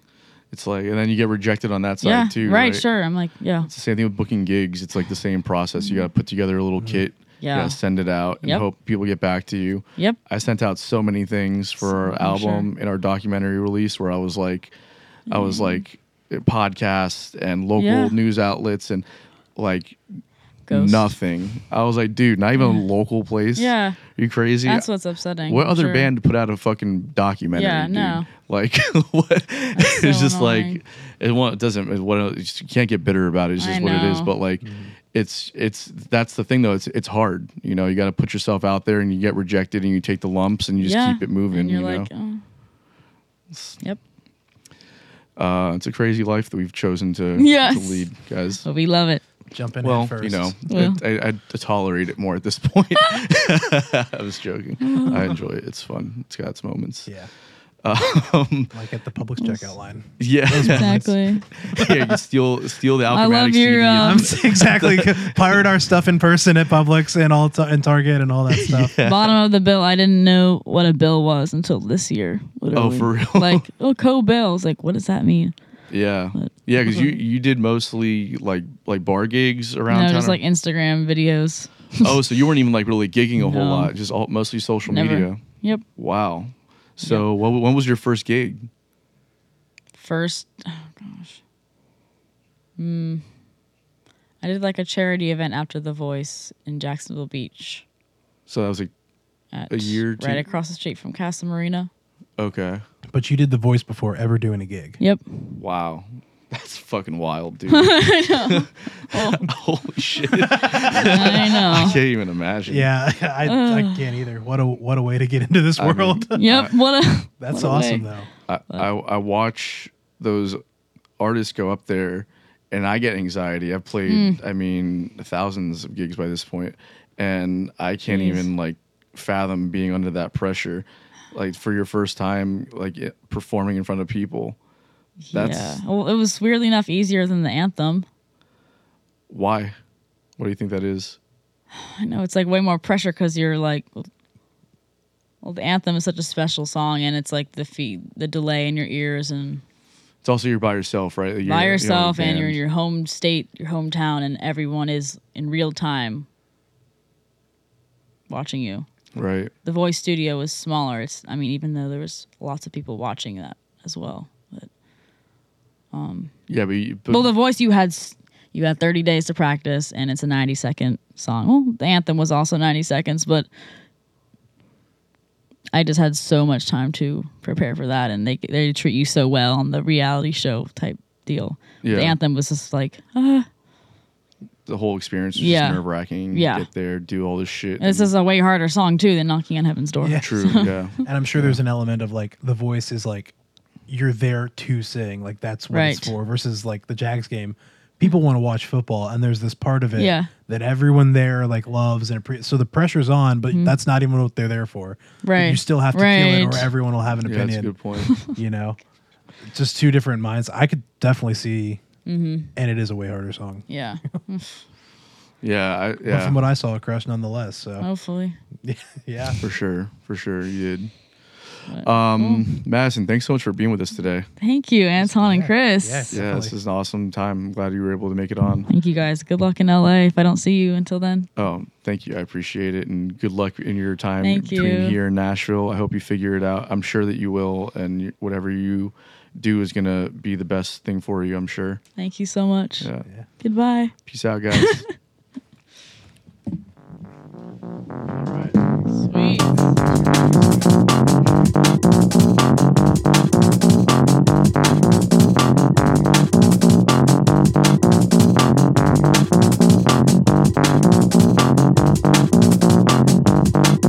It's like, and then you get rejected on that side yeah, too. right, sure. I'm like, yeah, It's the same thing with booking gigs. It's like the same process. You mm-hmm. got to put together a little mm-hmm. kit. You Yeah. got to send it out and Yep. hope people get back to you. yep, I sent out so many things for our I'm sure. album and our documentary release where I was like, I was mm-hmm. like, podcasts and local. Yeah. news outlets and like Ghost. nothing. I was like, dude, not even a local place. Yeah. Are you crazy? that's what's upsetting. what I'm other sure. band put out a fucking documentary? Yeah, dude? no. Like, what? it's so just annoying. like it, won't, it doesn't. It, what you just can't get bitter about it. It's just I what it is. know. But like, it's it's that's the thing though. It's it's hard. You know, you got to put yourself out there, and you get rejected, and you take the lumps, and you just yeah. keep it moving. And you're you know, like, oh. Yep. uh, it's a crazy life that we've chosen to, Yes. to lead, guys. But we love it. Jump in Well, head first. you know, Well. I, I, I tolerate it more at this point. I was joking. I enjoy it. It's fun. It's got its moments. Yeah. Um, Like at the Publix checkout line. yeah, Exactly. yeah. You steal steal the I love your, CD. um, exactly. Pirate our stuff in person at Publix and all t- and Target and all that stuff. Bottom of the bill. I didn't know what a bill was until this year. Oh, for real? Like, oh, co-bills. Like, what does that mean? Yeah, But- yeah. Because you you did mostly like like bar gigs around No, town. just or- like Instagram videos. oh, so you weren't even like really gigging a whole lot, just all, mostly social Never. media. Yep. Wow. So what, when was your first gig? First, oh gosh. Hmm. I did like a charity event after The Voice in Jacksonville Beach. So that was like At, A year, right two- across the street from Casa Marina. Okay. But you did the voice before ever doing a gig. Yep. Wow. That's fucking wild, dude. I know. Holy shit. I I know. can't even imagine. Yeah, I, I can't either. What a what a way to get into this I mean, world. Yep. What a. That's what a awesome way. though. I, I, I watch those artists go up there and I get anxiety. I've played, Hmm. I mean, thousands of gigs by this point, and I can't Jeez. even like fathom being under that pressure. Like for your first time, like it- performing in front of people. That's yeah. Well, it was weirdly enough easier than the anthem. why? What do you think that is? I know it's like way more pressure because you're like, well, the anthem is such a special song, and it's like the feet, the delay in your ears, and It's also you're by yourself, right? You're- by you're yourself, and you're in your home state, your hometown, and everyone is in real time watching you. Right. The voice studio was smaller. It's, I mean, even though there was lots of people watching that as well. But, Yeah, but, you, but well, the voice you had, you had 30 days to practice, and it's a 90 second song. Well, the anthem was also 90 seconds, but I just had so much time to prepare for that, and they they treat you so well on the reality show type deal. Yeah. The anthem was just like, ah, the whole experience was Yeah. just nerve wracking. Yeah. Get there, do all this shit. this and- is a way harder song too than knocking on heaven's door. Yeah. true. yeah. And I'm sure there's an element of like the voice is like you're there to sing, like that's what it's for. Versus like the Jags game, people want to watch football, and there's this part of it Yeah. that everyone there like loves and appre- so the pressure's on, but that's not even what they're there for. But Mm-hmm. Right. you still have to kill it, or everyone will have an Yeah, that's a opinion. good point. You know, just two different minds. I could definitely see, Mm-hmm. and it is a way harder song. Yeah, yeah, I, But yeah, from what I saw, Crush nonetheless. So hopefully. yeah, for sure, for sure, you did. Um, Madison, thanks so much for being with us today. Thank you, Anton and Yeah. Chris. Yeah. Yeah, Definitely. this is an awesome time. I'm glad you were able to make it on. Thank you guys. Good luck in LA if I don't see you until then. Oh, thank you. I appreciate it, and good luck in your time Thank between you. here and Nashville. I hope you figure it out. I'm sure that you will, and you- whatever you do is going to be the best thing for you, I'm sure. Thank you so much. Yeah. yeah. Goodbye. Peace out, guys. All right. Sweet. Thank